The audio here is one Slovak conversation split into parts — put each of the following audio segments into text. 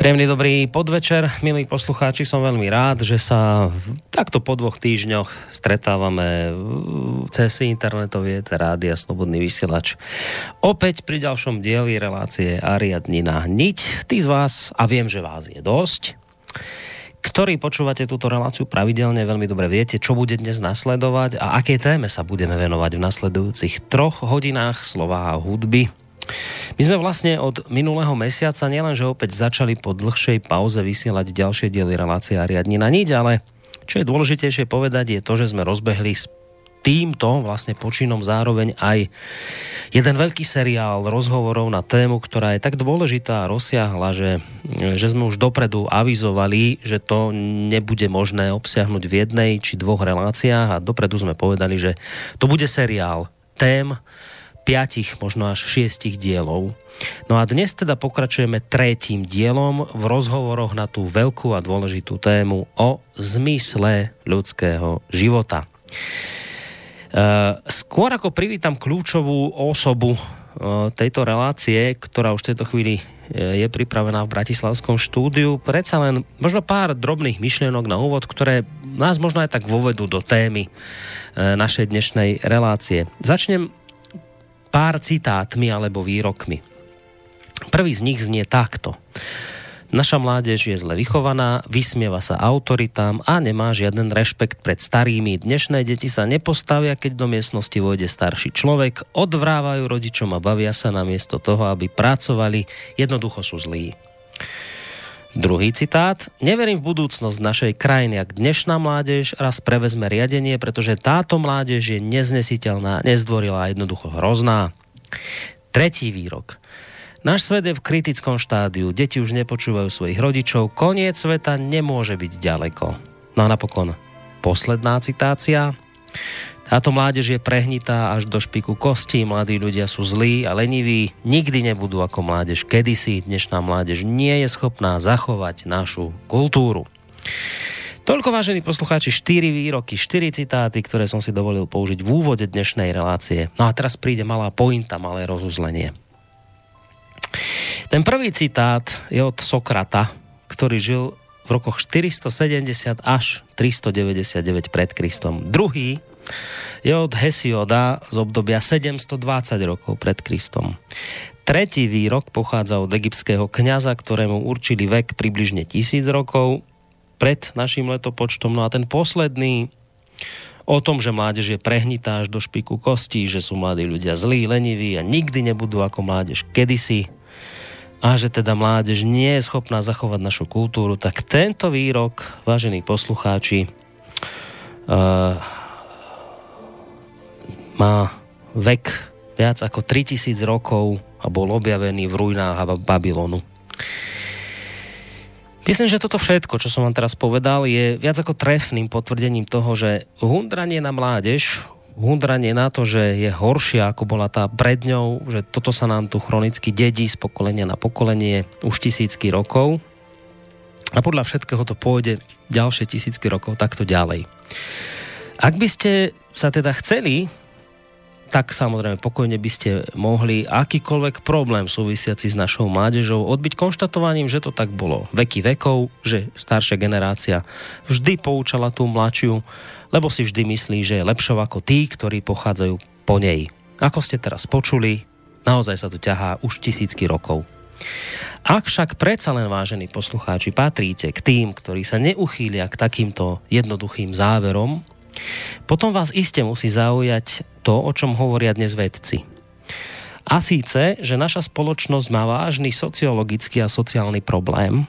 Príjemný dobrý podvečer, milí poslucháči, som veľmi rád, že sa takto po dvoch týždňoch stretávame cez internetovie rádia Slobodný vysielač. Opäť pri ďalšom dieli relácie Ariadnina Niť. Tí z vás, a viem, že vás je dosť, ktorí počúvate túto reláciu pravidelne, veľmi dobre viete, čo bude dnes nasledovať a aké téme sa budeme venovať v nasledujúcich troch hodinách slova a hudby. My sme vlastne od minulého mesiaca nielenže opäť začali po dlhšej pauze vysielať ďalšie diely relácie a riadni na niť, ale čo je dôležitejšie povedať je to, že sme rozbehli s týmto vlastne počinom zároveň aj jeden veľký seriál rozhovorov na tému, ktorá je tak dôležitá a rozsiahla, že, že sme už dopredu avizovali, že to nebude možné obsiahnuť v jednej či dvoch reláciách a dopredu sme povedali, že to bude seriál tém, piatich, možno až šiestich dielov. No a dnes teda pokračujeme tretím dielom v rozhovoroch na tú veľkú a dôležitú tému o zmysle ľudského života. Uh, skôr ako privítam kľúčovú osobu uh, tejto relácie, ktorá už v tejto chvíli uh, je pripravená v Bratislavskom štúdiu. Predsa len možno pár drobných myšlienok na úvod, ktoré nás možno aj tak vovedú do témy našej dnešnej relácie. Začnem pár citátmi alebo výrokmi. Prvý z nich znie takto. Naša mládež je zle vychovaná, vysmieva sa autoritám a nemá žiaden rešpekt pred starými. Dnešné deti sa nepostavia, keď do miestnosti vojde starší človek, odvrávajú rodičom a bavia sa namiesto toho, aby pracovali. Jednoducho sú zlí. Druhý citát. Neverím v budúcnosť našej krajiny, ak dnešná mládež raz prevezme riadenie, pretože táto mládež je neznesiteľná, nezdvorilá, jednoducho hrozná. Tretí výrok. Náš svet je v kritickom štádiu, deti už nepočúvajú svojich rodičov, koniec sveta nemôže byť ďaleko. No a napokon posledná citácia. Táto mládež je prehnitá až do špiku kostí, mladí ľudia sú zlí a leniví, nikdy nebudú ako mládež kedysi, dnešná mládež nie je schopná zachovať našu kultúru. Toľko, vážení poslucháči, 4 výroky, 4 citáty, ktoré som si dovolil použiť v úvode dnešnej relácie. No a teraz príde malá pointa, malé rozuzlenie. Ten prvý citát je od Sokrata, ktorý žil v rokoch 470 až 399 pred Kristom. Druhý je od Hesioda z obdobia 720 rokov pred Kristom. Tretí výrok pochádza od egyptského kňaza, ktorému určili vek približne tisíc rokov pred našim letopočtom. No a ten posledný o tom, že mládež je prehnitá až do špiku kostí, že sú mladí ľudia zlí, leniví a nikdy nebudú ako mládež kedysi. a že teda mládež nie je schopná zachovať našu kultúru, tak tento výrok, vážení poslucháči, uh, má vek viac ako 3000 rokov a bol objavený v ruinách Babylonu. Myslím, že toto všetko, čo som vám teraz povedal, je viac ako trefným potvrdením toho, že hundranie na mládež hundranie na to, že je horšia, ako bola tá pred ňou, že toto sa nám tu chronicky dedí z pokolenia na pokolenie už tisícky rokov a podľa všetkého to pôjde ďalšie tisícky rokov takto ďalej. Ak by ste sa teda chceli tak samozrejme pokojne by ste mohli akýkoľvek problém súvisiaci s našou mládežou odbyť konštatovaním, že to tak bolo veky vekov, že staršia generácia vždy poučala tú mladšiu, lebo si vždy myslí, že je lepšou ako tí, ktorí pochádzajú po nej. Ako ste teraz počuli, naozaj sa to ťahá už tisícky rokov. Ak však predsa len, vážení poslucháči, patríte k tým, ktorí sa neuchýlia k takýmto jednoduchým záverom, potom vás iste musí zaujať to, o čom hovoria dnes vedci. A síce, že naša spoločnosť má vážny sociologický a sociálny problém,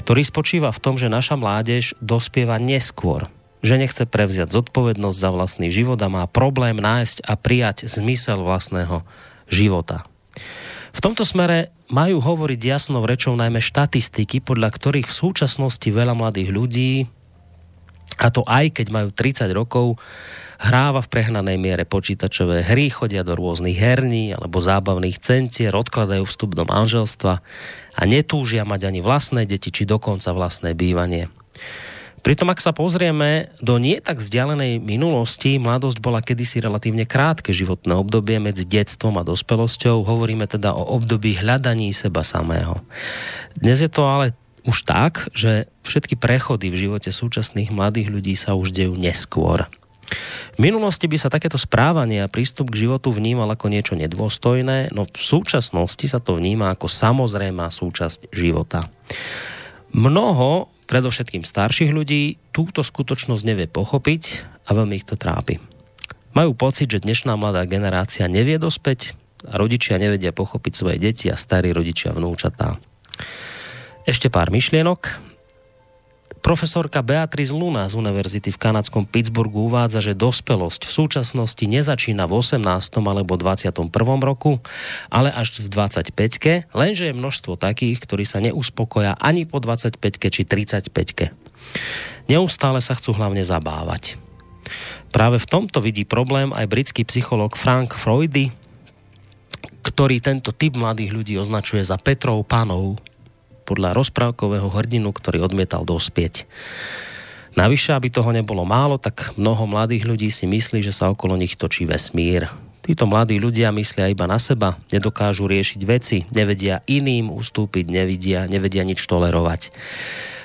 ktorý spočíva v tom, že naša mládež dospieva neskôr, že nechce prevziať zodpovednosť za vlastný život a má problém nájsť a prijať zmysel vlastného života. V tomto smere majú hovoriť jasnou rečou najmä štatistiky, podľa ktorých v súčasnosti veľa mladých ľudí a to aj keď majú 30 rokov, hráva v prehnanej miere počítačové hry, chodia do rôznych herní alebo zábavných centier, odkladajú vstup do manželstva a netúžia mať ani vlastné deti, či dokonca vlastné bývanie. Pritom, ak sa pozrieme do nie tak vzdialenej minulosti, mladosť bola kedysi relatívne krátke životné obdobie medzi detstvom a dospelosťou. Hovoríme teda o období hľadaní seba samého. Dnes je to ale už tak, že všetky prechody v živote súčasných mladých ľudí sa už dejú neskôr. V minulosti by sa takéto správanie a prístup k životu vnímal ako niečo nedôstojné, no v súčasnosti sa to vníma ako samozrejmá súčasť života. Mnoho, predovšetkým starších ľudí, túto skutočnosť nevie pochopiť a veľmi ich to trápi. Majú pocit, že dnešná mladá generácia nevie dospäť a rodičia nevedia pochopiť svoje deti a starí rodičia vnúčatá. Ešte pár myšlienok. Profesorka Beatriz Luna z univerzity v kanadskom Pittsburghu uvádza, že dospelosť v súčasnosti nezačína v 18. alebo 21. roku, ale až v 25. lenže je množstvo takých, ktorí sa neuspokoja ani po 25. či 35. Neustále sa chcú hlavne zabávať. Práve v tomto vidí problém aj britský psychológ Frank Freudy, ktorý tento typ mladých ľudí označuje za Petrov panov podľa rozprávkového hrdinu, ktorý odmietal dospieť. Navyše, aby toho nebolo málo, tak mnoho mladých ľudí si myslí, že sa okolo nich točí vesmír. Títo mladí ľudia myslia iba na seba, nedokážu riešiť veci, nevedia iným ustúpiť, nevidia, nevedia nič tolerovať.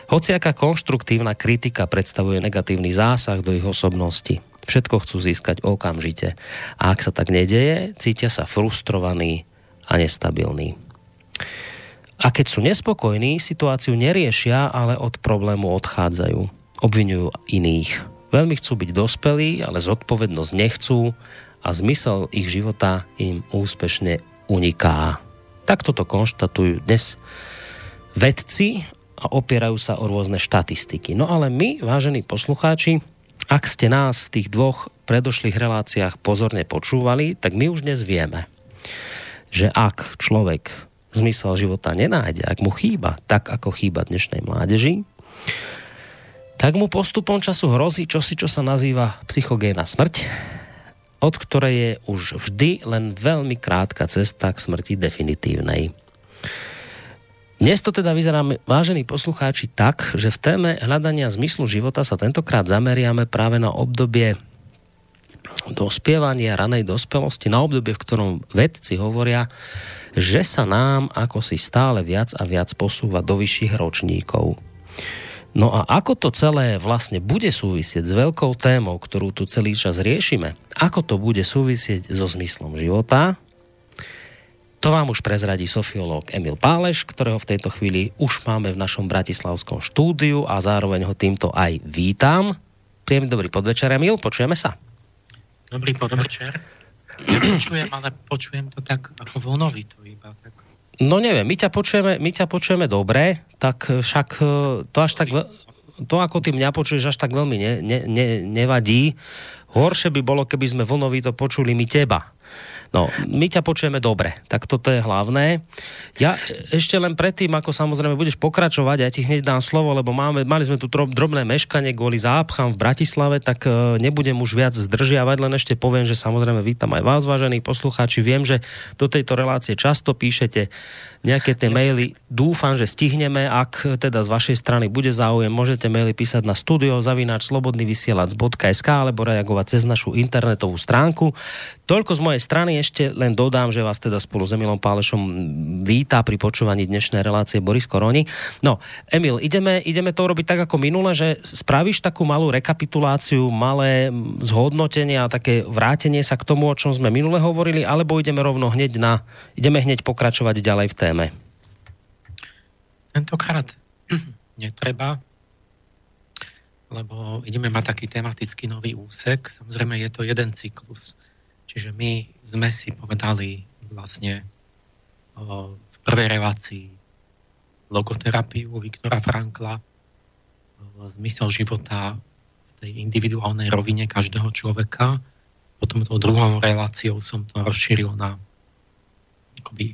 Hociaká konštruktívna kritika predstavuje negatívny zásah do ich osobnosti. Všetko chcú získať okamžite. A ak sa tak nedeje, cítia sa frustrovaní a nestabilní. A keď sú nespokojní, situáciu neriešia, ale od problému odchádzajú. Obvinujú iných. Veľmi chcú byť dospelí, ale zodpovednosť nechcú a zmysel ich života im úspešne uniká. Takto to konštatujú dnes vedci a opierajú sa o rôzne štatistiky. No ale my, vážení poslucháči, ak ste nás v tých dvoch predošlých reláciách pozorne počúvali, tak my už dnes vieme, že ak človek zmysel života nenájde, ak mu chýba, tak ako chýba dnešnej mládeži, tak mu postupom času hrozí čosi, čo sa nazýva psychogéna smrť, od ktorej je už vždy len veľmi krátka cesta k smrti definitívnej. Dnes to teda vyzerá, vážení poslucháči, tak, že v téme hľadania zmyslu života sa tentokrát zameriame práve na obdobie dospievania ranej dospelosti, na obdobie, v ktorom vedci hovoria, že sa nám ako si stále viac a viac posúva do vyšších ročníkov. No a ako to celé vlastne bude súvisieť s veľkou témou, ktorú tu celý čas riešime, ako to bude súvisieť so zmyslom života, to vám už prezradí sofiológ Emil Páleš, ktorého v tejto chvíli už máme v našom bratislavskom štúdiu a zároveň ho týmto aj vítam. Príjemný dobrý podvečer, Emil, počujeme sa. Dobrý podvečer. Nepočujem, ale počujem to tak ako. Tak. No neviem, my ťa počujeme, my ťa počujeme dobre, tak však e, to až tak... To, ako ty mňa počuješ, až tak veľmi ne, ne, ne, nevadí. Horšie by bolo, keby sme vlnovito počuli my teba. No, my ťa počujeme dobre, tak toto je hlavné. Ja ešte len predtým, ako samozrejme budeš pokračovať, ja ti hneď dám slovo, lebo máme, mali sme tu drobné meškanie kvôli zápcham v Bratislave, tak e, nebudem už viac zdržiavať, len ešte poviem, že samozrejme vítam aj vás, vážení poslucháči. Viem, že do tejto relácie často píšete nejaké tie maily. Dúfam, že stihneme. Ak teda z vašej strany bude záujem, môžete maily písať na studio zavináč slobodnyvysielac.sk alebo reagovať cez našu internetovú stránku. Toľko z mojej strany ešte len dodám, že vás teda spolu s Emilom Pálešom víta pri počúvaní dnešnej relácie Boris Koroni. No, Emil, ideme, ideme to robiť tak ako minule, že spravíš takú malú rekapituláciu, malé zhodnotenie a také vrátenie sa k tomu, o čom sme minule hovorili, alebo ideme rovno hneď na, ideme hneď pokračovať ďalej v téme? Tentokrát netreba, lebo ideme mať taký tematický nový úsek. Samozrejme je to jeden cyklus. Čiže my sme si povedali vlastne v prvej relácii logoterapiu Viktora Frankla, zmysel života v tej individuálnej rovine každého človeka. Potom tou druhou reláciou som to rozšíril na akoby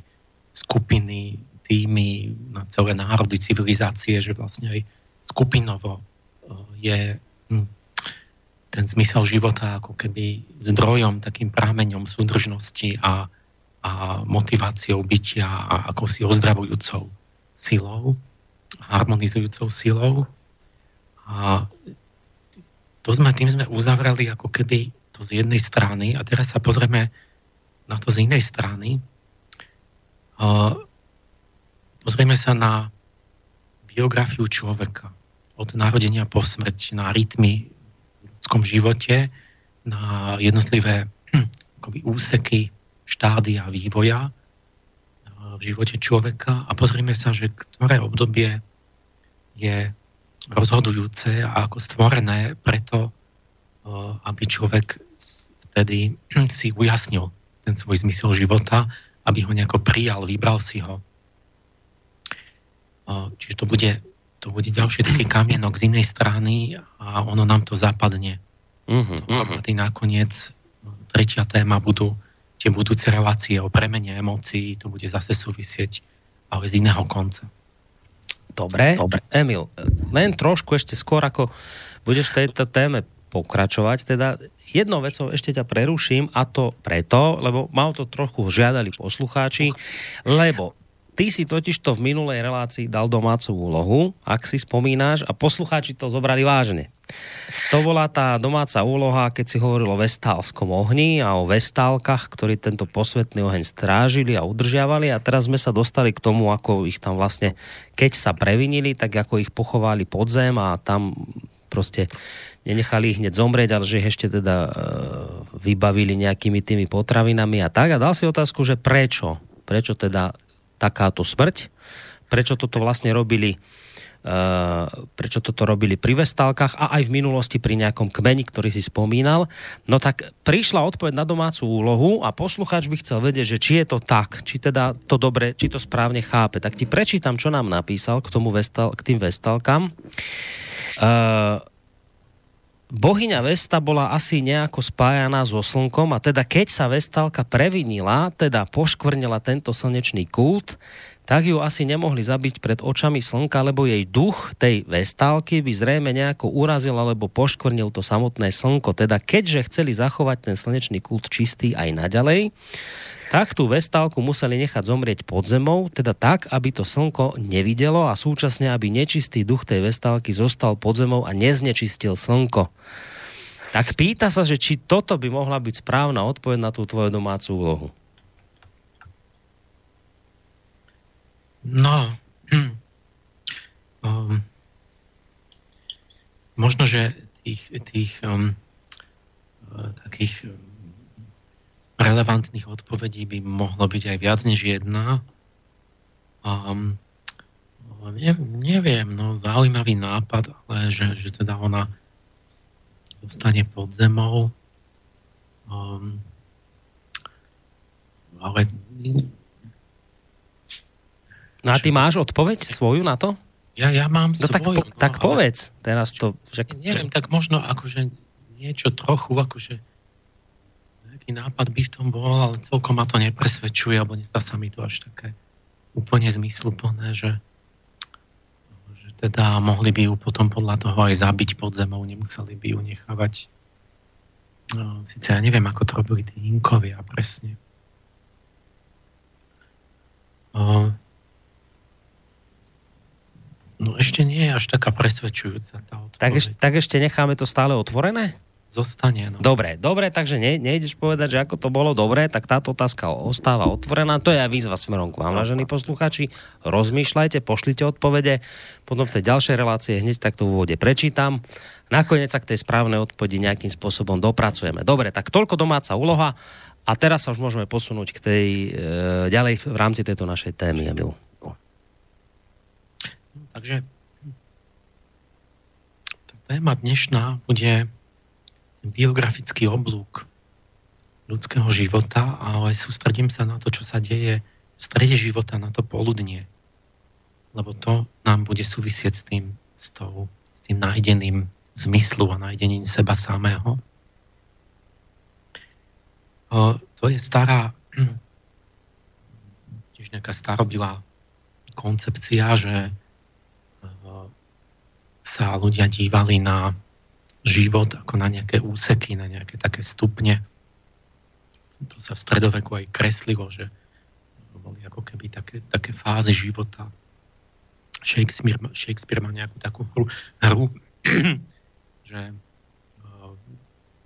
skupiny, týmy, na celé národy, civilizácie, že vlastne aj skupinovo je hm, ten zmysel života ako keby zdrojom, takým prámeňom súdržnosti a, a motiváciou bytia a ako si ozdravujúcou silou, harmonizujúcou silou. A to sme, tým sme uzavreli ako keby to z jednej strany. A teraz sa pozrieme na to z inej strany. Pozrieme sa na biografiu človeka. Od narodenia po smrť, na rytmy ľudskom živote, na jednotlivé hm, akoby, úseky štádia vývoja v živote človeka a pozrieme sa, že ktoré obdobie je rozhodujúce a ako stvorené preto, aby človek vtedy hm, si ujasnil ten svoj zmysel života aby ho nejako prijal, vybral si ho. Čiže to bude, to bude ďalší taký kamienok z inej strany a ono nám to zapadne. Uh-huh, uh-huh. A nakoniec tretia téma budú tie budúce relácie o premene emócií, to bude zase súvisieť, ale z iného konca. Dobre. Dobre. Emil, len trošku ešte skôr, ako budeš tejto téme pokračovať, teda jednou vecou ešte ťa preruším a to preto, lebo mal to trochu žiadali poslucháči, lebo ty si totiž to v minulej relácii dal domácu úlohu, ak si spomínáš, a poslucháči to zobrali vážne. To bola tá domáca úloha, keď si hovoril o vestálskom ohni a o vestálkach, ktorí tento posvetný oheň strážili a udržiavali a teraz sme sa dostali k tomu, ako ich tam vlastne, keď sa previnili, tak ako ich pochovali pod zem a tam proste nenechali ich hneď zomrieť, ale že ich ešte teda e, vybavili nejakými tými potravinami a tak. A dal si otázku, že prečo? Prečo teda takáto smrť? Prečo toto vlastne robili Uh, prečo toto robili pri vestálkach a aj v minulosti pri nejakom kmeni, ktorý si spomínal. No tak prišla odpoveď na domácu úlohu a poslucháč by chcel vedieť, že či je to tak, či teda to dobre, či to správne chápe. Tak ti prečítam, čo nám napísal k, tomu vestal, k tým vestálkam. Uh, bohyňa Vesta bola asi nejako spájaná so slnkom a teda keď sa Vestalka previnila, teda poškvrnila tento slnečný kult, tak ju asi nemohli zabiť pred očami slnka, lebo jej duch tej Vestálky by zrejme nejako urazil alebo poškvrnil to samotné slnko. Teda keďže chceli zachovať ten slnečný kult čistý aj naďalej, tak tú vestálku museli nechať zomrieť pod zemou, teda tak, aby to slnko nevidelo a súčasne, aby nečistý duch tej vestálky zostal pod zemou a neznečistil slnko. Tak pýta sa, že či toto by mohla byť správna odpoveď na tú tvoju domácu úlohu. No, hm. um, možno, že tých, tých um, takých relevantných odpovedí by mohlo byť aj viac než jedna. Um, ne, neviem, no zaujímavý nápad, ale že, že teda ona zostane pod zemou. Um, ale No a ty máš odpoveď svoju na to? Ja, ja mám no, svoju. Tak, po, no, tak povedz teraz to. Že... Neviem, tak možno akože niečo trochu, akože nejaký nápad by v tom bol, ale celkom ma to nepresvedčuje, alebo nezdá sa mi to až také úplne zmysluplné, že, že teda mohli by ju potom podľa toho aj zabiť pod zemou, nemuseli by ju nechávať. No, Sice ja neviem, ako to robili tí Inkovia presne. O, no ešte nie je až taká presvedčujúca tá odpoveď. Tak, eš, tak ešte necháme to stále otvorené? Zostane, no. Dobre, dobre, takže ne, nejdeš povedať, že ako to bolo dobre, tak táto otázka ostáva otvorená. To je aj výzva smerom k vám, vážení posluchači. Rozmýšľajte, pošlite odpovede, potom v tej ďalšej relácie hneď takto v úvode prečítam. Nakoniec sa k tej správnej odpovedi nejakým spôsobom dopracujeme. Dobre, tak toľko domáca úloha. A teraz sa už môžeme posunúť k tej e, ďalej v rámci tejto našej témy, Emil. No, takže tá téma dnešná bude biografický oblúk ľudského života, ale sústredím sa na to, čo sa deje v strede života, na to poludnie. Lebo to nám bude súvisieť s tým, s, tou, s tým nájdeným zmyslu a nájdením seba samého. To je stará, tiež nejaká starobilá koncepcia, že sa ľudia dívali na život ako na nejaké úseky, na nejaké také stupne. To sa v stredoveku aj kreslilo, že boli ako keby také, také fázy života. Shakespeare, Shakespeare má nejakú takú hru, hru že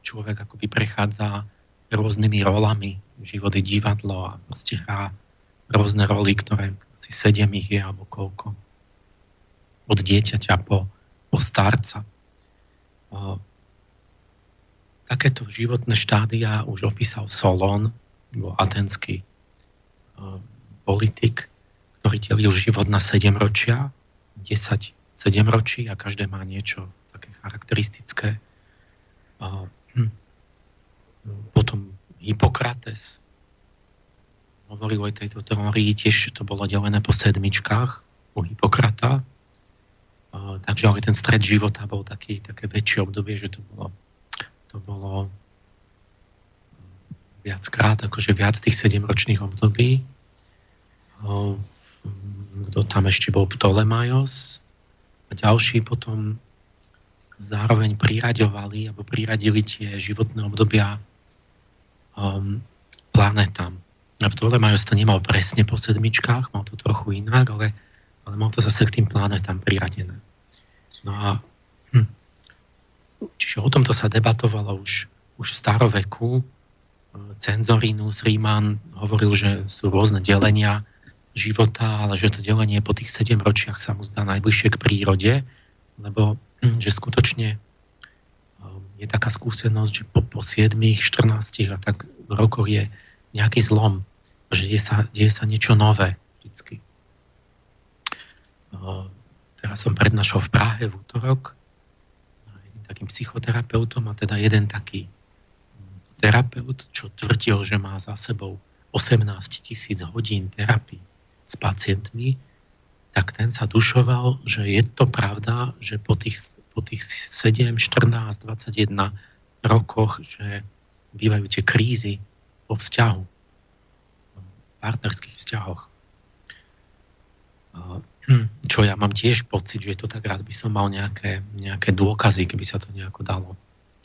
človek akoby prechádza rôznymi rolami. Život je divadlo a proste hrá rôzne roly, ktoré asi sedem ich je, alebo koľko. Od dieťaťa po, po starca. Takéto životné štádia už opísal Solon, bol atenský politik, ktorý delil život na 7 ročia, 10 7 ročí a každé má niečo také charakteristické. Hm, potom Hippokrates hovoril o tejto teórii, tiež to bolo delené po sedmičkách u Hippokrata. Takže ale ten stred života bol taký, také väčšie obdobie, že to bolo, to bolo viackrát, akože viac tých sedemročných období. Kto tam ešte bol Ptolemaios a ďalší potom zároveň priraďovali alebo priradili tie životné obdobia um, planetám. A Ptolemaios to nemal presne po sedmičkách, mal to trochu inak, ale, ale mal to zase k tým planetám priradené. No a hm, čiže o tomto sa debatovalo už, už v staroveku. Cenzorinus Ríman hovoril, že sú rôzne delenia života, ale že to delenie po tých 7 ročiach sa mu zdá najbližšie k prírode, lebo hm, že skutočne je taká skúsenosť, že po, po 7, 14 a tak rokoch je nejaký zlom, že deje sa, deje sa niečo nové vždycky. Teraz som prednášal v Prahe v útorok takým psychoterapeutom a teda jeden taký terapeut, čo tvrdil, že má za sebou 18 tisíc hodín terapii s pacientmi, tak ten sa dušoval, že je to pravda, že po tých po tých 7, 14, 21 rokoch, že bývajú tie krízy vo vzťahu, v partnerských vzťahoch. Hm, čo ja mám tiež pocit, že je to tak rád by som mal nejaké, nejaké dôkazy, keby sa to nejako dalo,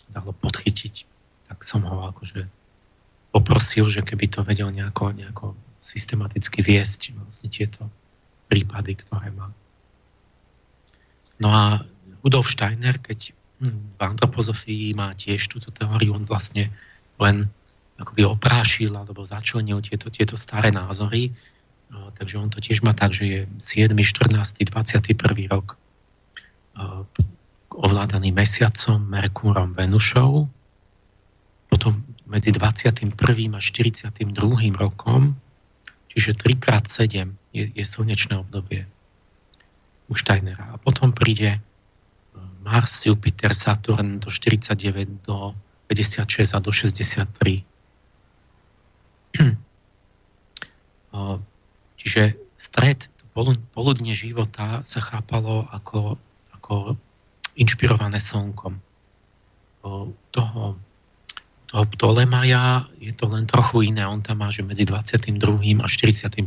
dalo podchytiť. Tak som ho akože poprosil, že keby to vedel nejako, nejako systematicky viesť vlastne tieto prípady, ktoré má. No a Rudolf Steiner, keď hm, v antropozofii má tiež túto teóriu, on vlastne len akoby oprášil alebo začlenil tieto, tieto staré názory. Takže on to tiež má tak, že je 7., 14., 21. rok ovládaný mesiacom, Merkúrom, Venušou. Potom medzi 21. a 42. rokom, čiže 3x7 je, je slnečné obdobie u Steinera. A potom príde Mars, Jupiter, Saturn do 49, do 56 a do 63. Čiže stred poludne života sa chápalo ako, ako inšpirované slnkom. Toho, toho Ptolemaja je to len trochu iné. On tam má, že medzi 22. a 41.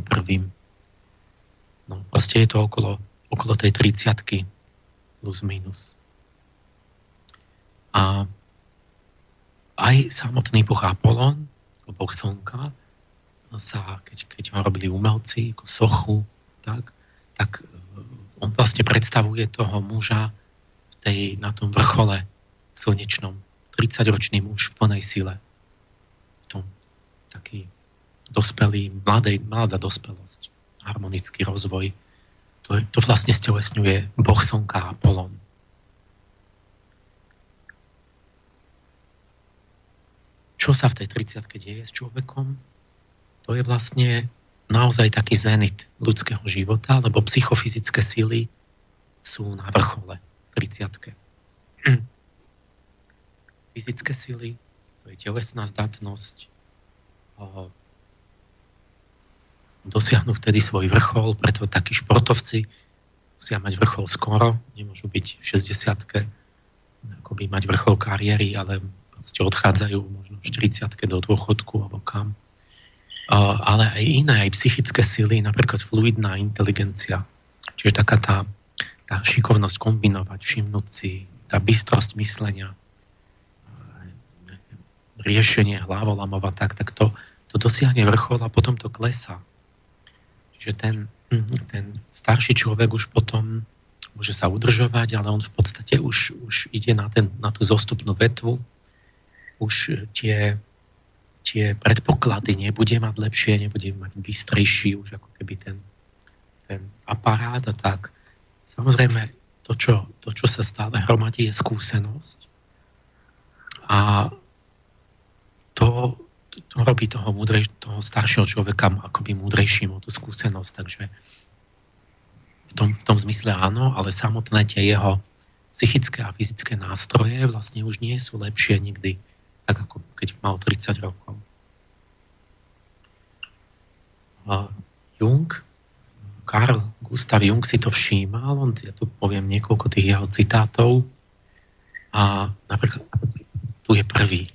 No, proste je to okolo, okolo tej 30 plus minus. A aj samotný boh Apolon, boh slnka, sa, keď, keď ho robili umelci, ako sochu, tak, tak eh, on vlastne predstavuje toho muža v tej, na tom vrchole slnečnom. 30-ročný muž v plnej sile. V tom taký dospelý, mladej, mladá dospelosť, harmonický rozvoj. To, to vlastne stelesňuje boh slnka Apolon. Čo sa v tej 30 deje s človekom? To je vlastne naozaj taký zenit ľudského života, lebo psychofyzické síly sú na vrchole 30 Fyzické síly, to je telesná zdatnosť, dosiahnu vtedy svoj vrchol, preto takí športovci musia mať vrchol skoro, nemôžu byť v 60 akoby mať vrchol kariéry, ale proste odchádzajú možno v 40 do dôchodku alebo kam ale aj iné, aj psychické sily, napríklad fluidná inteligencia, čiže taká tá, tá šikovnosť kombinovať, všimnúť si, tá bystrosť myslenia, riešenie hlavolamov a tak, tak to, to dosiahne vrchol a potom to klesá. Čiže ten, ten starší človek už potom môže sa udržovať, ale on v podstate už, už ide na, ten, na tú zostupnú vetvu, už tie tie predpoklady nebude mať lepšie, nebude mať bystrejší už ako keby ten, ten aparát a tak. Samozrejme, to čo, to, čo sa stále hromadí, je skúsenosť. A to, to, robí toho, múdrej, toho staršieho človeka akoby múdrejším o tú skúsenosť. Takže v tom, v tom zmysle áno, ale samotné tie jeho psychické a fyzické nástroje vlastne už nie sú lepšie nikdy tak ako keď mal 30 rokov. A Jung, Karl Gustav Jung si to všímal, on, ja tu poviem niekoľko tých jeho citátov a napríklad tu je prvý,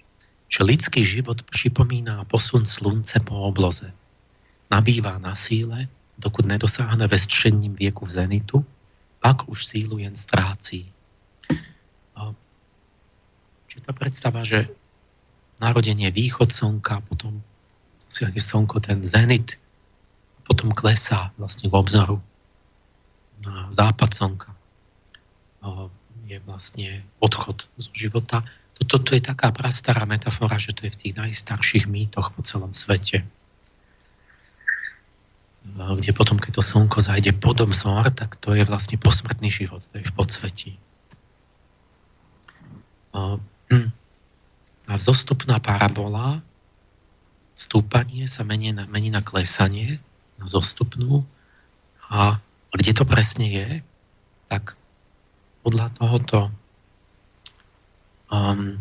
že lidský život připomíná posun slunce po obloze. Nabývá na síle, dokud nedosáhne ve středním věku v zenitu, pak už sílu jen ztrácí. Čiže tá predstava, že narodenie východ slnka, potom dosiahne slnko ten zenit, potom klesá vlastne v obzoru na západ slnka. Je vlastne odchod zo života. Toto to je taká prastará metafora, že to je v tých najstarších mýtoch po celom svete. Kde potom, keď to slnko zajde pod obzor, tak to je vlastne posmrtný život, to je v podsvetí. Hm a zostupná parabola, stúpanie sa mení na, mení na klesanie, na zostupnú. A kde to presne je, tak podľa tohoto um,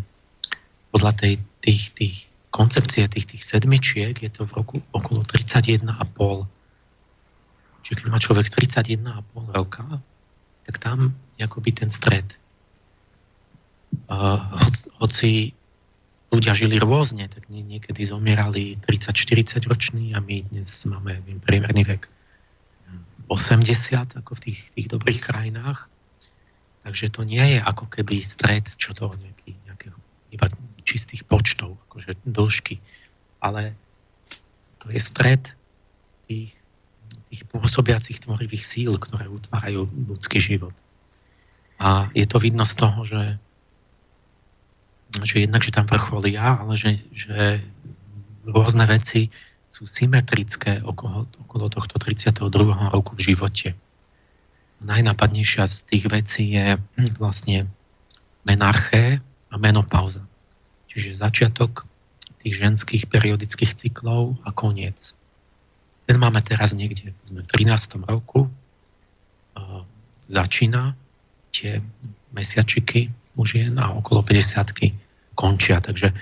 podľa tej, tých, tých koncepcie tých, tých sedmičiek je to v roku okolo 31,5. Čiže keď má človek 31,5 roka, tak tam je akoby ten stred. Uh, hoci ľudia žili rôzne, tak niekedy zomierali 30-40 roční a my dnes máme viem, priemerný vek 80, ako v tých, tých dobrých krajinách. Takže to nie je ako keby stred, čo to nejaký, nejakého iba čistých počtov, akože dĺžky, ale to je stred tých, tých pôsobiacich tvorivých síl, ktoré utvárajú ľudský život. A je to vidno z toho, že že jednak, že tam vrcholia, ale že, že rôzne veci sú symetrické okolo, okolo tohto 32. roku v živote. Najnápadnejšia z tých vecí je hm, vlastne menarché a menopauza. Čiže začiatok tých ženských periodických cyklov a koniec. Ten máme teraz niekde, sme v 13. roku, začína tie mesiačiky u žien a okolo 50 končia. Takže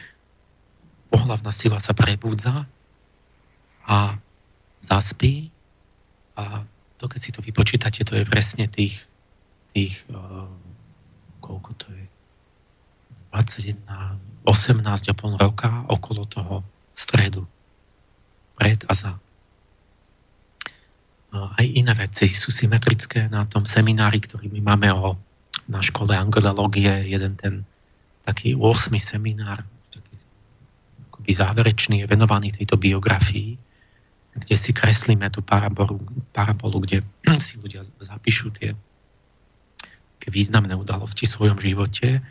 pohlavná sila sa prebudza a zaspí a to keď si to vypočítate, to je presne tých, tých uh, koľko to je, 21, 18 a pol roka okolo toho stredu. Pred a za. Aj iné veci sú symetrické na tom seminári, ktorý my máme o, na škole angelológie, jeden ten taký 8. seminár, taký akoby záverečný, je venovaný tejto biografii, kde si kreslíme tú parabolu, parabolu kde si ľudia zapíšu tie významné udalosti v svojom živote.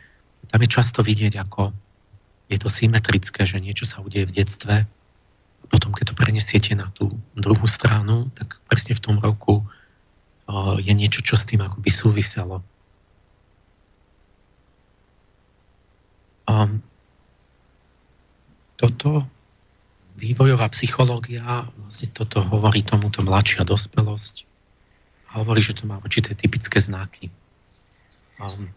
Tam je často vidieť, ako je to symetrické, že niečo sa udeje v detstve, a potom keď to prenesiete na tú druhú stranu, tak presne v tom roku je niečo, čo s tým akoby súviselo. Um, toto vývojová psychológia, vlastne toto hovorí tomuto mladšia dospelosť a hovorí, že to má určité typické znaky. Um,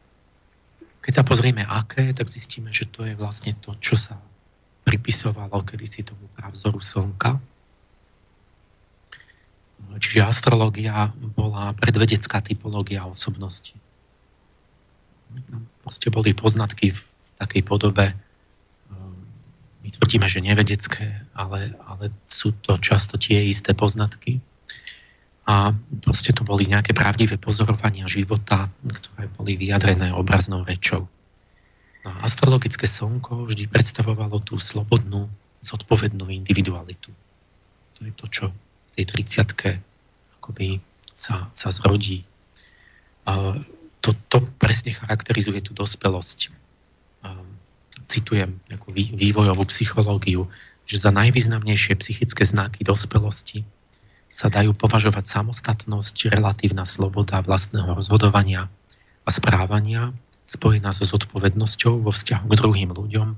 keď sa pozrieme aké, tak zistíme, že to je vlastne to, čo sa pripisovalo kedysi tomu pravzoru Slnka. Čiže astrológia bola predvedecká typológia osobnosti. Proste boli poznatky takej podobe, my tvrdíme, že nevedecké, ale, ale sú to často tie isté poznatky, a proste to boli nejaké pravdivé pozorovania života, ktoré boli vyjadrené obraznou rečou. A astrologické slnko vždy predstavovalo tú slobodnú, zodpovednú individualitu. To je to, čo v tej 30 akoby sa, sa zrodí. A to, to presne charakterizuje tú dospelosť. Citujem nejakú vývojovú psychológiu, že za najvýznamnejšie psychické znaky dospelosti sa dajú považovať samostatnosť, relatívna sloboda vlastného rozhodovania a správania spojená so zodpovednosťou vo vzťahu k druhým ľuďom,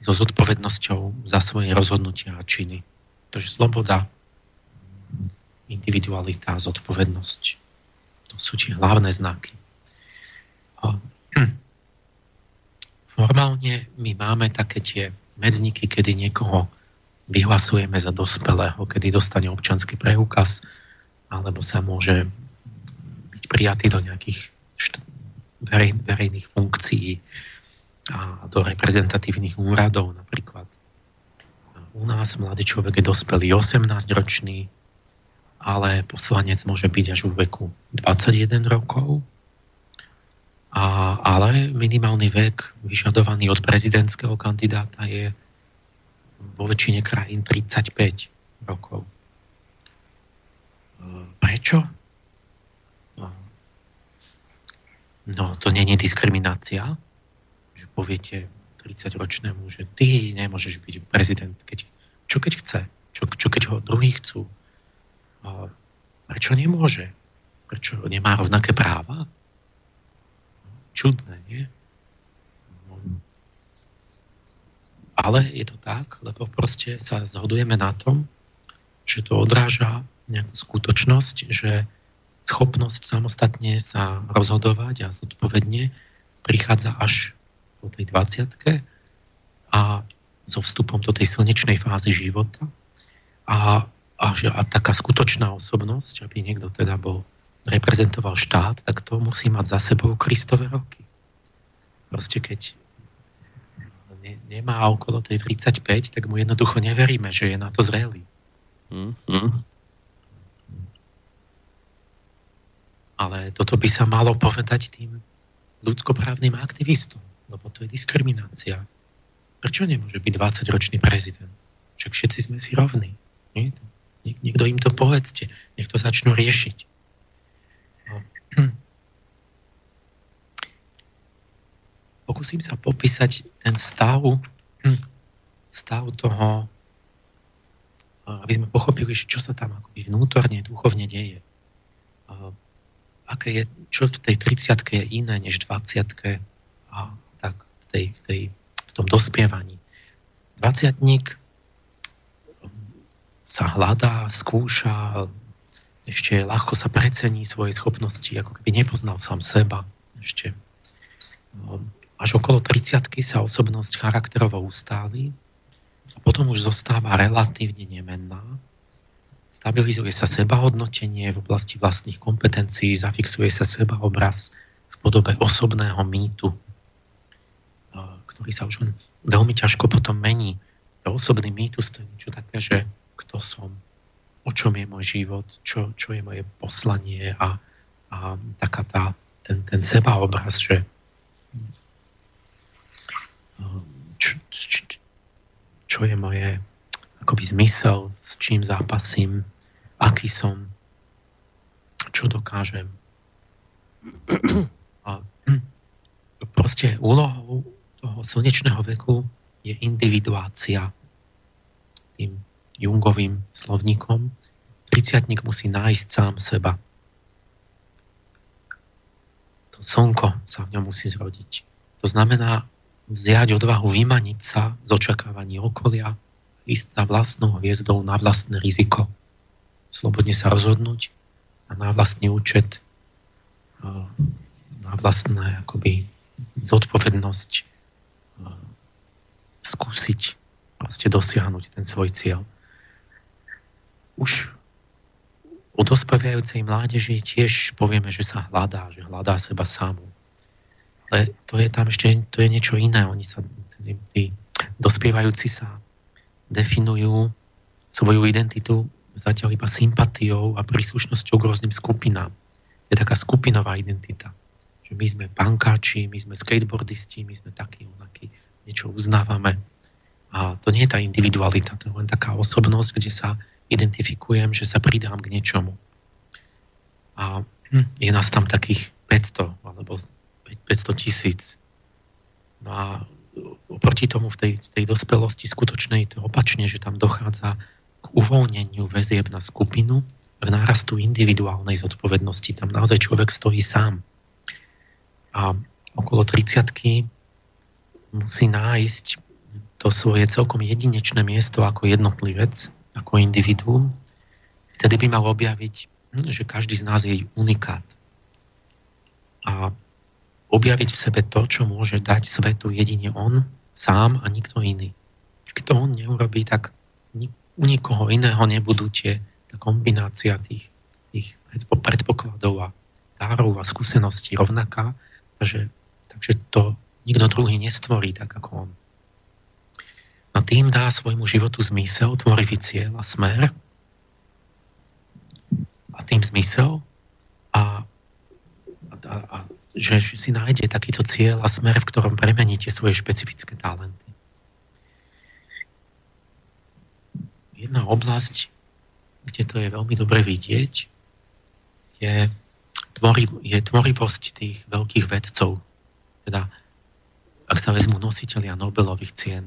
so zodpovednosťou za svoje rozhodnutia a činy. Takže sloboda, individualita zodpovednosť. To sú tie hlavné znaky. Formálne my máme také tie medzníky, kedy niekoho vyhlasujeme za dospelého, kedy dostane občanský preukaz, alebo sa môže byť prijatý do nejakých št- verej, verejných funkcií a do reprezentatívnych úradov napríklad. U nás mladý človek je dospelý 18-ročný, ale poslanec môže byť až v veku 21 rokov. A, ale minimálny vek vyžadovaný od prezidentského kandidáta je vo väčšine krajín 35 rokov. Prečo? No, to nie je diskriminácia, že poviete 30-ročnému, že ty nemôžeš byť prezident, keď, čo keď chce, čo, čo keď ho druhý chcú. Prečo nemôže? Prečo nemá rovnaké práva? Čudné, nie? Ale je to tak, lebo proste sa zhodujeme na tom, že to odráža nejakú skutočnosť, že schopnosť samostatne sa rozhodovať a zodpovedne prichádza až po tej 20 a so vstupom do tej slnečnej fázy života a, a, a taká skutočná osobnosť, aby niekto teda bol reprezentoval štát, tak to musí mať za sebou Kristové roky. Proste keď ne, nemá okolo tej 35, tak mu jednoducho neveríme, že je na to zrelý. Mm-hmm. Ale toto by sa malo povedať tým ľudskoprávnym aktivistom, lebo to je diskriminácia. Prečo nemôže byť 20-ročný prezident? Však všetci sme si rovní. Nie? Niekto im to povedzte, nech to začnú riešiť. Pokúsim sa popísať ten stav, hm, stav toho, aby sme pochopili, čo sa tam akoby vnútorne, duchovne deje. Aké je, čo v tej 30 je iné než 20 a tak v, tej, v, tej, v tom dospievaní. 20 sa hľadá, skúša, ešte ľahko sa precení svoje schopnosti, ako keby nepoznal sám seba. Ešte až okolo 30 sa osobnosť charakterovo ustáli a potom už zostáva relatívne nemenná stabilizuje sa sebahodnotenie v oblasti vlastných kompetencií, zafixuje sa sebaobraz v podobe osobného mýtu, ktorý sa už veľmi ťažko potom mení. To osobný mýtus to je niečo také, že kto som, o čom je môj život, čo, čo je moje poslanie a, a taká tá, ten, ten sebaobraz, že čo, čo, čo je moje akoby zmysel, s čím zápasím, aký som, čo dokážem. A proste úlohou toho slnečného veku je individuácia tým Jungovým slovníkom. Triciatník musí nájsť sám seba. To slnko sa v ňom musí zrodiť. To znamená vziať odvahu vymaniť sa z očakávaní okolia, ísť za vlastnou hviezdou na vlastné riziko, slobodne sa rozhodnúť a na vlastný účet, na vlastné akoby zodpovednosť skúsiť proste dosiahnuť ten svoj cieľ. Už u dospievajúcej mládeži tiež povieme, že sa hľadá, že hľadá seba samú. Ale to je tam ešte to je niečo iné. Oni sa, tí, tí dospievajúci sa definujú svoju identitu zatiaľ iba sympatiou a príslušnosťou k rôznym skupinám. Je taká skupinová identita. Že my sme pankáči, my sme skateboardisti, my sme takí, onakí, niečo uznávame. A to nie je tá individualita, to je len taká osobnosť, kde sa identifikujem, že sa pridám k niečomu. A hm, je nás tam takých 500 alebo 500 tisíc. No a oproti tomu v tej, v tej dospelosti skutočnej to opačne, že tam dochádza k uvoľneniu väzieb na skupinu, k nárastu individuálnej zodpovednosti. Tam naozaj človek stojí sám. A okolo 30 musí nájsť to svoje celkom jedinečné miesto ako jednotlivec, ako individuum. Vtedy by mal objaviť, hm, že každý z nás je unikát. A objaviť v sebe to, čo môže dať svetu jedine on, sám a nikto iný. Keď to on neurobí, tak u nikoho iného nebudú tie, tá kombinácia tých, tých predpokladov a dárov a skúseností rovnaká, takže, takže to nikto druhý nestvorí tak ako on. A tým dá svojmu životu zmysel, tvorivý cieľ a smer a tým zmysel a, a, a že si nájde takýto cieľ a smer, v ktorom premeníte svoje špecifické talenty. Jedna oblasť, kde to je veľmi dobre vidieť, je, tvori, je tvorivosť tých veľkých vedcov. Teda, ak sa vezmú nositeľia Nobelových cien.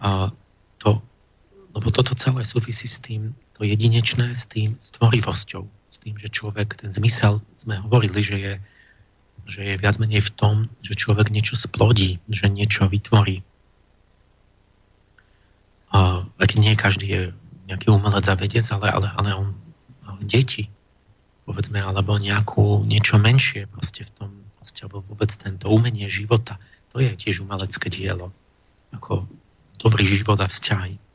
A to, lebo toto celé súvisí s tým, to jedinečné, s tým, s tvorivosťou s tým, že človek, ten zmysel, sme hovorili, že je, že je viac menej v tom, že človek niečo splodí, že niečo vytvorí. A, aj nie každý je nejaký umelec a vedec, ale, ale, ale on ale deti, povedzme, alebo nejakú, niečo menšie proste v tom, proste, alebo vôbec tento umenie života, to je tiež umelecké dielo. Ako dobrý život a vzťahy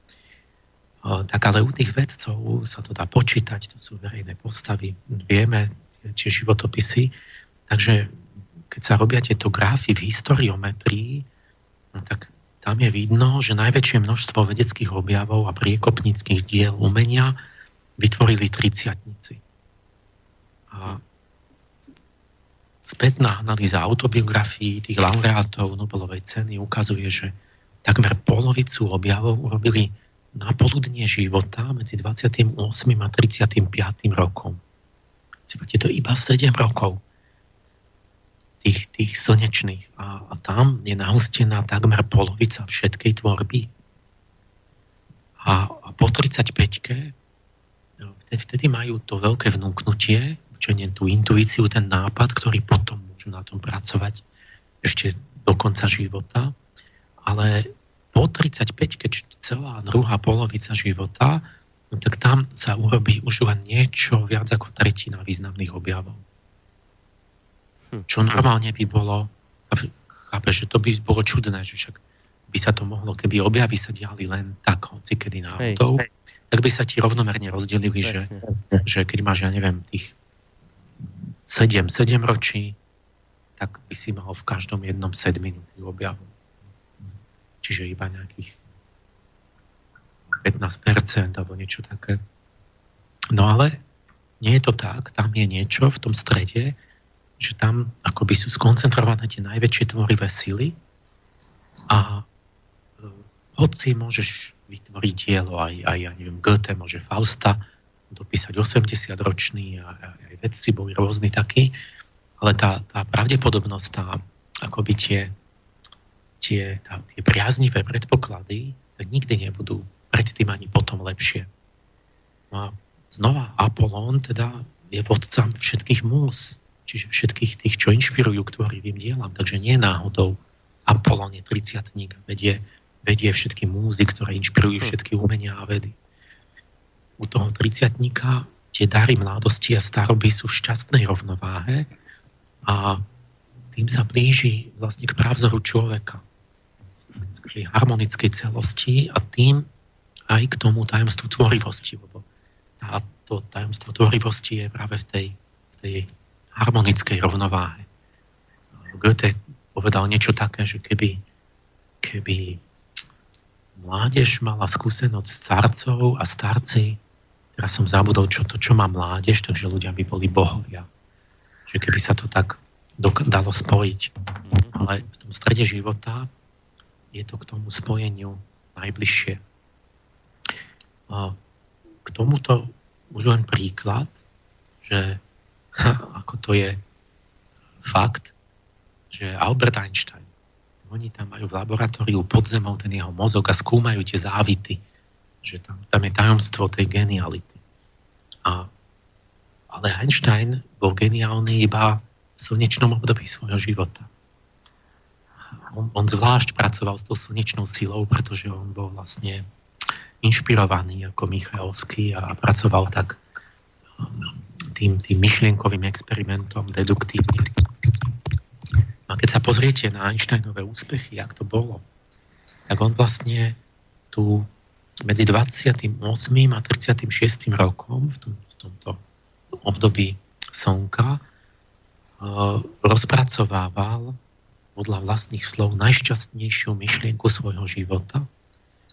tak ale u tých vedcov sa to dá počítať, to sú verejné postavy, vieme tie životopisy, takže keď sa robia tieto grafy v historiometrii, no tak tam je vidno, že najväčšie množstvo vedeckých objavov a priekopníckých diel umenia vytvorili triciatnici. A spätná analýza autobiografií tých laureátov Nobelovej ceny ukazuje, že takmer polovicu objavov urobili na poludnie života medzi 28. a 35. rokom. Je to iba 7 rokov tých, tých slnečných. A, a tam je nahustená takmer polovica všetkej tvorby. A, a po 35 no, vtedy majú to veľké vnúknutie, čo nie tú intuíciu, ten nápad, ktorý potom môžu na tom pracovať ešte do konca života. Ale po 35, keď celá druhá polovica života, no tak tam sa urobí už len niečo viac ako tretina významných objavov. Hm. Čo normálne by bolo, chápe, že to by bolo čudné, že však by sa to mohlo, keby objavy sa diali len tak, hoci kedy náhodou, tak by sa ti rovnomerne rozdelili, že, že keď máš, ja neviem, tých 7, 7 ročí, tak by si mal v každom jednom 7 minúty objavu. Čiže iba nejakých 15% alebo niečo také. No ale nie je to tak, tam je niečo v tom strede, že tam akoby sú skoncentrované tie najväčšie tvorivé sily a e, hoci môžeš vytvoriť dielo, aj, aj ja neviem, Goethe môže Fausta dopísať 80 ročný a aj vedci boli rôzni takí, ale tá, tá pravdepodobnosť, tá, akoby tie, tie, tá, tie priaznivé predpoklady nikdy nebudú predtým ani potom lepšie. No a znova Apollón teda je vodcom všetkých múz, čiže všetkých tých, čo inšpirujú k tvorivým dielam. Takže nie náhodou Apollon je 30 vedie, vedie všetky múzy, ktoré inšpirujú hm. všetky umenia a vedy. U toho 30 tie dary mladosti a staroby sú v šťastnej rovnováhe a tým sa blíži vlastne k právzoru človeka, k harmonickej celosti a tým aj k tomu tajomstvu tvorivosti, lebo tá, to tajomstvo tvorivosti je práve v tej, v tej harmonickej rovnováhe. Goethe povedal niečo také, že keby, keby mládež mala skúsenosť starcov a starci, teraz som zabudol, čo to, čo má mládež, takže ľudia by boli bohovia. Že keby sa to tak dalo spojiť. Ale v tom strede života je to k tomu spojeniu najbližšie. K tomuto už len príklad, že ako to je fakt, že Albert Einstein, oni tam majú v laboratóriu pod zemou ten jeho mozog a skúmajú tie závity, že tam, tam je tajomstvo tej geniality. A, ale Einstein bol geniálny iba v slnečnom období svojho života. On, on zvlášť pracoval s tou slnečnou silou, pretože on bol vlastne inšpirovaný ako Michalský a pracoval tak tým, tým myšlienkovým experimentom deduktívne. A keď sa pozriete na Einsteinové úspechy, jak to bolo, tak on vlastne tu medzi 28. a 36. rokom v, tom, v tomto období Slnka uh, rozpracovával podľa vlastných slov najšťastnejšiu myšlienku svojho života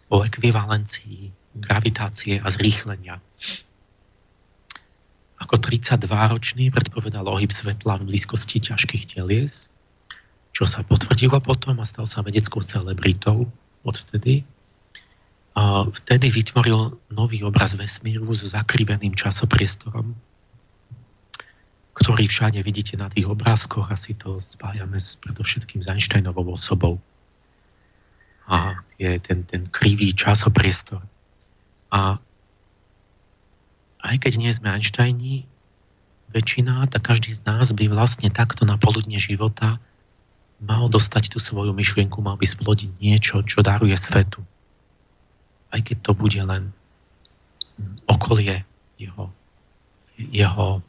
o ekvivalencii gravitácie a zrýchlenia ako 32-ročný predpovedal ohyb svetla v blízkosti ťažkých telies, čo sa potvrdilo potom a stal sa vedeckou celebritou odvtedy. A vtedy vytvoril nový obraz vesmíru so zakriveným časopriestorom, ktorý všade vidíte na tých obrázkoch, asi to spájame s, predovšetkým s Einsteinovou osobou. A je ten, ten krivý časopriestor. A aj keď nie sme Einsteini, väčšina, tak každý z nás by vlastne takto na poludne života mal dostať tú svoju myšlienku, mal by splodiť niečo, čo daruje svetu. Aj keď to bude len okolie jeho, jeho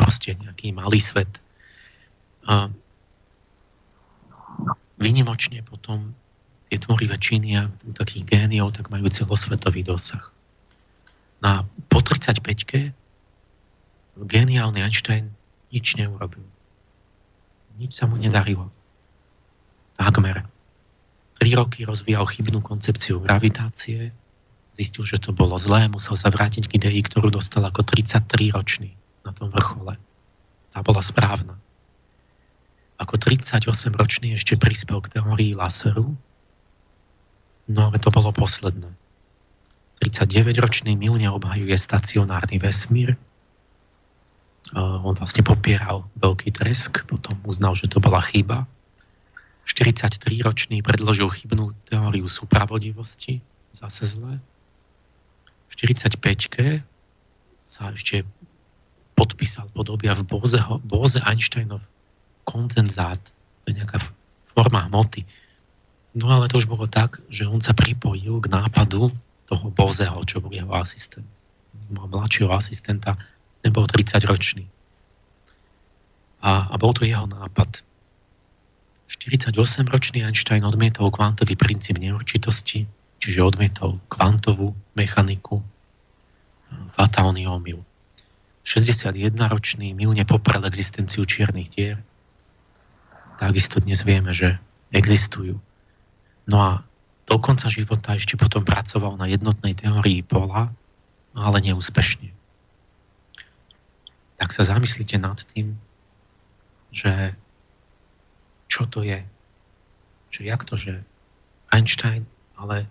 proste nejaký malý svet. A vynimočne potom tie tvorivé činy a takých géniov tak majú celosvetový dosah. Na, po 35-ke geniálny Einstein nič neurobil. Nič sa mu nedarilo. Takmer. Tri roky rozvíjal chybnú koncepciu gravitácie, zistil, že to bolo zlé, musel sa vrátiť k idei, ktorú dostal ako 33-ročný na tom vrchole. Tá bola správna. Ako 38-ročný ešte prispel k teórii laseru, no ale to bolo posledné. 39-ročný milne obhajuje stacionárny vesmír. On vlastne popieral veľký tresk, potom uznal, že to bola chyba. 43-ročný predložil chybnú teóriu súpravodivosti, zase zle. V 45-ke sa ešte podpísal podobia v Bozeho, Boze Einsteinov kondenzát, to je nejaká forma hmoty. No ale to už bolo tak, že on sa pripojil k nápadu toho Bozeho, čo bol jeho asistent. Mal mladšieho asistenta, nebol 30 ročný. A, a bol to jeho nápad. 48-ročný Einstein odmietol kvantový princíp neurčitosti, čiže odmietol kvantovú mechaniku, fatálny omyl. 61-ročný milne poprel existenciu čiernych dier. Takisto dnes vieme, že existujú. No a do konca života ešte potom pracoval na jednotnej teórii pola, ale neúspešne. Tak sa zamyslite nad tým, že čo to je. Že jak to, že Einstein, ale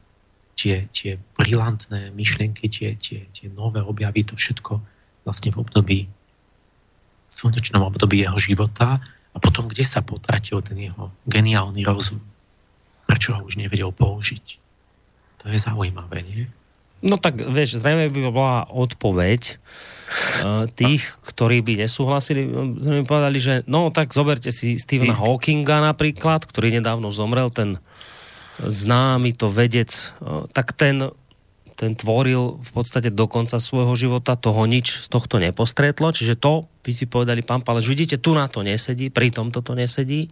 tie, tie brilantné myšlienky, tie, tie, tie nové objavy, to všetko vlastne v období, v slnečnom období jeho života a potom kde sa potratil ten jeho geniálny rozum. Prečo ho už nevedel použiť? To je zaujímavé, nie? No tak, vieš, zrejme by bola odpoveď uh, tých, ktorí by nesúhlasili, sme povedali, že no tak zoberte si Stephena Hawkinga napríklad, ktorý nedávno zomrel, ten známy to vedec, uh, tak ten ten tvoril v podstate do konca svojho života, toho nič z tohto nepostretlo, čiže to, by si povedali, pán Paleš, vidíte, tu na to nesedí, pri tomto to nesedí.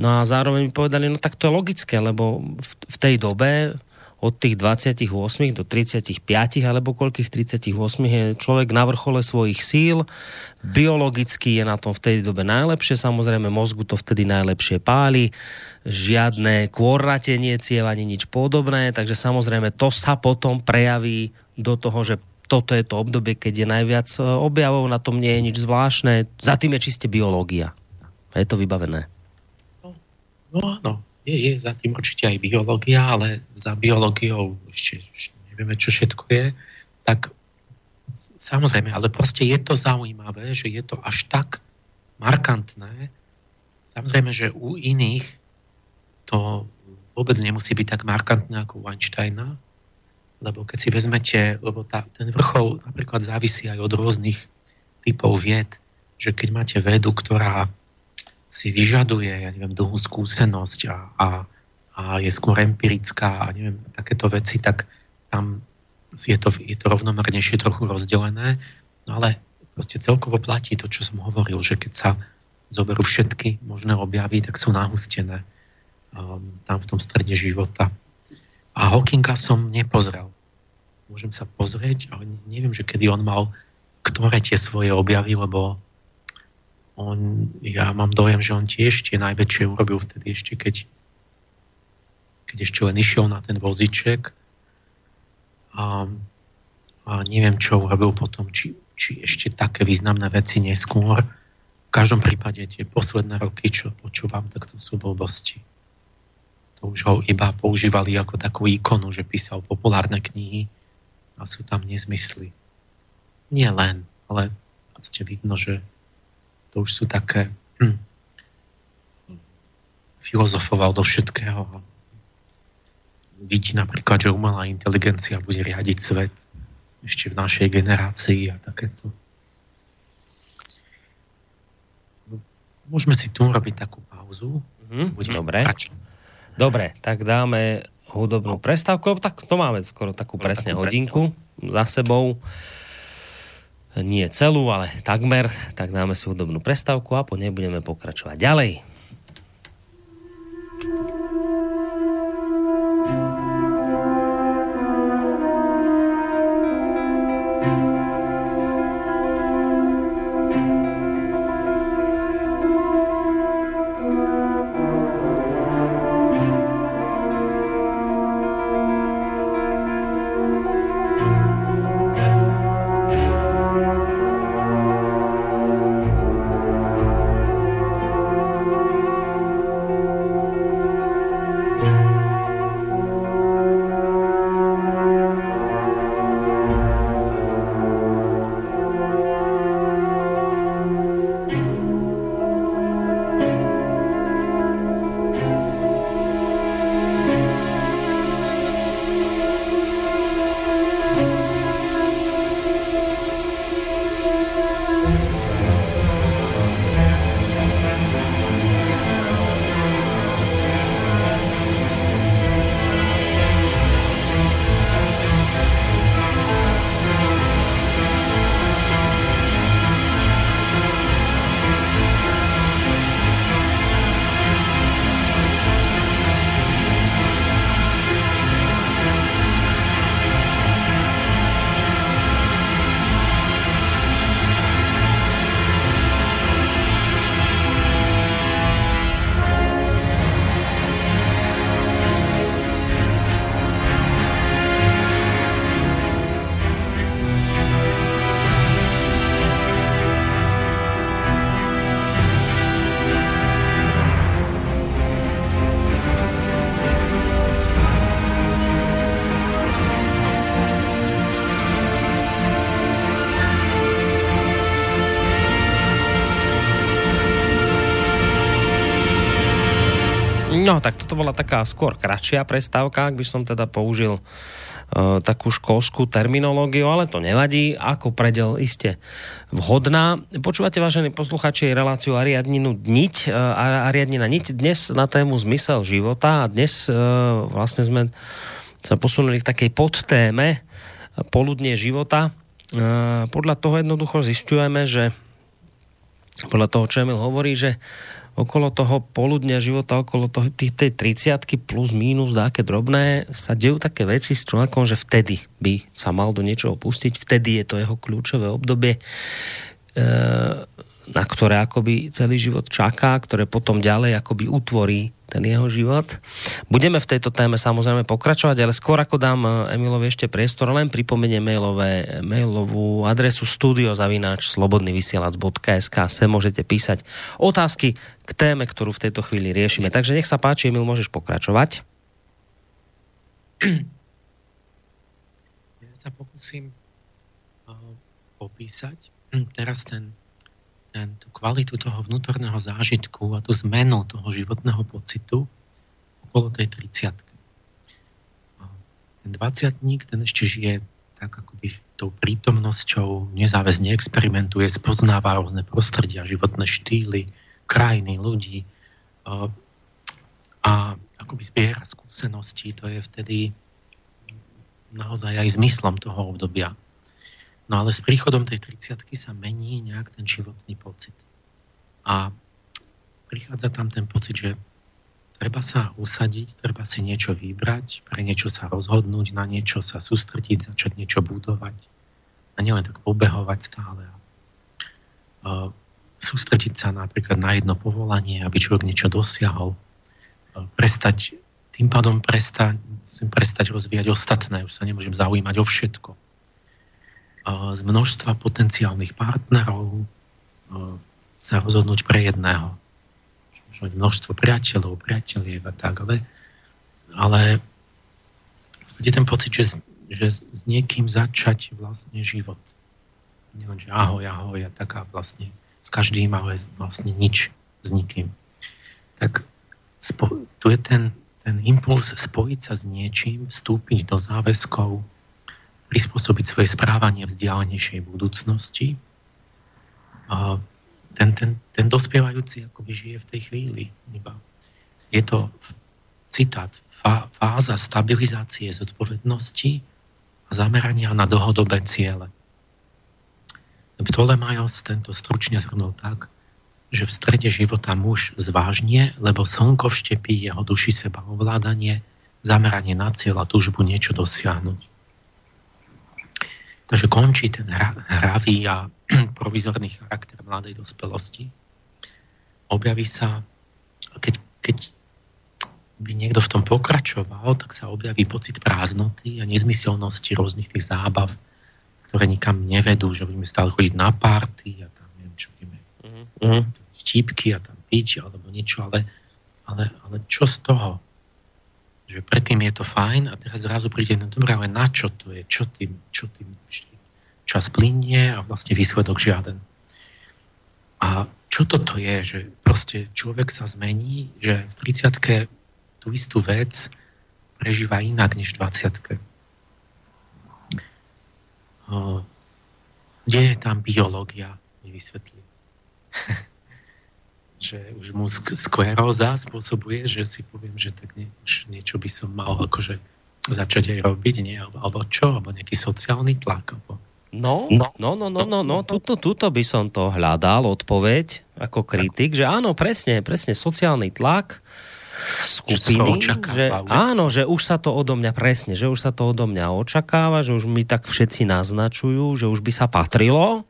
No a zároveň mi povedali, no tak to je logické, lebo v, v tej dobe od tých 28 do 35 alebo koľkých 38 je človek na vrchole svojich síl, biologicky je na tom v tej dobe najlepšie, samozrejme mozgu to vtedy najlepšie páli, žiadne kôrratenie ciev ani nič podobné, takže samozrejme to sa potom prejaví do toho, že toto je to obdobie, keď je najviac e, objavov, na tom nie je nič zvláštne, za tým je čiste biológia. Je to vybavené. No áno, je, je za tým určite aj biológia, ale za biológiou ešte, ešte nevieme, čo všetko je, tak samozrejme, ale proste je to zaujímavé, že je to až tak markantné. Samozrejme, že u iných to vôbec nemusí byť tak markantné ako u Einsteina, lebo keď si vezmete, lebo tá, ten vrchol napríklad závisí aj od rôznych typov vied, že keď máte vedu, ktorá si vyžaduje, ja neviem, dlhú skúsenosť a, a, a je skôr empirická a neviem, takéto veci, tak tam je to, je to rovnomernejšie trochu rozdelené, no ale proste celkovo platí to, čo som hovoril, že keď sa zoberú všetky možné objavy, tak sú nahustené um, tam v tom strede života. A Hawkinga som nepozrel. Môžem sa pozrieť, ale neviem, že kedy on mal ktoré tie svoje objavy, lebo on, ja mám dojem, že on tiež tie najväčšie urobil vtedy ešte, keď, keď ešte len išiel na ten voziček a, a neviem, čo urobil potom, či, či ešte také významné veci neskôr. V každom prípade tie posledné roky, čo počúvam, tak to sú blbosti. To už ho iba používali ako takú ikonu, že písal populárne knihy a sú tam nezmysly. Nie len, ale ste vidno, že to už sú také hm, filozofoval do všetkého. Vidí napríklad, že umelá inteligencia bude riadiť svet ešte v našej generácii a takéto. Môžeme si tu robiť takú pauzu. Mm-hmm, dobre. Dobre, tak dáme hudobnú prestávku. Tak to máme skoro takú presne hodinku za sebou nie celú, ale takmer, tak dáme si hudobnú prestávku a po nej budeme pokračovať ďalej. No, tak toto bola taká skôr kratšia prestávka, ak by som teda použil uh, takú školskú terminológiu, ale to nevadí, ako predel iste vhodná. Počúvate, vážení posluchači, reláciu Ariadninu Niť, uh, Ariadnina Niť, dnes na tému zmysel života a dnes uh, vlastne sme sa posunuli k takej podtéme poludnie života. Podľa toho jednoducho zistujeme, že podľa toho, čo Emil hovorí, že okolo toho poludnia života, okolo toho, tých, tej 30 plus minus dáke drobné, sa dejú také veci s človekom, že vtedy by sa mal do niečoho pustiť, vtedy je to jeho kľúčové obdobie, e, na ktoré akoby celý život čaká, ktoré potom ďalej akoby utvorí ten jeho život. Budeme v tejto téme samozrejme pokračovať, ale skôr ako dám eh, Emilovi ešte priestor, len pripomeniem mailové, mailovú adresu studiozavináč slobodnyvysielac.sk se môžete písať otázky k téme, ktorú v tejto chvíli riešime. Takže nech sa páči, Emil, môžeš pokračovať. Ja sa pokúsim uh, popísať teraz ten ten, tú kvalitu toho vnútorného zážitku a tú zmenu toho životného pocitu okolo tej 30 Ten 20 ten ešte žije tak akoby tou prítomnosťou, nezáväzne experimentuje, spoznáva rôzne prostredia, životné štýly, krajiny, ľudí a akoby zbiera skúsenosti. To je vtedy naozaj aj zmyslom toho obdobia No ale s príchodom tej 30 sa mení nejak ten životný pocit. A prichádza tam ten pocit, že treba sa usadiť, treba si niečo vybrať, pre niečo sa rozhodnúť, na niečo sa sústrediť, začať niečo budovať. A nielen tak pobehovať stále. A sústrediť sa napríklad na jedno povolanie, aby človek niečo dosiahol. Prestať, tým pádom prestať, musím prestať rozvíjať ostatné, už sa nemôžem zaujímať o všetko z množstva potenciálnych partnerov sa rozhodnúť pre jedného. Mať množstvo priateľov, priateľiev a tak, ale, ale je ten pocit, že, že s niekým začať vlastne život. Nielen, že ahoj, ahoj a taká vlastne s každým, ale vlastne nič s nikým. Tak spo, tu je ten, ten impuls spojiť sa s niečím, vstúpiť do záväzkov, prispôsobiť svoje správanie vzdialenejšej budúcnosti. A ten, ten, ten dospievajúci akoby žije v tej chvíli. Iba. Je to citát, fáza stabilizácie zodpovednosti a zamerania na dlhodobé ciele. Ptolemajos tento stručne zhrnul tak, že v strede života muž zvážnie, lebo slnko vštepí jeho duši seba ovládanie, zameranie na cieľ a túžbu niečo dosiahnuť. Takže končí ten hravý a provizorný charakter mladej dospelosti. Objaví sa, keď, keď by niekto v tom pokračoval, tak sa objaví pocit prázdnoty a nezmyselnosti rôznych tých zábav, ktoré nikam nevedú, že budeme stále chodiť na párty a tam neviem, čo budeme mm-hmm. vtípky a tam piť alebo niečo, ale, ale, ale čo z toho? Že predtým je to fajn a teraz zrazu príde, no dobré, ale na čo to je, čo tým, čo tým čas plinie a vlastne výsledok žiaden. A čo toto je, že proste človek sa zmení, že v 30 tú istú vec prežíva inak než v 20 Kde je tam biológia, mi vysvetlí. že už mu skleróza spôsobuje, že si poviem, že tak nie, už niečo by som mal akože začať aj robiť, nie? Alebo, alebo čo? Alebo nejaký sociálny tlak? Alebo... No, no, no, no, no, no, no, tuto, tuto by som to hľadal, odpoveď, ako kritik, že áno, presne, presne, sociálny tlak, skupiny, že áno, že už sa to odo mňa, presne, že už sa to odo mňa očakáva, že už mi tak všetci naznačujú, že už by sa patrilo,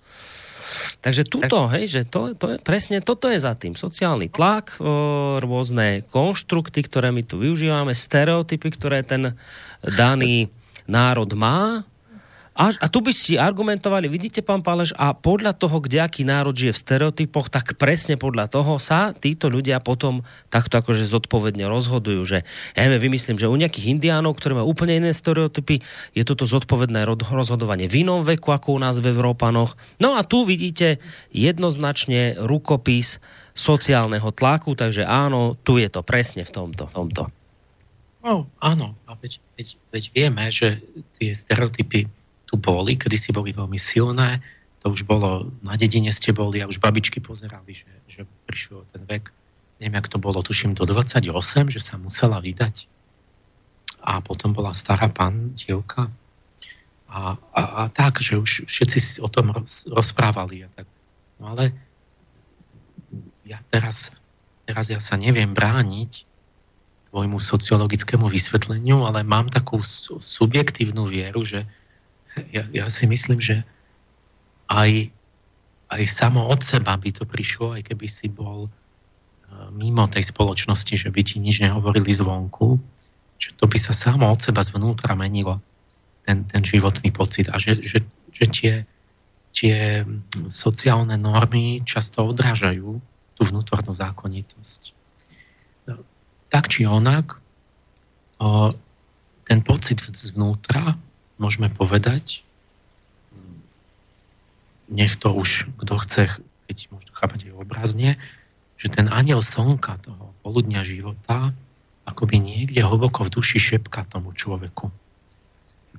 Takže tuto, hej, že to, to je, presne toto je za tým. Sociálny tlak, rôzne konštrukty, ktoré my tu využívame, stereotypy, ktoré ten daný národ má A, a tu by si argumentovali, vidíte, pán Páleš, a podľa toho, kde aký národ žije v stereotypoch, tak presne podľa toho sa títo ľudia potom takto akože zodpovedne rozhodujú, že ja neviem, vymyslím, že u nejakých indiánov, ktorí majú úplne iné stereotypy, je toto zodpovedné rozhodovanie v inom veku, ako u nás v Európanoch. No a tu vidíte jednoznačne rukopis sociálneho tlaku, takže áno, tu je to presne v tomto. V tomto. No, áno, a veď, veď, veď vieme, že tie stereotypy tu boli, kedy si boli veľmi silné, to už bolo, na dedine ste boli a už babičky pozerali, že, že prišiel ten vek, neviem, jak to bolo, tuším do 28, že sa musela vydať. A potom bola stará pán, dievka. A, a, a tak, že už všetci o tom roz, rozprávali. A tak. No ale ja teraz, teraz ja sa neviem brániť tvojmu sociologickému vysvetleniu, ale mám takú subjektívnu vieru, že ja, ja si myslím, že aj, aj samo od seba by to prišlo, aj keby si bol e, mimo tej spoločnosti, že by ti nič nehovorili zvonku, že to by sa samo od seba zvnútra menilo, ten, ten životný pocit a že, že, že tie, tie sociálne normy často odrážajú tú vnútornú zákonitosť. No, tak či onak, ten pocit zvnútra môžeme povedať, nech to už kto chce, keď môžete chápať aj obrazne, že ten aniel slnka toho poludňa života akoby niekde hlboko v duši šepka tomu človeku.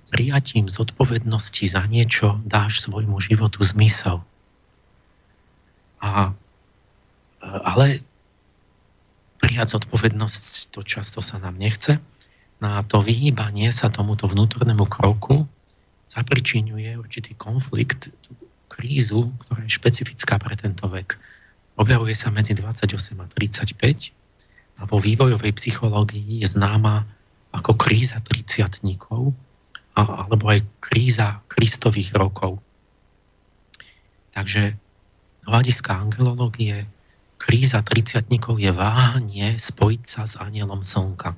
Prijatím zodpovednosti za niečo dáš svojmu životu zmysel. A, ale prijať zodpovednosť to často sa nám nechce na to vyhýbanie sa tomuto vnútornému kroku zapričinuje určitý konflikt, krízu, ktorá je špecifická pre tento vek. Objavuje sa medzi 28 a 35 a vo vývojovej psychológii je známa ako kríza 30 alebo aj kríza kristových rokov. Takže z hľadiska angelológie kríza 30 je váhanie spojiť sa s anielom slnka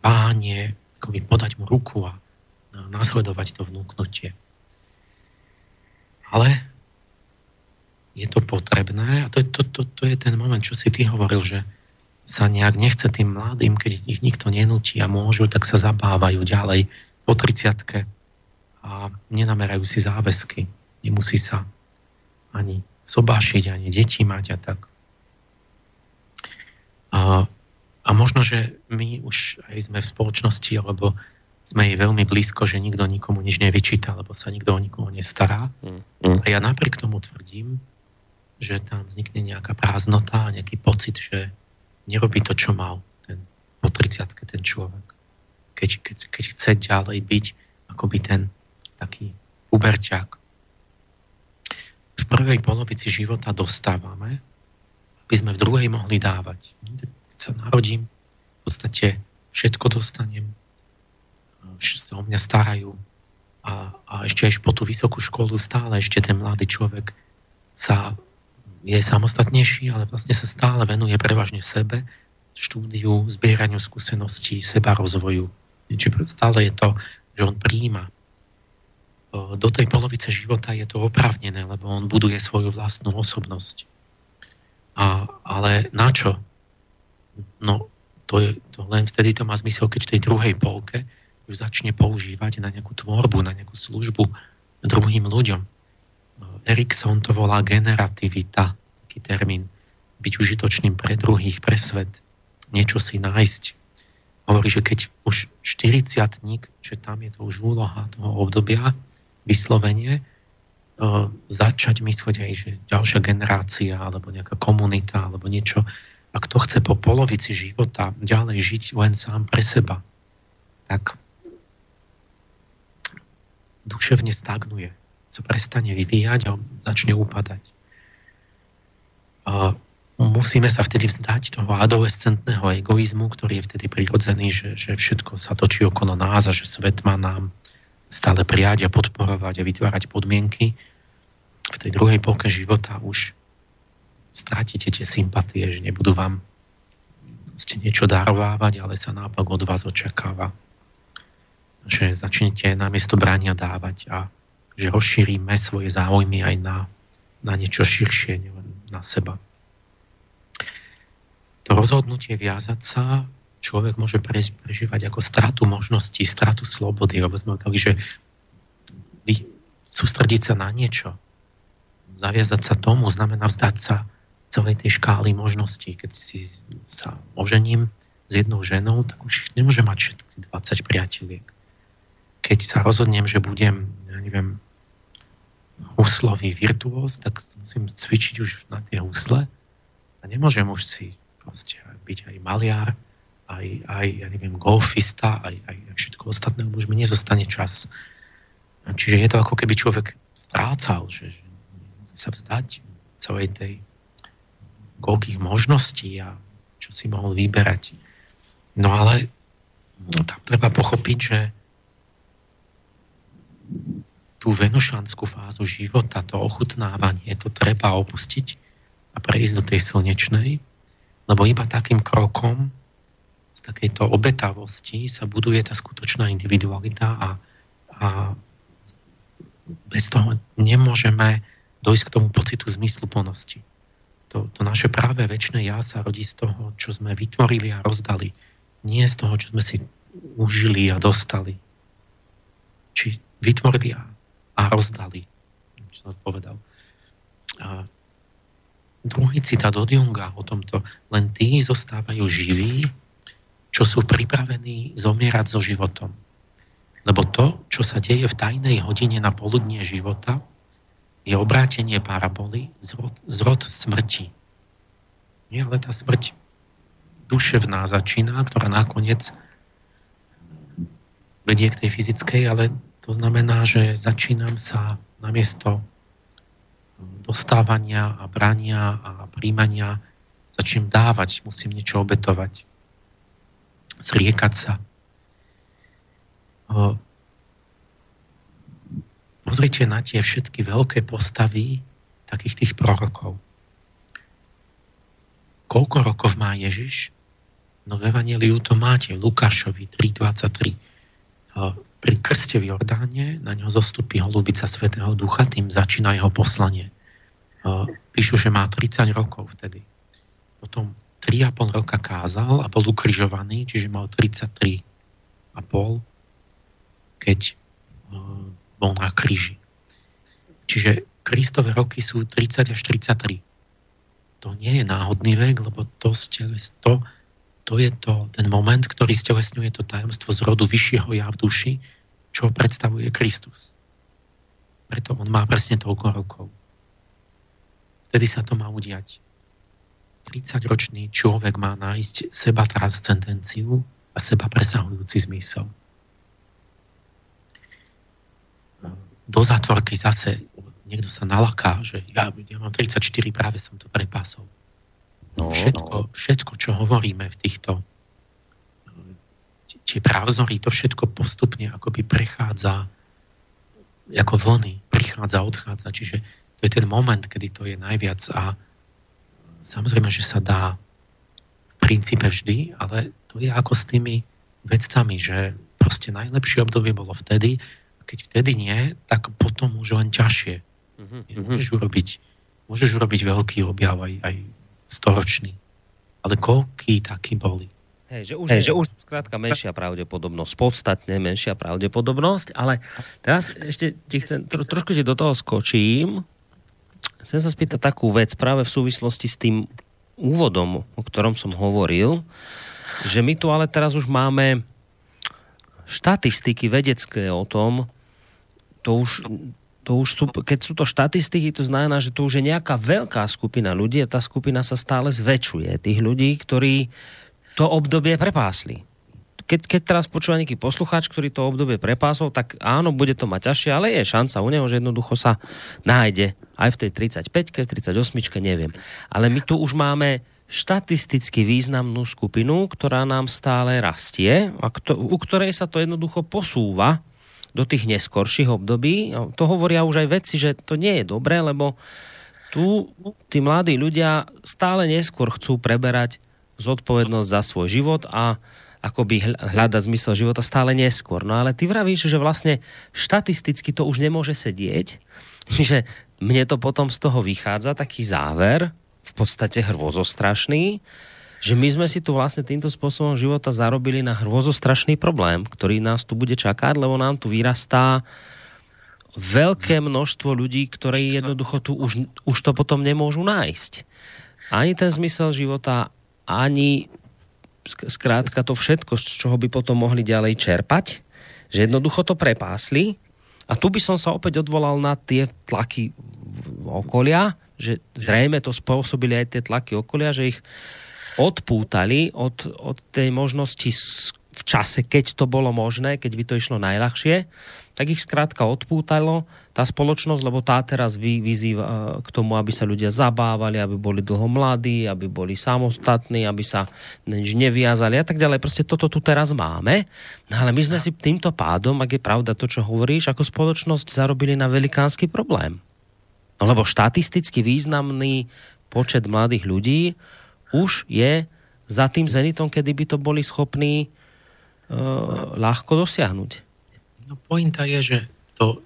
pánie, akoby podať mu ruku a nasledovať to vnúknutie. Ale je to potrebné a to, to, to, to je ten moment, čo si ty hovoril, že sa nejak nechce tým mladým, keď ich nikto nenúti a môžu, tak sa zabávajú ďalej po 30 a nenamerajú si záväzky. Nemusí sa ani sobášiť, ani deti mať a tak. A a možno, že my už aj sme v spoločnosti, alebo sme jej veľmi blízko, že nikto nikomu nič nevyčíta, lebo sa nikto o nikoho nestará. Mm. A ja napriek tomu tvrdím, že tam vznikne nejaká prázdnota a nejaký pocit, že nerobí to, čo mal ten, po 30 ten človek. Keď, keď, keď chce ďalej byť akoby ten taký uberťák. V prvej polovici života dostávame, aby sme v druhej mohli dávať sa narodím, v podstate všetko dostanem, sa o mňa starajú a, a ešte až po tú vysokú školu stále ešte ten mladý človek sa je samostatnejší, ale vlastne sa stále venuje prevažne sebe, štúdiu, zbieraniu skúseností, seba rozvoju. Čiže stále je to, že on príjima. Do tej polovice života je to opravnené, lebo on buduje svoju vlastnú osobnosť. A, ale na čo? No, to, je, to len vtedy to má zmysel, keď v tej druhej polke ju začne používať na nejakú tvorbu, na nejakú službu druhým ľuďom. Erikson to volá generativita, taký termín, byť užitočným pre druhých, pre svet, niečo si nájsť. Hovorí, že keď už 40 že tam je to už úloha toho obdobia, vyslovenie, začať myslieť aj, že ďalšia generácia alebo nejaká komunita alebo niečo a kto chce po polovici života ďalej žiť len sám pre seba, tak duševne stagnuje, sa prestane vyvíjať a začne upadať. A musíme sa vtedy vzdať toho adolescentného egoizmu, ktorý je vtedy prirodzený, že, že všetko sa točí okolo nás a že svet má nám stále prijať a podporovať a vytvárať podmienky. V tej druhej polke života už strátite tie sympatie, že nebudú vám ste niečo darovávať, ale sa nápak od vás očakáva. že začnete namiesto brania dávať a že rozšírime svoje záujmy aj na, na niečo širšie, nielen na seba. To rozhodnutie viazať sa človek môže prežívať ako stratu možností, stratu slobody, lebo sme hovorili, že sústrediť sa na niečo, zaviazať sa tomu, znamená vzdať sa celej tej škály možností. Keď si sa ožením s jednou ženou, tak už nemôžem mať všetky 20 priateliek. Keď sa rozhodnem, že budem, ja neviem, huslový virtuós, tak musím cvičiť už na tie husle a nemôžem už si proste byť aj maliar, aj, aj ja neviem, golfista, aj, aj všetko ostatné, už mi nezostane čas. Čiže je to ako keby človek strácal, že, že musí sa vzdať celej tej koľkých možností a čo si mohol vyberať. No ale no, tam treba pochopiť, že tú venušanskú fázu života, to ochutnávanie, to treba opustiť a prejsť do tej slnečnej, lebo iba takým krokom z takejto obetavosti sa buduje tá skutočná individualita a, a bez toho nemôžeme dojsť k tomu pocitu zmysluplnosti. To, to naše práve väčšie ja sa rodí z toho, čo sme vytvorili a rozdali. Nie z toho, čo sme si užili a dostali. Či vytvorili a, a rozdali. Čo som povedal. A druhý citát od Junga o tomto. Len tí zostávajú živí, čo sú pripravení zomierať so životom. Lebo to, čo sa deje v tajnej hodine na poludnie života, je obrátenie paraboly, zrod, zrod smrti. Nie, ale tá smrť duševná začína, ktorá nakoniec vedie k tej fyzickej, ale to znamená, že začínam sa namiesto dostávania a brania a príjmania začnem dávať, musím niečo obetovať, zriekať sa. Pozrite na tie všetky veľké postavy takých tých prorokov. Koľko rokov má Ježiš? No v Evangeliu to máte, Lukášovi 3.23. Pri krste v Jordáne na ňo zostupí holubica Svetého Ducha, tým začína jeho poslanie. Píšu, že má 30 rokov vtedy. Potom 3,5 roka kázal a bol ukrižovaný, čiže mal 33,5, keď bol na kríži. Čiže Kristové roky sú 30 až 33. To nie je náhodný vek, lebo to, to, to je to, ten moment, ktorý stelesňuje to tajomstvo z rodu vyššieho ja v duši, čo predstavuje Kristus. Preto on má presne toľko rokov. Vtedy sa to má udiať. 30-ročný človek má nájsť seba transcendenciu a seba presahujúci zmysel. Do zatvorky zase niekto sa nalaká, že ja, ja mám 34, práve som to prepásol. No, všetko, no. všetko, čo hovoríme v týchto tie právzory, to všetko postupne akoby prechádza ako vlny, prichádza, odchádza. Čiže to je ten moment, kedy to je najviac a samozrejme, že sa dá v princípe vždy, ale to je ako s tými vecami, že proste najlepšie obdobie bolo vtedy, keď vtedy nie, tak potom už len ťažšie. Mm-hmm. Môžeš urobiť, môžeš urobiť veľký objav aj, aj storočný. Ale koľký takí boli? Hej, že už, Hej, že už skrátka menšia pravdepodobnosť, podstatne menšia pravdepodobnosť, ale teraz ešte ti chcem, tro, trošku ti do toho skočím. Chcem sa spýtať takú vec práve v súvislosti s tým úvodom, o ktorom som hovoril, že my tu ale teraz už máme štatistiky vedecké o tom, to už, to už sú, keď sú to štatistiky, to znamená, že to už je nejaká veľká skupina ľudí a tá skupina sa stále zväčšuje. Tých ľudí, ktorí to obdobie prepásli. Keď, keď teraz počúva nejaký poslucháč, ktorý to obdobie prepásol, tak áno, bude to mať ťažšie, ale je šanca u neho, že jednoducho sa nájde aj v tej 35 38 neviem. Ale my tu už máme štatisticky významnú skupinu, ktorá nám stále rastie a kto, u ktorej sa to jednoducho posúva do tých neskorších období. To hovoria už aj vedci, že to nie je dobré, lebo tu tí mladí ľudia stále neskôr chcú preberať zodpovednosť za svoj život a akoby hľadať zmysel života stále neskôr. No ale ty vravíš, že vlastne štatisticky to už nemôže sedieť, že mne to potom z toho vychádza taký záver, v podstate hrvozostrašný, že my sme si tu vlastne týmto spôsobom života zarobili na hrvozostrašný problém, ktorý nás tu bude čakať, lebo nám tu vyrastá veľké množstvo ľudí, ktorí jednoducho tu už, už to potom nemôžu nájsť. Ani ten zmysel života, ani skrátka to všetko, z čoho by potom mohli ďalej čerpať, že jednoducho to prepásli. A tu by som sa opäť odvolal na tie tlaky okolia, že zrejme to spôsobili aj tie tlaky okolia, že ich odpútali od, od tej možnosti v čase, keď to bolo možné, keď by to išlo najľahšie, tak ich skrátka odpútalo tá spoločnosť, lebo tá teraz vy, vyzýva e, k tomu, aby sa ľudia zabávali, aby boli dlho mladí, aby boli samostatní, aby sa nič neviazali a tak ďalej. Proste toto tu teraz máme. No ale my sme si týmto pádom, ak je pravda to, čo hovoríš, ako spoločnosť zarobili na velikánsky problém. No lebo štatisticky významný počet mladých ľudí už je za tým zenitom, kedy by to boli schopní uh, ľahko dosiahnuť. No pointa je, že to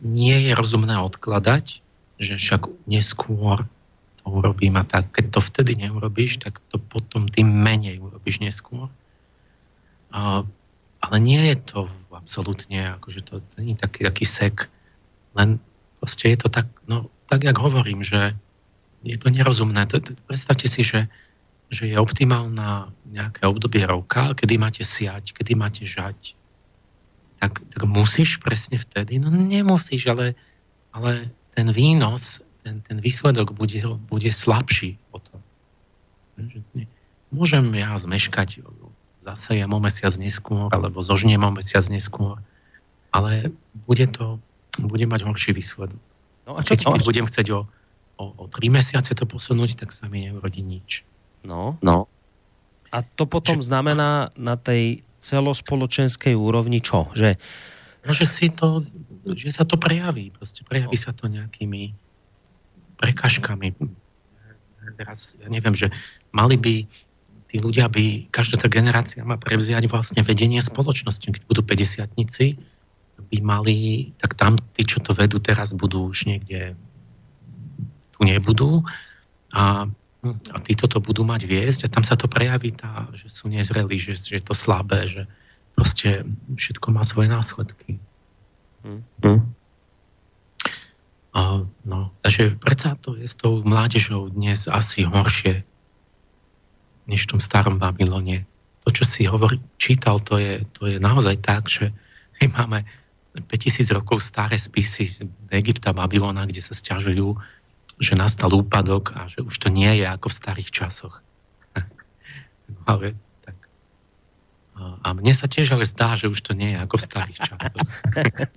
nie je rozumné odkladať, že však neskôr to urobím a tak. Keď to vtedy neurobíš, tak to potom tým menej urobíš neskôr. Uh, ale nie je to absolútne, akože to, to nie je taký, taký sek, len proste je to tak, no tak, jak hovorím, že je to nerozumné. To, to, predstavte si, že, že je optimálna nejaké obdobie roka, kedy máte siať, kedy máte žať. Tak, tak musíš presne vtedy? No nemusíš, ale, ale ten výnos, ten, ten výsledok bude, bude slabší potom. Môžem ja zmeškať, zase ja o mesiac neskôr, alebo zožniem o mesiac neskôr, ale bude to, bude mať horší výsledok. No a čo keď, keď budem chcieť o o, o tri mesiace to posunúť, tak sa mi neurodí nič. No. no. A to potom že, znamená na tej celospoločenskej úrovni čo? Že... No, že, si to, že sa to prejaví. Proste prejaví sa to nejakými prekažkami. Teraz, ja neviem, že mali by tí ľudia by, každá tá generácia má prevziať vlastne vedenie spoločnosti. Keď budú 50 by mali, tak tam tí, čo to vedú teraz, budú už niekde tu nebudú a, a títo to budú mať viesť a tam sa to prejaví, tá, že sú nezrelí, že, že je to slabé, že proste všetko má svoje následky. Mm. A, no, takže predsa to je s tou mládežou dnes asi horšie než v tom starom Babylone. To, čo si hovor, čítal, to je, to je naozaj tak, že my máme 5000 rokov staré spisy z Egypta, Babylona, kde sa stiažujú, že nastal úpadok a že už to nie je ako v starých časoch. ale tak. A mne sa tiež ale zdá, že už to nie je ako v starých časoch.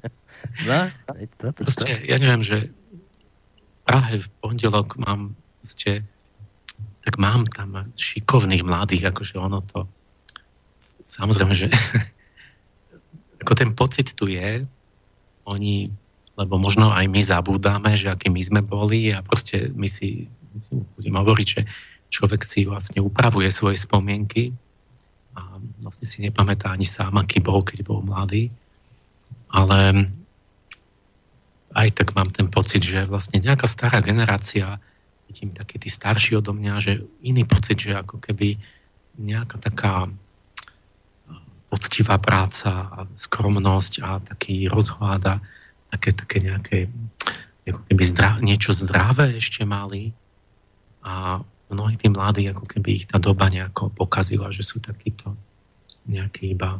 no, to, to, proste, ja neviem, že Prahe v pondelok mám proste, tak mám tam šikovných mladých, akože ono to samozrejme, že ako ten pocit tu je, oni lebo možno aj my zabúdame, že aký my sme boli a proste my si, budem hovoriť, že človek si vlastne upravuje svoje spomienky a vlastne si nepamätá ani sám, aký bol, keď bol mladý. Ale aj tak mám ten pocit, že vlastne nejaká stará generácia, vidím takí tí starší odo mňa, že iný pocit, že ako keby nejaká taká poctivá práca a skromnosť a taký rozhľada také, také nejaké ako keby zdra, niečo zdravé ešte mali a mnohí tí mladí ako keby ich tá doba nejako pokazila, že sú takíto nejaké iba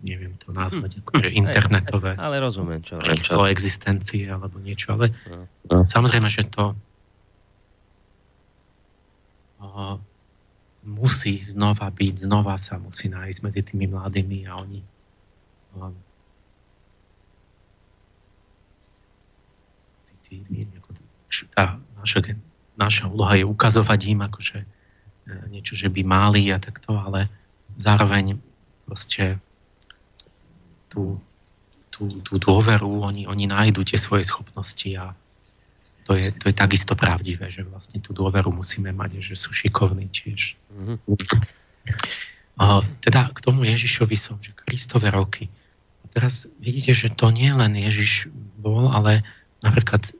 neviem to nazvať, akože internetové ale rozumiem, čo, čo. existencie alebo niečo, ale no. no. samozrejme, že to musí znova byť, znova sa musí nájsť medzi tými mladými a oni tí, ako, tá naša, naša úloha je ukazovať im akože e, niečo, že by mali a takto, ale zároveň proste tú, tú, tú dôveru, oni, oni nájdú tie svoje schopnosti a to je, to je takisto pravdivé, že vlastne tú dôveru musíme mať, že sú šikovní tiež. Mm-hmm. teda k tomu Ježišovi som, že Kristové roky. A teraz vidíte, že to nie len Ježiš bol, ale napríklad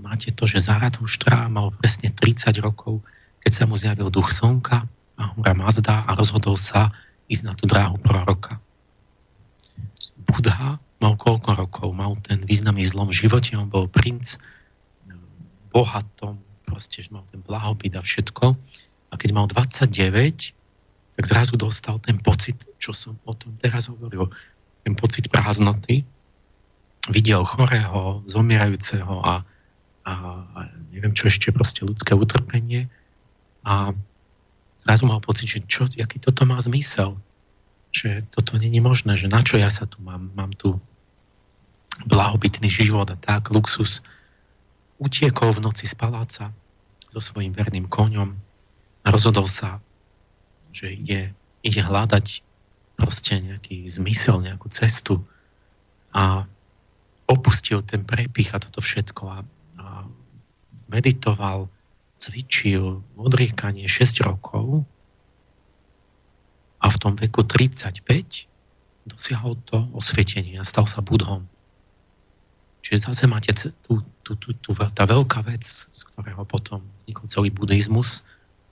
máte to, že Zarathustra mal presne 30 rokov, keď sa mu zjavil duch slnka a hora Mazda a rozhodol sa ísť na tú dráhu proroka. Budha mal koľko rokov? Mal ten významný zlom v živote, on bol princ, bohatom, proste, že mal ten blahobyt a všetko. A keď mal 29, tak zrazu dostal ten pocit, čo som o tom teraz hovoril, ten pocit prázdnoty, videl chorého, zomierajúceho a, a, neviem čo ešte, proste ľudské utrpenie. A zrazu mal pocit, že čo, aký toto má zmysel, že toto není možné, že na čo ja sa tu mám, mám tu blahobytný život a tak, luxus, utiekol v noci z paláca so svojím verným koňom. A rozhodol sa, že ide, ide hľadať proste nejaký zmysel, nejakú cestu. A opustil ten prepich a toto všetko. A meditoval, cvičil odriekanie 6 rokov a v tom veku 35 dosiahol to osvietenie a stal sa budhom. Čiže zase máte tú, tú, tú, tú, tá veľká vec, z ktorého potom vznikol celý buddhizmus,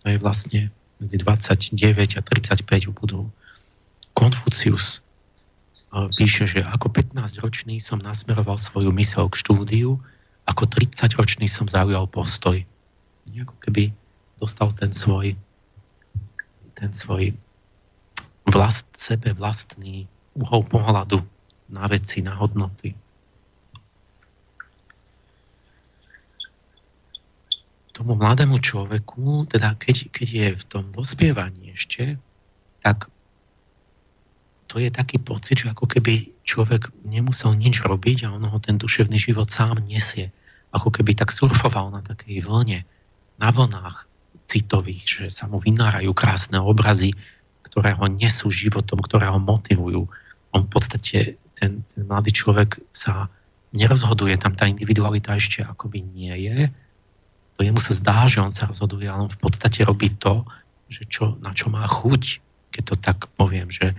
to je vlastne medzi 29 a 35 u Budhu. Konfucius píše, že ako 15-ročný som nasmeroval svoju mysel k štúdiu, ako 30-ročný som zaujal postoj. Ako keby dostal ten svoj ten svoj vlast, sebe vlastný uhol pohľadu na veci, na hodnoty. tomu mladému človeku, teda keď, keď je v tom dospievaní ešte, tak to je taký pocit, že ako keby človek nemusel nič robiť a on ho ten duševný život sám nesie. Ako keby tak surfoval na takej vlne, na vlnách citových, že sa mu vynárajú krásne obrazy, ktoré ho nesú životom, ktoré ho motivujú. On v podstate, ten, ten mladý človek sa nerozhoduje, tam tá individualita ešte akoby nie je, to jemu sa zdá, že on sa rozhoduje, ale on v podstate robí to, že čo, na čo má chuť, keď to tak poviem, že,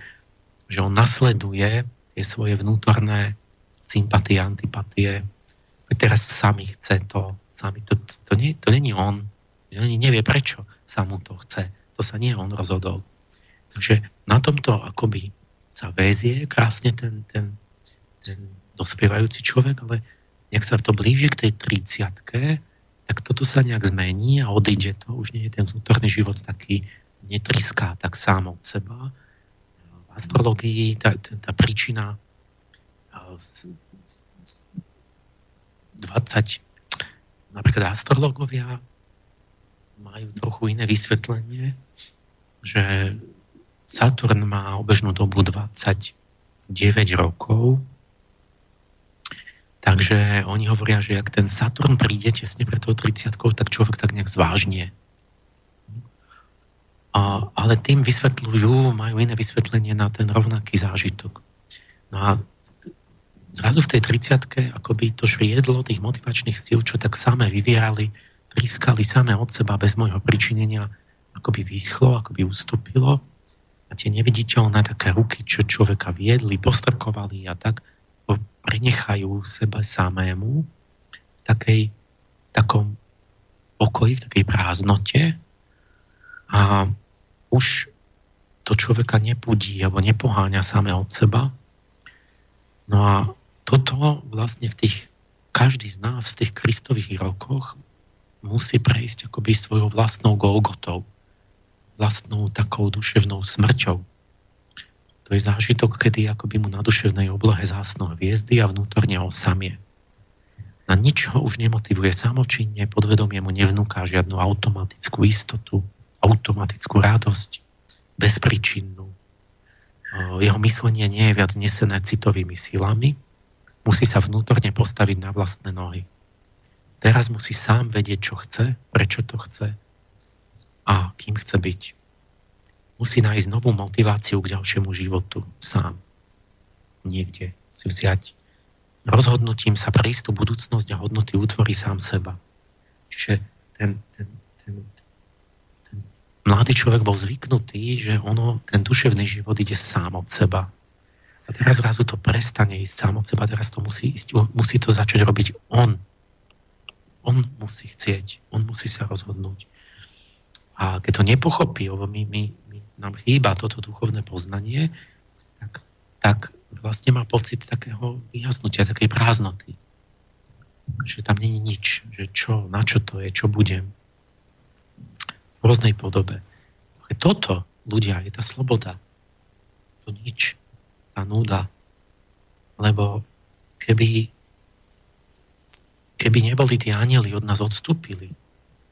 že on nasleduje tie svoje vnútorné sympatie, antipatie. Teraz sami chce to, sami to, to, to, nie, to není on. On nevie, prečo sa mu to chce. To sa nie on rozhodol. Takže na tomto akoby sa väzie krásne ten, ten, ten dospievajúci človek, ale nejak sa to blíži k tej 30 tak toto sa nejak zmení a odíde to. Už nie je ten vnútorný život taký netriská tak sám od seba. V astrologii tá, tá, príčina 20 napríklad astrologovia majú trochu iné vysvetlenie, že Saturn má obežnú dobu 29 rokov Takže oni hovoria, že ak ten Saturn príde tesne pre tou 30 tak človek tak nejak zvážnie. A, ale tým vysvetľujú, majú iné vysvetlenie na ten rovnaký zážitok. No a zrazu v tej 30 akoby to žriedlo tých motivačných síl, čo tak samé vyvierali, trískali samé od seba bez môjho pričinenia, akoby vyschlo, akoby ustúpilo a tie neviditeľné také ruky, čo človeka viedli, postrkovali a tak, prenechajú seba samému v takej, takom pokoji, v takej prázdnote a už to človeka nepudí alebo nepoháňa samé od seba. No a toto vlastne v tých, každý z nás v tých kristových rokoch musí prejsť akoby svojou vlastnou Golgotou, vlastnou takou duševnou smrťou. To je zážitok, kedy akoby mu na duševnej oblohe zásno hviezdy a vnútorne ho samie. Na nič ho už nemotivuje samočinne, podvedomie mu nevnúka žiadnu automatickú istotu, automatickú radosť, bezpričinnú. Jeho myslenie nie je viac nesené citovými silami, musí sa vnútorne postaviť na vlastné nohy. Teraz musí sám vedieť, čo chce, prečo to chce a kým chce byť musí nájsť novú motiváciu k ďalšiemu životu sám. Niekde si vziať rozhodnutím sa prístup budúcnosť a hodnoty utvorí sám seba. Čiže ten, ten, ten, ten mladý človek bol zvyknutý, že ono, ten duševný život ide sám od seba. A teraz zrazu to prestane ísť sám od seba, teraz to musí ísť, musí to začať robiť on. On musí chcieť, on musí sa rozhodnúť. A keď to nepochopí, lebo my, my, my, nám chýba toto duchovné poznanie, tak, tak vlastne má pocit takého vyjasnutia, takej prázdnoty. Že tam není nič, že čo, na čo to je, čo budem v rôznej podobe. Toto, ľudia, je tá sloboda. To nič. Tá núda. Lebo keby, keby neboli tí anieli od nás odstúpili,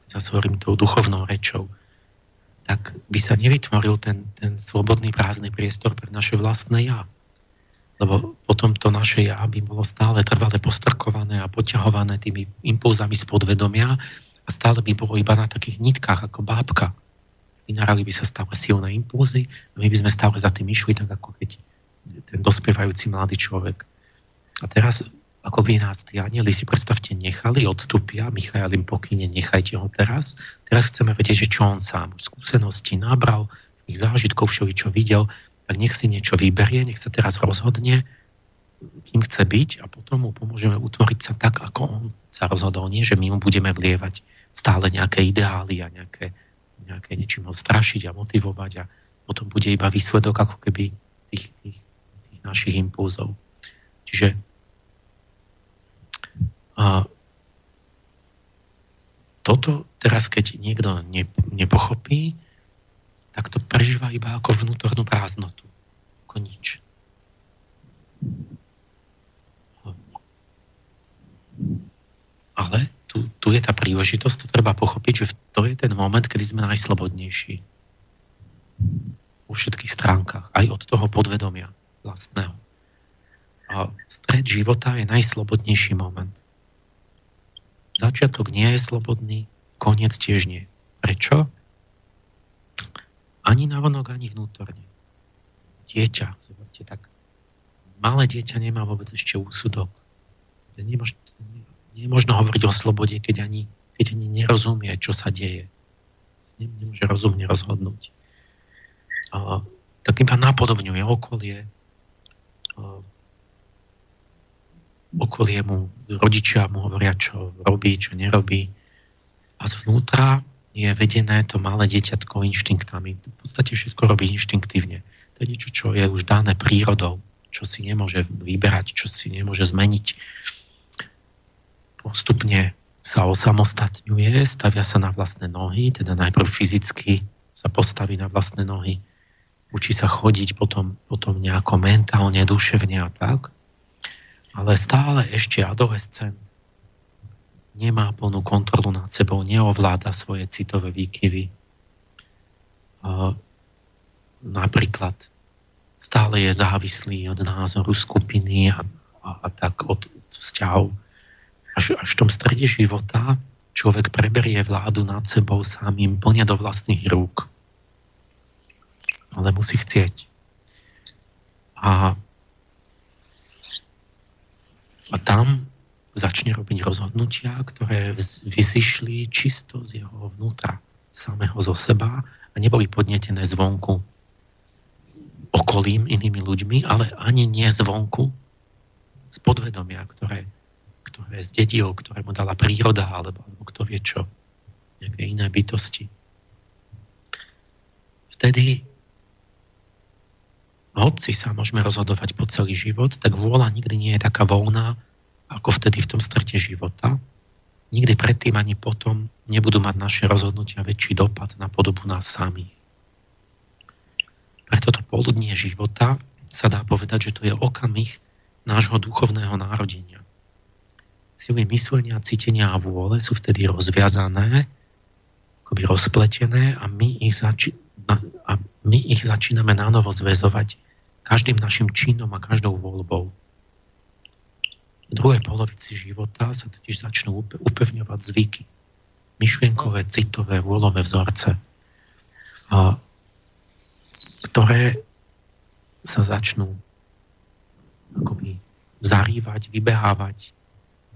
za svojím tou duchovnou rečou, tak by sa nevytvoril ten, ten slobodný prázdny priestor pre naše vlastné ja. Lebo potom to naše ja by bolo stále trvale postrkované a poťahované tými impulzami z podvedomia a stále by bolo iba na takých nitkách ako bábka. Vynárali by sa stále silné impulzy a my by sme stále za tým išli, tak ako keď ten dospievajúci mladý človek. A teraz, ako by nás tí anieli si predstavte nechali, odstúpia, Michal im pokyne, nechajte ho teraz. Teraz chceme vedieť, že čo on sám už skúsenosti nabral, ich zážitkov všeli, čo videl, tak nech si niečo vyberie, nech sa teraz rozhodne, kým chce byť a potom mu pomôžeme utvoriť sa tak, ako on sa rozhodol. Nie, že my mu budeme vlievať stále nejaké ideály a nejaké, nejaké niečím ho strašiť a motivovať a potom bude iba výsledok ako keby tých, tých, našich impulzov. Čiže a, toto teraz, keď niekto ne, nepochopí, tak to prežíva iba ako vnútornú prázdnotu. Ako nič. Ale tu, tu je tá príležitosť, to treba pochopiť, že to je ten moment, kedy sme najslobodnejší. Vo všetkých stránkach, aj od toho podvedomia vlastného. A stred života je najslobodnejší moment. Začiatok nie je slobodný, koniec tiež nie. Prečo? Ani navonok, ani vnútorne. Dieťa, zoberte tak, malé dieťa nemá vôbec ešte úsudok. Nemôže, nie je možno hovoriť o slobode, keď ani, keď ani nerozumie, čo sa deje. Nemôže rozumne rozhodnúť. A, tak iba napodobňuje okolie, a, okolie mu, rodičia mu hovoria, čo robí, čo nerobí. A zvnútra je vedené to malé dieťatko inštinktami. V podstate všetko robí inštinktívne. To je niečo, čo je už dané prírodou, čo si nemôže vyberať, čo si nemôže zmeniť postupne sa osamostatňuje, stavia sa na vlastné nohy, teda najprv fyzicky sa postaví na vlastné nohy, učí sa chodiť potom, potom nejako mentálne, duševne a tak. Ale stále ešte adolescent nemá plnú kontrolu nad sebou, neovláda svoje citové výkyvy. Napríklad stále je závislý od názoru skupiny a, a, a tak od, od vzťahov až, až v tom strede života človek preberie vládu nad sebou samým plne do vlastných rúk. Ale musí chcieť. A, a tam začne robiť rozhodnutia, ktoré vyzišli čisto z jeho vnútra, samého zo seba a neboli podnetené zvonku okolím, inými ľuďmi, ale ani nie zvonku, z podvedomia, ktoré ktoré zdedil, ktoré mu dala príroda, alebo, alebo kto vie čo, nejaké iné bytosti. Vtedy hoci sa môžeme rozhodovať po celý život, tak vôľa nikdy nie je taká voľná, ako vtedy v tom strete života. Nikdy predtým ani potom nebudú mať naše rozhodnutia väčší dopad na podobu nás samých. Preto to poludnie života sa dá povedať, že to je okamih nášho duchovného národenia. Sily myslenia, cítenia a vôle sú vtedy rozviazané, akoby rozpletené a my ich, zači- a my ich začíname nánovo zväzovať každým našim činom a každou voľbou. V druhej polovici života sa totiž začnú upevňovať zvyky, myšlienkové, citové, vôľové vzorce, ktoré sa začnú akoby zarývať, vybehávať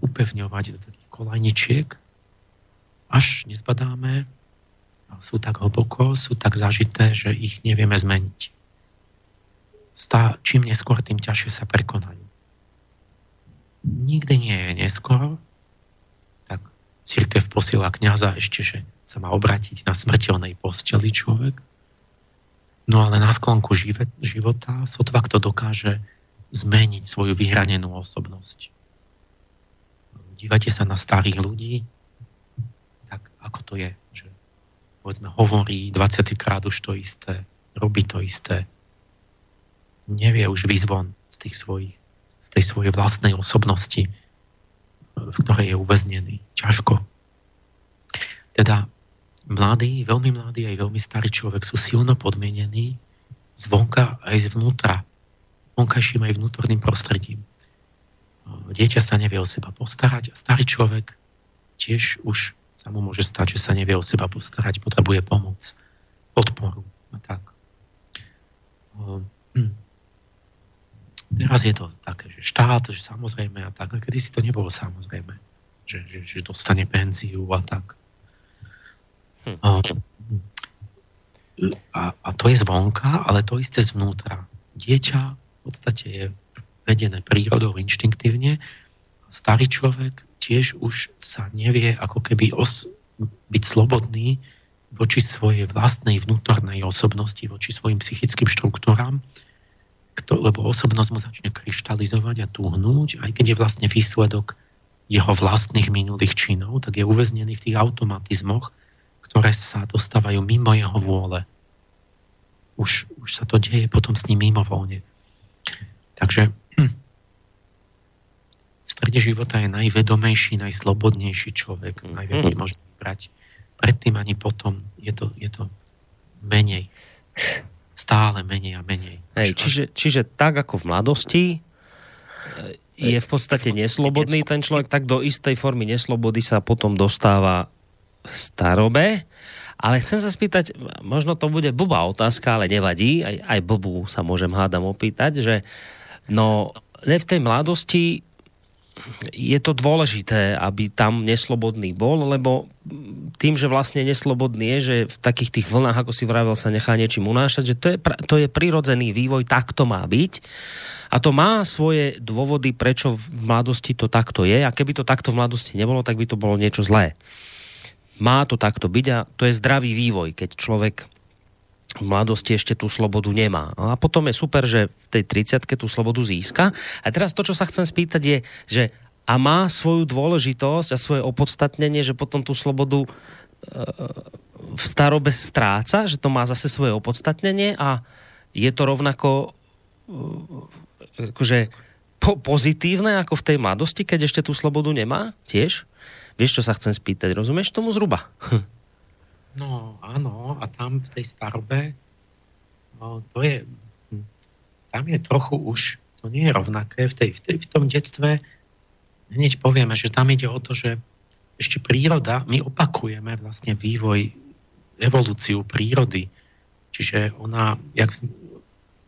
upevňovať do takých kolajničiek, až nezbadáme sú tak hlboko, sú tak zažité, že ich nevieme zmeniť. Stá, čím neskôr, tým ťažšie sa prekonajú. Nikdy nie je neskoro, tak církev posiela kniaza ešte, že sa má obratiť na smrteľnej posteli človek. No ale na sklonku života sotva kto dokáže zmeniť svoju vyhranenú osobnosť. Dívajte sa na starých ľudí, tak ako to je, že povedzme hovorí 20 krát už to isté, robí to isté, nevie už vyzvon z, tých svojich, z tej svojej vlastnej osobnosti, v ktorej je uväznený. Ťažko. Teda mladý, veľmi mladý aj veľmi starý človek sú silno podmienení zvonka aj zvnútra. Vonkajším aj vnútorným prostredím. Dieťa sa nevie o seba postarať starý človek tiež už sa mu môže stať, že sa nevie o seba postarať, potrebuje pomoc, podporu a tak. Hm. Teraz je to také, že štát, že samozrejme a tak, kedy si to nebolo samozrejme, že, že, že dostane penziu a tak. Hm. A, a to je zvonka, ale to isté zvnútra. Dieťa v podstate je vedené prírodou inštinktívne. Starý človek tiež už sa nevie ako keby os- byť slobodný voči svojej vlastnej vnútornej osobnosti, voči svojim psychickým štruktúram, kto, lebo osobnosť mu začne kryštalizovať a túhnúť, aj keď je vlastne výsledok jeho vlastných minulých činov, tak je uväznený v tých automatizmoch, ktoré sa dostávajú mimo jeho vôle. Už, už sa to deje potom s ním mimovoľne. Takže strede života je najvedomejší, najslobodnejší človek. Mm. Najviac si môže vybrať. Predtým ani potom je to, je to menej. Stále menej a menej. Hej, čiže, čiže tak ako v mladosti je v podstate neslobodný ten človek, tak do istej formy neslobody sa potom dostáva v starobe. Ale chcem sa spýtať, možno to bude blbá otázka, ale nevadí, aj, aj blbú sa môžem hádam opýtať, že no, ne v tej mladosti je to dôležité, aby tam neslobodný bol, lebo tým, že vlastne neslobodný je, že v takých tých vlnách, ako si vravel, sa nechá niečím unášať, že to je, to je prirodzený vývoj, tak to má byť. A to má svoje dôvody, prečo v mladosti to takto je. A keby to takto v mladosti nebolo, tak by to bolo niečo zlé. Má to takto byť a to je zdravý vývoj, keď človek v mladosti ešte tú slobodu nemá. No a potom je super, že v tej 30 tú slobodu získa. A teraz to, čo sa chcem spýtať je, že a má svoju dôležitosť a svoje opodstatnenie, že potom tú slobodu e, v starobe stráca, že to má zase svoje opodstatnenie a je to rovnako e, akože po, pozitívne ako v tej mladosti, keď ešte tú slobodu nemá tiež? Vieš, čo sa chcem spýtať? Rozumieš tomu zhruba? No áno, a tam v tej starobe, no, to je, tam je trochu už, to nie je rovnaké. V, tej, v, tej, v tom detstve hneď povieme, že tam ide o to, že ešte príroda, my opakujeme vlastne vývoj, evolúciu prírody. Čiže ona, jak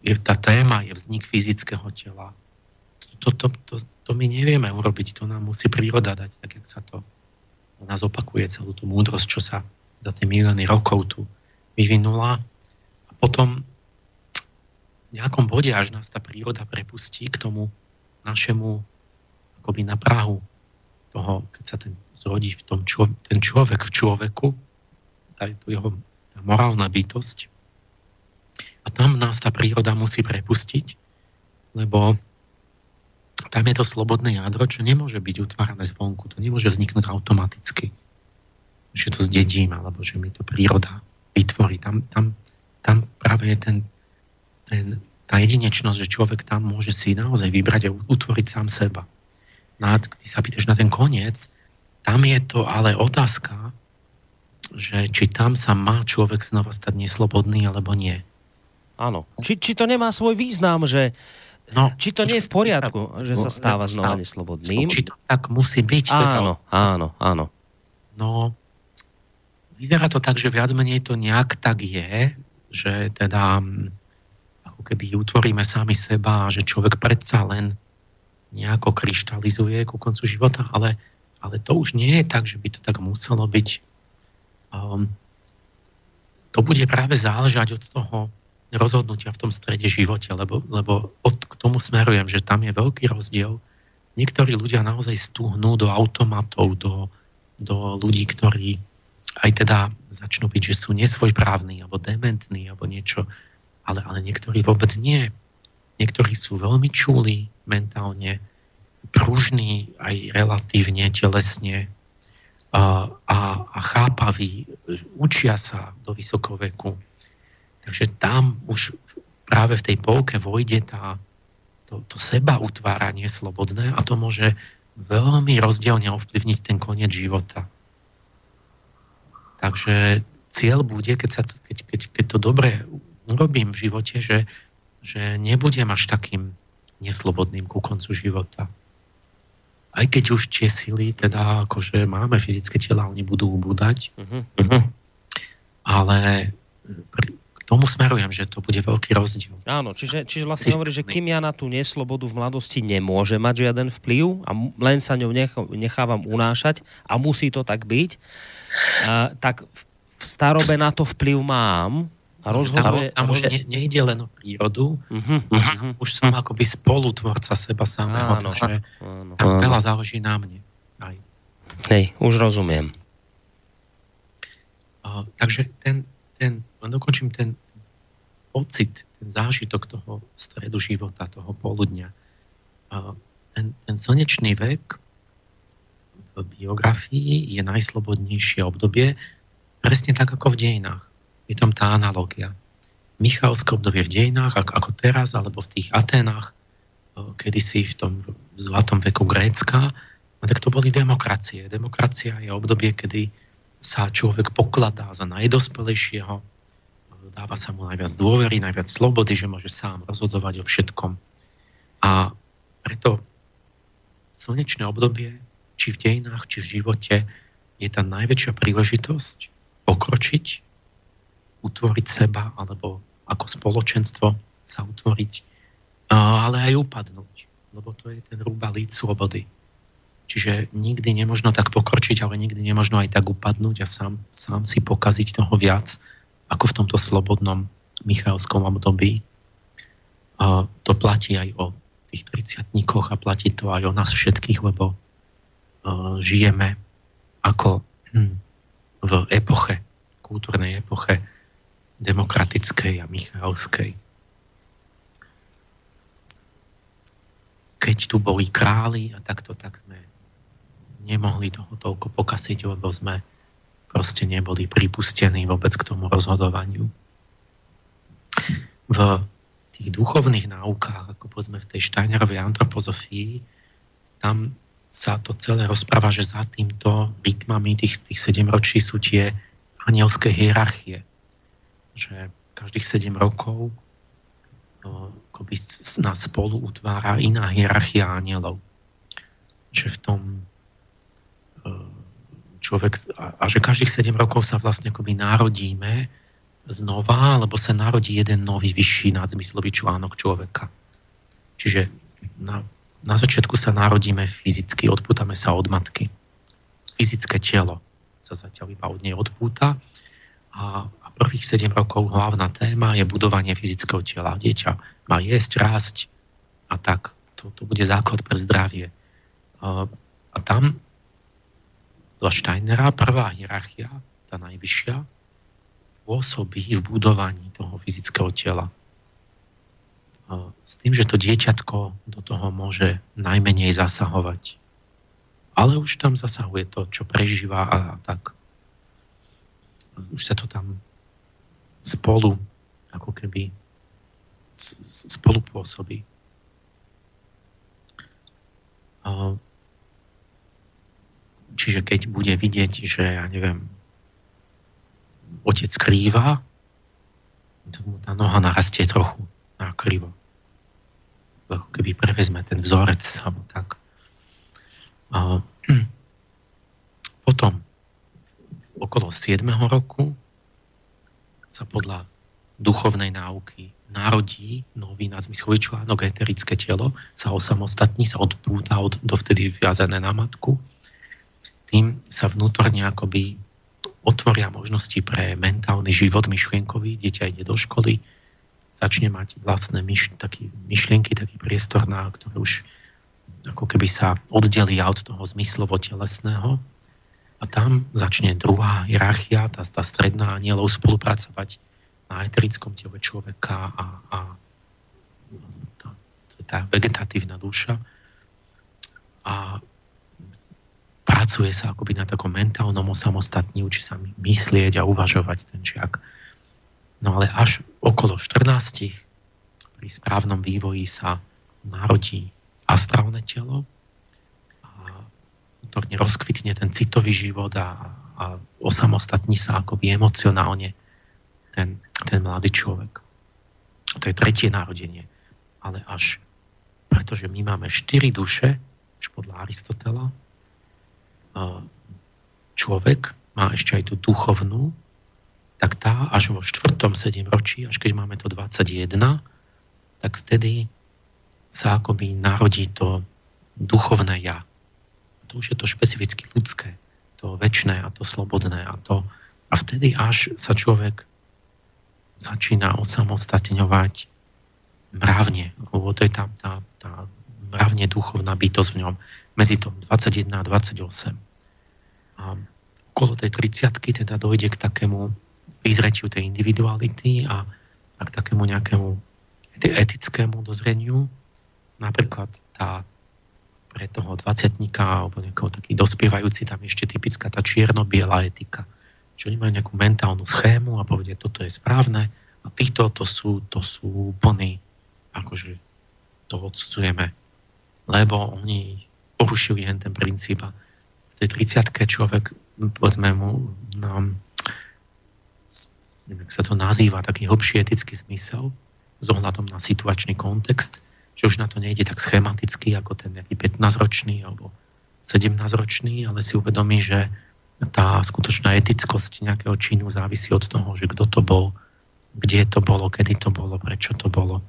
je, tá téma je vznik fyzického tela. To, to, to, to my nevieme urobiť, to nám musí príroda dať, tak jak sa to nás opakuje celú tú múdrosť, čo sa za tie milióny rokov tu vyvinula. A potom v nejakom bode, až nás tá príroda prepustí k tomu našemu akoby na Prahu toho, keď sa ten zrodí v tom čo, ten človek v človeku, tá, to jeho tá morálna bytosť. A tam nás tá príroda musí prepustiť, lebo tam je to slobodné jadro, čo nemôže byť utvárané zvonku, to nemôže vzniknúť automaticky že to zdedím, alebo že mi to príroda vytvorí. Tam, tam, tam práve je ten, ten, tá jedinečnosť, že človek tam môže si naozaj vybrať a utvoriť sám seba. No a ty sa pýtaš na ten koniec, tam je to ale otázka, že či tam sa má človek znova stať neslobodný, alebo nie. Áno. Či, či to nemá svoj význam, že No, či to nie je v poriadku, že sa stáva znova neslobodným? Či to tak musí byť? Áno, áno, áno. No, vyzerá to tak, že viac menej to nejak tak je, že teda mm, ako keby utvoríme sami seba, že človek predsa len nejako kryštalizuje ku koncu života, ale, ale to už nie je tak, že by to tak muselo byť. Um, to bude práve záležať od toho rozhodnutia v tom strede živote, lebo, lebo od, k tomu smerujem, že tam je veľký rozdiel. Niektorí ľudia naozaj stúhnú do automatov, do, do ľudí, ktorí aj teda začnú byť, že sú nesvojprávni, alebo dementní, alebo niečo, ale, ale niektorí vôbec nie. Niektorí sú veľmi čulí mentálne, pružní aj relatívne, telesne a, a, a chápaví, učia sa do vysokoveku. Takže tam už práve v tej polke vojde tá, to, to seba utváranie slobodné a to môže veľmi rozdielne ovplyvniť ten koniec života. Takže cieľ bude, keď, sa, keď, keď, keď to dobre urobím v živote, že, že nebudem až takým neslobodným ku koncu života. Aj keď už tie sily, teda akože máme fyzické tela, oni budú ubúdať, uh-huh. ale k tomu smerujem, že to bude veľký rozdiel. Áno, čiže, čiže vlastne hovorí, že kým ja na tú neslobodu v mladosti nemôže mať žiaden vplyv a len sa ňou nechávam unášať a musí to tak byť, tak v starobe na to vplyv mám a rozhoduje... Tam, tam už ne, nejde len o prírodu, uh-huh, uh-huh. už som akoby spolutvorca seba samého, áno, takže áno, tam áno. veľa záleží na mne. Aj. Hej, už rozumiem. Uh, takže ten, ten, dokončím ten pocit, ten zážitok toho stredu života, toho poludňa. Uh, ten, ten slnečný vek biografii je najslobodnejšie obdobie, presne tak ako v dejinách. Je tam tá analogia. Michalské obdobie v dejinách, ako, teraz, alebo v tých Atenách, kedysi v tom zlatom veku Grécka, no tak to boli demokracie. Demokracia je obdobie, kedy sa človek pokladá za najdospelejšieho, dáva sa mu najviac dôvery, najviac slobody, že môže sám rozhodovať o všetkom. A preto slnečné obdobie či v dejinách, či v živote, je tá najväčšia príležitosť pokročiť, utvoriť seba, alebo ako spoločenstvo sa utvoriť, ale aj upadnúť, lebo to je ten rúbalíc slobody. Čiže nikdy nemožno tak pokročiť, ale nikdy nemožno aj tak upadnúť a sám, sám si pokaziť toho viac, ako v tomto slobodnom Michalskom období. To platí aj o tých 30 a platí to aj o nás všetkých, lebo žijeme ako hm, v epoche, kultúrnej epoche demokratickej a michalskej. Keď tu boli králi a takto, tak sme nemohli toho toľko pokasiť, lebo sme proste neboli pripustení vôbec k tomu rozhodovaniu. V tých duchovných náukách, ako povedzme v tej Steinerovej antropozofii, tam sa to celé rozpráva, že za týmto rytmami tých, tých 7 ročí sú tie anielské hierarchie. Že každých 7 rokov akoby nás spolu utvára iná hierarchia anielov. Že v tom človek, a, a že každých 7 rokov sa vlastne akoby narodíme znova, alebo sa narodí jeden nový vyšší nadzmyslový článok človeka. Čiže na na začiatku sa narodíme fyzicky, odpútame sa od matky. Fyzické telo sa zatiaľ iba od nej odpúta a, a prvých 7 rokov hlavná téma je budovanie fyzického tela. Dieťa má jesť, rásť a tak. To, to bude základ pre zdravie. A, a tam za Steinera prvá hierarchia, tá najvyššia, pôsobí v budovaní toho fyzického tela s tým, že to dieťatko do toho môže najmenej zasahovať. Ale už tam zasahuje to, čo prežíva a tak. Už sa to tam spolu, ako keby spolu pôsobí. Čiže keď bude vidieť, že ja neviem, otec krýva, tak mu tá noha narastie trochu na krivo. Ako keby prevezme ten vzorec alebo tak. A, potom okolo 7. roku sa podľa duchovnej náuky narodí nový nadzmyslový článok, eterické telo, sa osamostatní, sa odpúta od dovtedy viazané na matku. Tým sa vnútorne akoby otvoria možnosti pre mentálny život myšlienkový. Dieťa ide do školy, začne mať vlastné myš, taký, myšlienky, taký priestor, na ktoré už ako keby sa oddelí od toho zmyslovo-telesného a tam začne druhá hierarchia, tá, tá stredná anielov spolupracovať na eterickom tele človeka a, a tá, tá vegetatívna duša a pracuje sa akoby na takom mentálnom osamostatní, učí sa myslieť a uvažovať ten žiak. No ale až okolo 14 pri správnom vývoji sa narodí astrálne telo a vnútorne rozkvitne ten citový život a, a osamostatní sa akoby emocionálne ten, ten mladý človek. To je tretie narodenie. Ale až pretože my máme štyri duše, už podľa Aristotela, človek má ešte aj tú duchovnú, tak tá až vo štvrtom sedem ročí, až keď máme to 21, tak vtedy sa akoby narodí to duchovné ja. To už je to špecificky ľudské, to väčšné a to slobodné a to a vtedy až sa človek začína osamostatňovať mravne, lebo to je tá, tá, tá mravne duchovná bytosť v ňom, medzi tom 21 a 28. A okolo tej 30 teda dojde k takému vyzretiu tej individuality a, a k takému nejakému etickému dozreniu. Napríklad tá pre toho 20 alebo nejakého taký dospievajúci, tam ešte typická tá čierno-biela etika. Čo oni majú nejakú mentálnu schému a povedia, toto je správne a týchto to sú, to sú plní, akože to odsudzujeme, lebo oni porušili len ten princíp a v tej 30 človek, povedzme mu, nám neviem, sa to nazýva, taký hlbší etický zmysel s ohľadom na situačný kontext, že už na to nejde tak schematicky ako ten nejaký 15-ročný alebo 17-ročný, ale si uvedomí, že tá skutočná etickosť nejakého činu závisí od toho, že kto to bol, kde to bolo, kedy to bolo, prečo to bolo.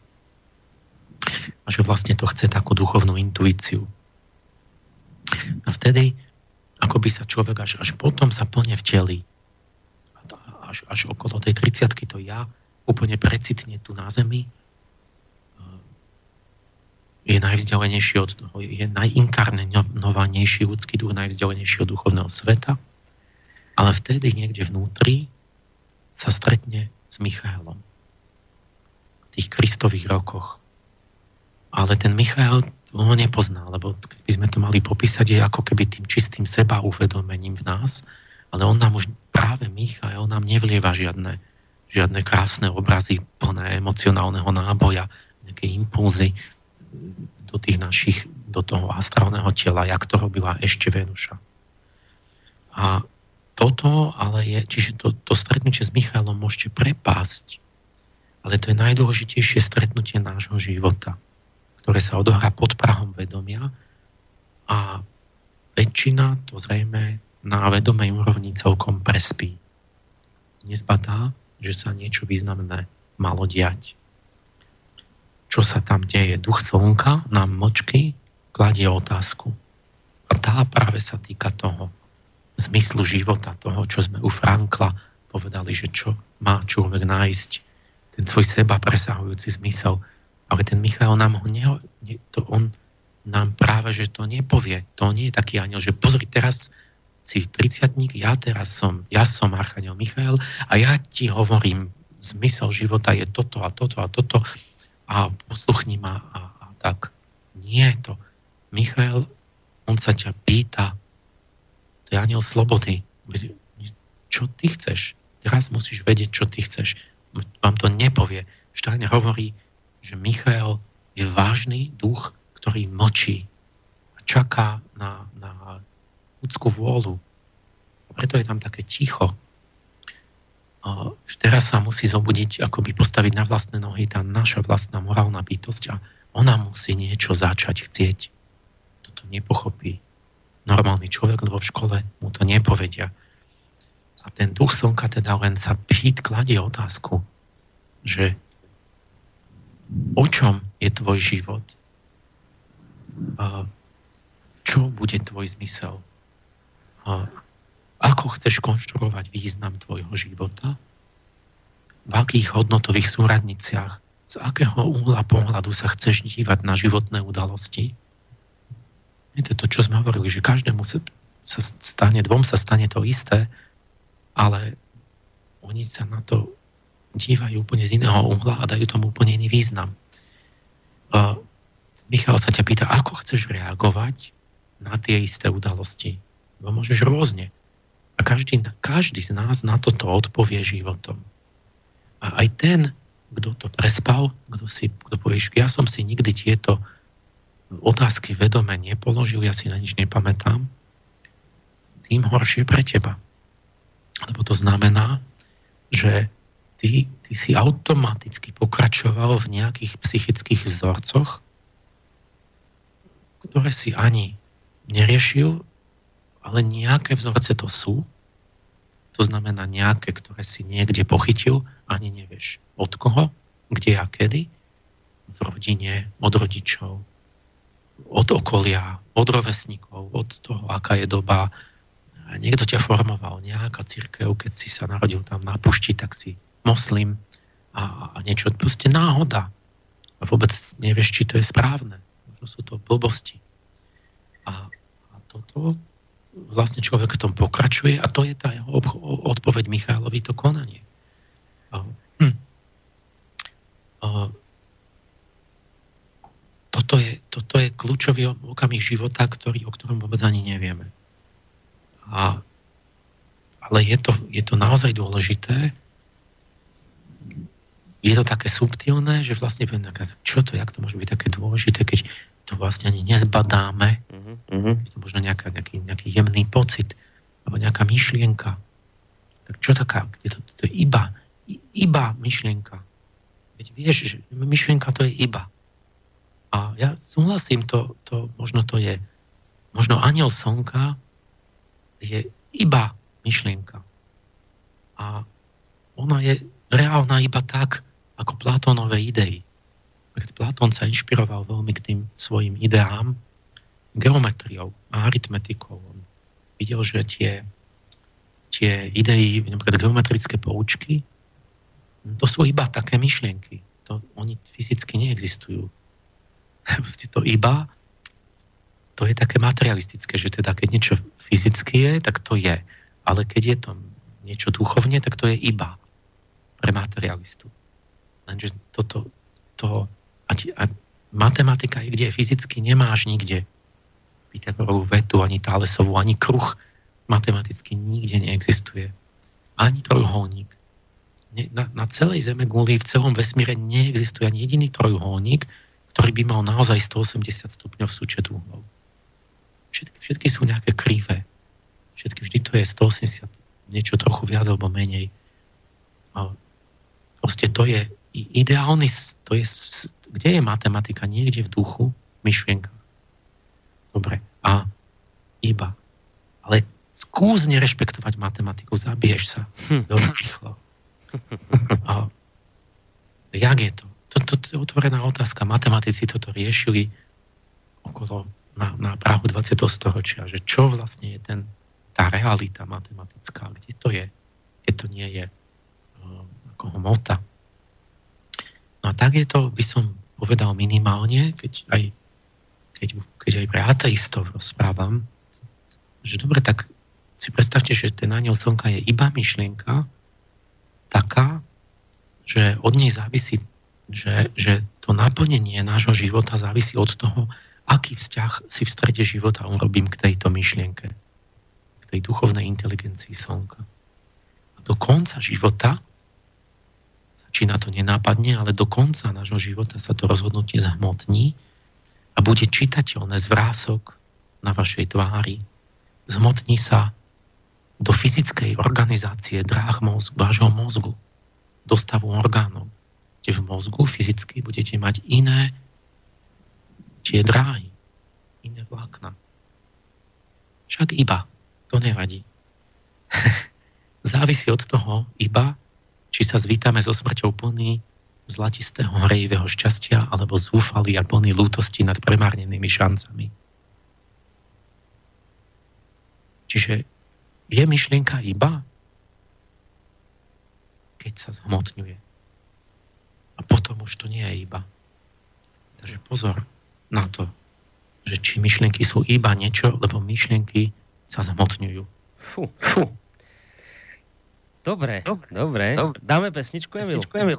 A že vlastne to chce takú duchovnú intuíciu. A vtedy, ako by sa človek až, až potom sa plne vtelí, až, až okolo tej 30 to ja úplne precitne tu na zemi, eh, je najvzdialenejší od toho, je najinkarnovanejší ľudský duch, najvzdialenejší od duchovného sveta, ale vtedy niekde vnútri sa stretne s Michailom v tých kristových rokoch. Ale ten Michael ho nepozná, lebo keby sme to mali popísať, je ako keby tým čistým seba uvedomením v nás, ale on nám už práve Michael nám nevlieva žiadne, žiadne krásne obrazy plné emocionálneho náboja, nejaké impulzy do tých našich, do toho astrálneho tela, jak to robila ešte Venuša. A toto ale je, čiže to, to stretnutie s Michailom môžete prepásť, ale to je najdôležitejšie stretnutie nášho života ktoré sa odohrá pod prahom vedomia a väčšina to zrejme na vedomej úrovni celkom prespí. Nezbadá, že sa niečo významné malo diať. Čo sa tam deje? Duch slnka nám mlčky kladie otázku. A tá práve sa týka toho zmyslu života, toho, čo sme u Frankla povedali, že čo má človek nájsť, ten svoj seba presahujúci zmysel, ale ten Michal nám ho ne, to on nám práve, že to nepovie. To nie je taký aniel, že pozri, teraz si 30 ja teraz som, ja som Archaniel Michael a ja ti hovorím, zmysel života je toto a toto a toto a posluchni ma a, a tak. Nie to. Michael, on sa ťa pýta, to je aniel slobody. Čo ty chceš? Teraz musíš vedieť, čo ty chceš. Vám to nepovie. Steiner hovorí, že Michael je vážny duch, ktorý močí a čaká na, na ľudskú vôľu. A preto je tam také ticho. A teraz sa musí zobudiť, akoby postaviť na vlastné nohy tá naša vlastná morálna bytosť a ona musí niečo začať chcieť. Toto nepochopí. Normálny človek, lebo v škole mu to nepovedia. A ten duch slnka teda len sa pýt kladie otázku, že o čom je tvoj život? Čo bude tvoj zmysel? Ako chceš konštruovať význam tvojho života, v akých hodnotových súradniciach, z akého uhla pohľadu sa chceš dívať na životné udalosti. To to, čo sme hovorili, že každému sa, sa stane, dvom sa stane to isté, ale oni sa na to dívajú úplne z iného uhla a dajú tomu úplne iný význam. Uh, Michal sa ťa pýta, ako chceš reagovať na tie isté udalosti. Bo môžeš rôzne. A každý, každý z nás na toto odpovie životom. A aj ten, kto to prespal, kto si kto povieš, ja som si nikdy tieto otázky vedome nepoložil, ja si na nič nepamätám, tým horšie pre teba. Lebo to znamená, že ty, ty si automaticky pokračoval v nejakých psychických vzorcoch, ktoré si ani neriešil, ale nejaké vzorce to sú. To znamená nejaké, ktoré si niekde pochytil, ani nevieš od koho, kde a kedy. V rodine, od rodičov, od okolia, od rovesníkov, od toho, aká je doba. Niekto ťa formoval, nejaká církev, keď si sa narodil tam na pušti, tak si moslim a, a niečo, proste náhoda. A vôbec nevieš, či to je správne. Možno sú to blbosti. A, a toto vlastne človek v tom pokračuje a to je tá jeho odpoveď Michailovi, to konanie. Hm. Toto je, toto je kľúčový okamih života, ktorý, o ktorom vôbec ani nevieme. A, ale je to, je to naozaj dôležité. Je to také subtilné, že vlastne čo to, jak to môže byť také dôležité, keď to vlastne ani nezbadáme. Uh-huh. Je to možno nejaká, nejaký, nejaký jemný pocit alebo nejaká myšlienka. Tak čo taká? Je to, to je iba, iba myšlienka. Veď vieš, že myšlienka to je iba. A ja súhlasím, to, to, možno to je, možno aniel slnka je iba myšlienka. A ona je reálna iba tak, ako Platónové idei. Platón sa inšpiroval veľmi k tým svojim ideám geometriou a aritmetikou. On videl, že tie, tie idei, napríklad geometrické poučky, to sú iba také myšlienky. To, oni fyzicky neexistujú. Proste to iba, to je také materialistické, že teda keď niečo fyzicky je, tak to je. Ale keď je to niečo duchovne, tak to je iba pre materialistu. Lenže toto, to, a, a matematika je kde fyzicky nemáš nikde. Pythagorovú vetu, ani Thalesovú, ani kruh matematicky nikde neexistuje. Ani trojuholník. Na, na celej Zeme guli, v celom vesmíre neexistuje ani jediný trojuholník, ktorý by mal naozaj 180 stupňov súčet uhlov. Všetky, všetky sú nejaké krivé. Všetky, vždy to je 180, niečo trochu viac alebo menej. A proste to je ideálny, to je kde je matematika? Niekde v duchu, myšlienka. Dobre. A iba. Ale skús nerešpektovať matematiku, zabiješ sa hm. veľmi rýchlo. A jak je to? Toto to je otvorená otázka. Matematici toto riešili okolo na, na Prahu 20. storočia, že čo vlastne je ten, tá realita matematická, kde to je, keď to nie je uh, ako hmota. No a tak je to, by som povedal minimálne, keď aj, keď, keď aj pre ateistov rozprávam, že dobre, tak si predstavte, že ten aniel slnka je iba myšlienka taká, že od nej závisí, že, že to naplnenie nášho života závisí od toho, aký vzťah si v strede života urobím k tejto myšlienke, k tej duchovnej inteligencii slnka. A do konca života či na to nenápadne, ale do konca nášho života sa to rozhodnutie zhmotní a bude čitateľné z na vašej tvári. Zhmotní sa do fyzickej organizácie dráh mozgu, vášho mozgu, do stavu orgánov. Ste v mozgu fyzicky budete mať iné tie dráhy, iné vlákna. Však iba, to nevadí. Závisí od toho iba, či sa zvítame so smrťou plný zlatistého hrejivého šťastia alebo zúfalý a plný lútosti nad premárnenými šancami. Čiže je myšlienka iba, keď sa zhmotňuje. A potom už to nie je iba. Takže pozor na to, že či myšlienky sú iba niečo, lebo myšlienky sa zhmotňujú. Fú. Fú. Dobre, dobre, dobre. dobre. Dáme pesničku, Emil. Pesničku, Emil.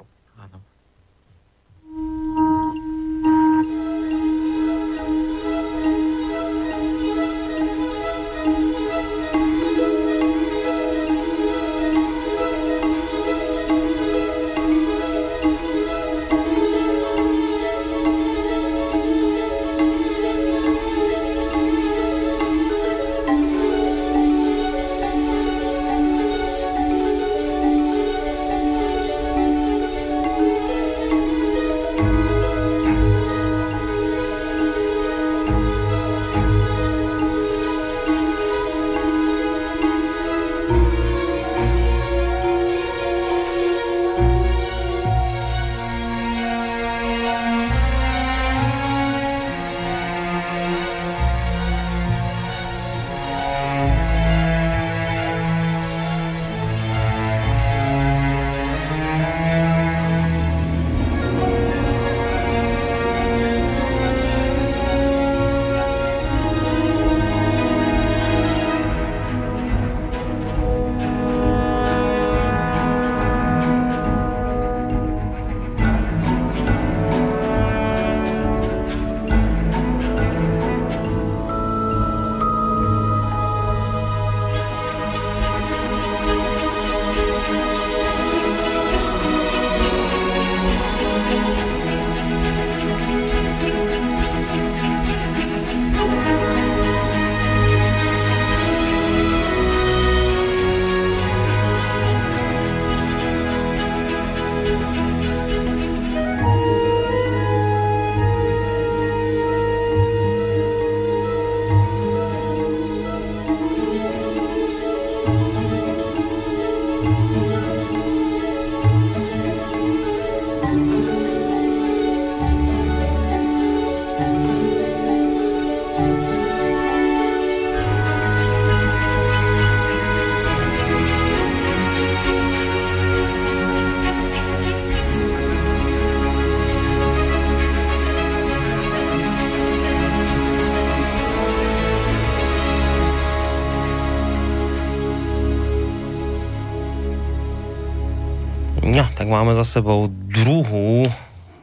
Máme za sebou druhú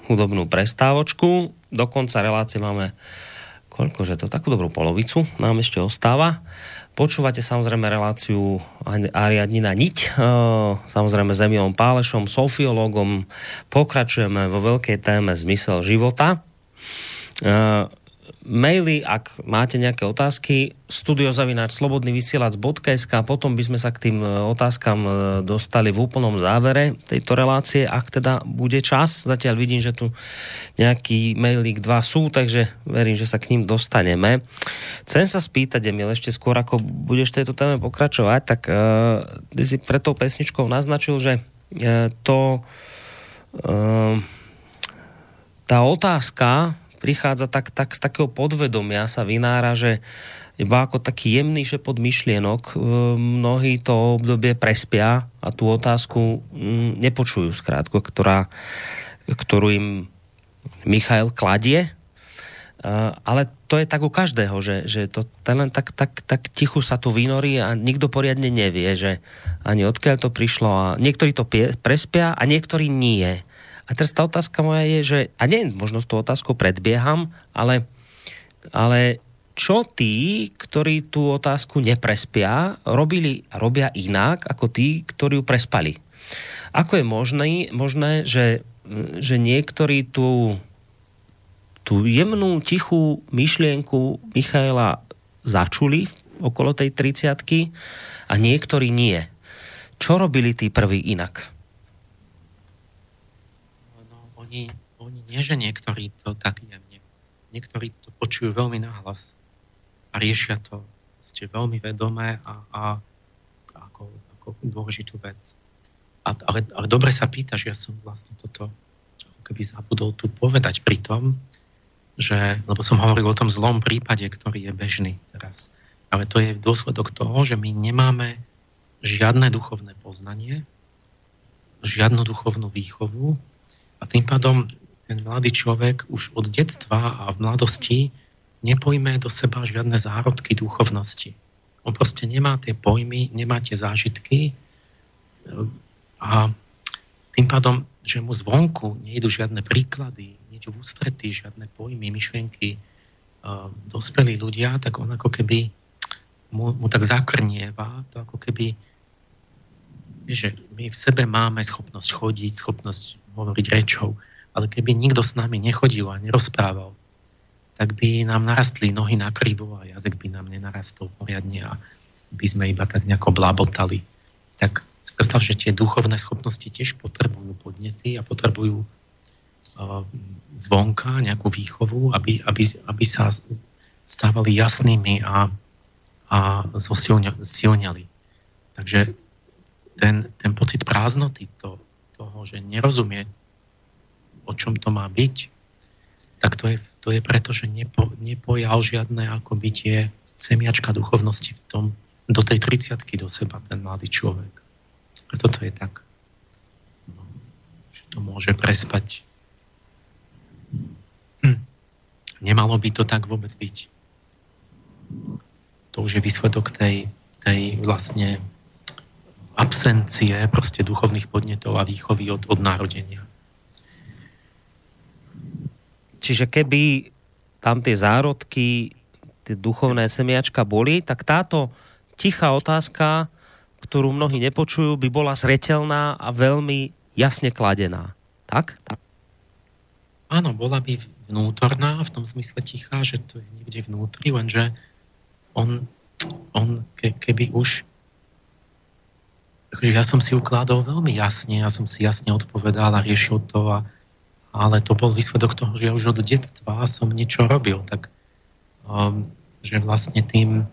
hudobnú prestávočku. Do konca relácie máme koľko, že to takú dobrú polovicu nám ešte ostáva. Počúvate samozrejme reláciu Ariadnina Niť, e, samozrejme s Emilom Pálešom, sofiológom. Pokračujeme vo veľkej téme zmysel života. Maily, ak máte nejaké otázky, studiozavináč slobodnyvysielac.sk potom by sme sa k tým e, otázkam e, dostali v úplnom závere tejto relácie, ak teda bude čas. Zatiaľ vidím, že tu nejaký mailík dva sú, takže verím, že sa k ním dostaneme. Chcem sa spýtať, Emil, ešte skôr ako budeš tejto téme pokračovať, tak uh, ty si pred tou pesničkou naznačil, že uh, to uh, tá otázka prichádza tak, tak z takého podvedomia sa vynára, že iba ako taký jemný šepot myšlienok e, mnohí to obdobie prespia a tú otázku mm, nepočujú skrátko, ktorá, ktorú im Michail kladie. E, ale to je tak u každého, že, že to len tak, tak, tak tichu sa tu vynorí a nikto poriadne nevie, že ani odkiaľ to prišlo a niektorí to prespia a niektorí nie. A teraz tá otázka moja je, že, a nie, možno s tou otázkou predbieham, ale, ale čo tí, ktorí tú otázku neprespia, robili robia inak ako tí, ktorí ju prespali? Ako je možné, možné že, že niektorí tú, tú jemnú, tichú myšlienku Michaela začuli okolo tej 30 a niektorí nie. Čo robili tí prví inak? Oni, oni nie, že niektorí to tak jemne. Niektorí to počujú veľmi nahlas a riešia to ste veľmi vedomé a, a ako, ako dôležitú vec. A, ale, ale dobre sa pýtaš, ja som vlastne toto keby zabudol tu povedať pri tom, že, lebo som hovoril o tom zlom prípade, ktorý je bežný teraz. Ale to je dôsledok toho, že my nemáme žiadne duchovné poznanie, žiadnu duchovnú výchovu a tým pádom ten mladý človek už od detstva a v mladosti nepojme do seba žiadne zárodky duchovnosti. On proste nemá tie pojmy, nemá tie zážitky a tým pádom, že mu zvonku nejdu žiadne príklady, nič v ústretí, žiadne pojmy, myšlienky, uh, dospelí ľudia, tak on ako keby mu, mu tak zakrnieva, to ako keby že my v sebe máme schopnosť chodiť, schopnosť hovoriť rečou, ale keby nikto s nami nechodil a nerozprával, tak by nám narastli nohy na krivo a jazyk by nám nenarastol poriadne a by sme iba tak nejako blabotali. Tak si že tie duchovné schopnosti tiež potrebujú podnety a potrebujú uh, zvonka nejakú výchovu, aby, aby, aby sa stávali jasnými a, a zosilňali. Takže ten, ten pocit prázdnoty, to, toho, že nerozumie, o čom to má byť, tak to je, to je preto, že nepo, nepojal žiadne akoby tie semiačka duchovnosti v tom, do tej 30 do seba ten mladý človek. Preto to je tak, no, že to môže prespať. Hm. Nemalo by to tak vôbec byť. To už je výsledok tej, tej vlastne absencie proste duchovných podnetov a výchovy od, od narodenia. Čiže keby tam tie zárodky, tie duchovné semiačka boli, tak táto tichá otázka, ktorú mnohí nepočujú, by bola zretelná a veľmi jasne kladená. Tak? Áno, bola by vnútorná, v tom zmysle tichá, že to je niekde vnútri, lenže on, on ke, keby už Takže ja som si ukladol veľmi jasne, ja som si jasne odpovedal a riešil to a ale to bol výsledok toho, že ja už od detstva som niečo robil, tak um, že vlastne tým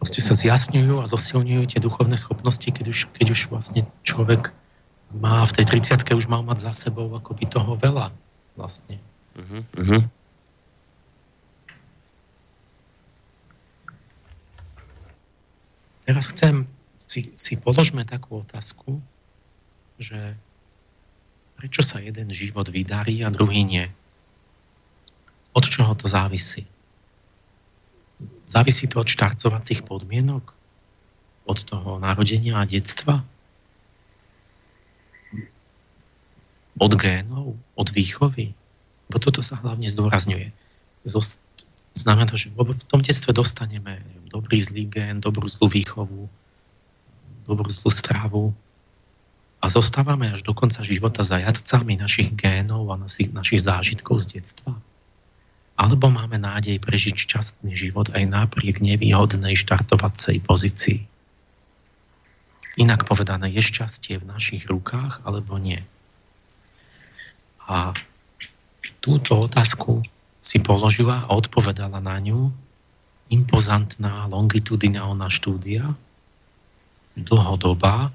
proste sa zjasňujú a zosilňujú tie duchovné schopnosti, keď už, keď už vlastne človek má v tej 30 už mal mať za sebou akoby toho veľa vlastne. Uh-huh, uh-huh. Teraz chcem, si, si položme takú otázku, že Prečo sa jeden život vydarí a druhý nie? Od čoho to závisí? Závisí to od štarcovacích podmienok? Od toho narodenia a detstva? Od génov? Od výchovy? Bo toto sa hlavne zdôrazňuje. Znamená to, že v tom detstve dostaneme dobrý zlý gén, dobrú zlú výchovu, dobrú zlú stravu, a zostávame až do konca života zajadcami našich génov a našich, našich zážitkov z detstva? Alebo máme nádej prežiť šťastný život aj napriek nevýhodnej štartovacej pozícii? Inak povedané, je šťastie v našich rukách alebo nie? A túto otázku si položila a odpovedala na ňu impozantná longitudinálna štúdia, dlhodobá,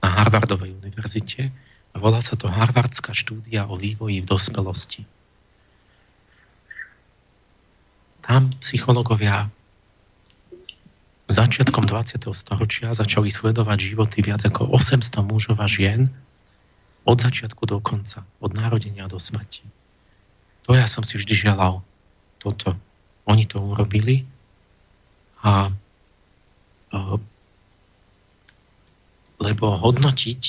na Harvardovej univerzite a volá sa to Harvardská štúdia o vývoji v dospelosti. Tam psychológovia začiatkom 20. storočia začali sledovať životy viac ako 800 mužov a žien od začiatku do konca, od narodenia do smrti. To ja som si vždy želal. Toto. Oni to urobili a lebo hodnotiť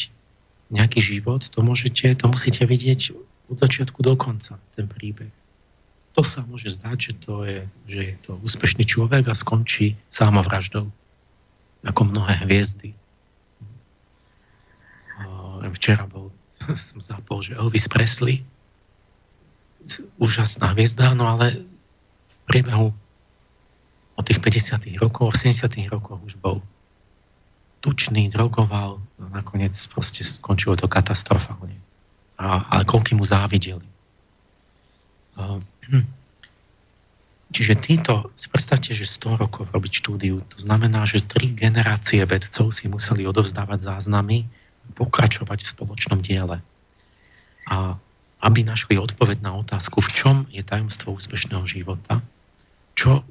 nejaký život, to môžete, to musíte vidieť od začiatku do konca, ten príbeh. To sa môže zdať, že to je, že je to úspešný človek a skončí samovraždou, ako mnohé hviezdy. Včera bol, som zapol, že Elvis Presley, úžasná hviezda, no ale v priebehu od tých 50. rokov, v 70. rokoch už bol tučný, drogoval, no nakoniec proste skončilo to katastrofálne. A, ale koľky mu závideli. Čiže títo, si predstavte, že 100 rokov robiť štúdiu, to znamená, že tri generácie vedcov si museli odovzdávať záznamy, pokračovať v spoločnom diele. A aby našli odpoveď na otázku, v čom je tajomstvo úspešného života, čo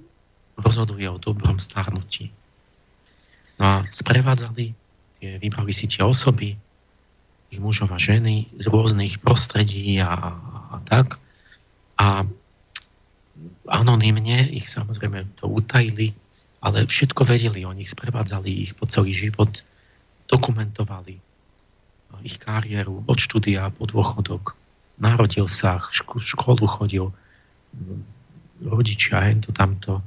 rozhoduje o dobrom starnutí. No a sprevádzali, tie, vybrali si tie osoby, ich mužov a ženy z rôznych prostredí a, a tak. A anonymne ich samozrejme to utajili, ale všetko vedeli o nich, sprevádzali ich po celý život, dokumentovali ich kariéru od štúdia po dôchodok. Narodil sa, ško- školu chodil, rodičia, to tamto,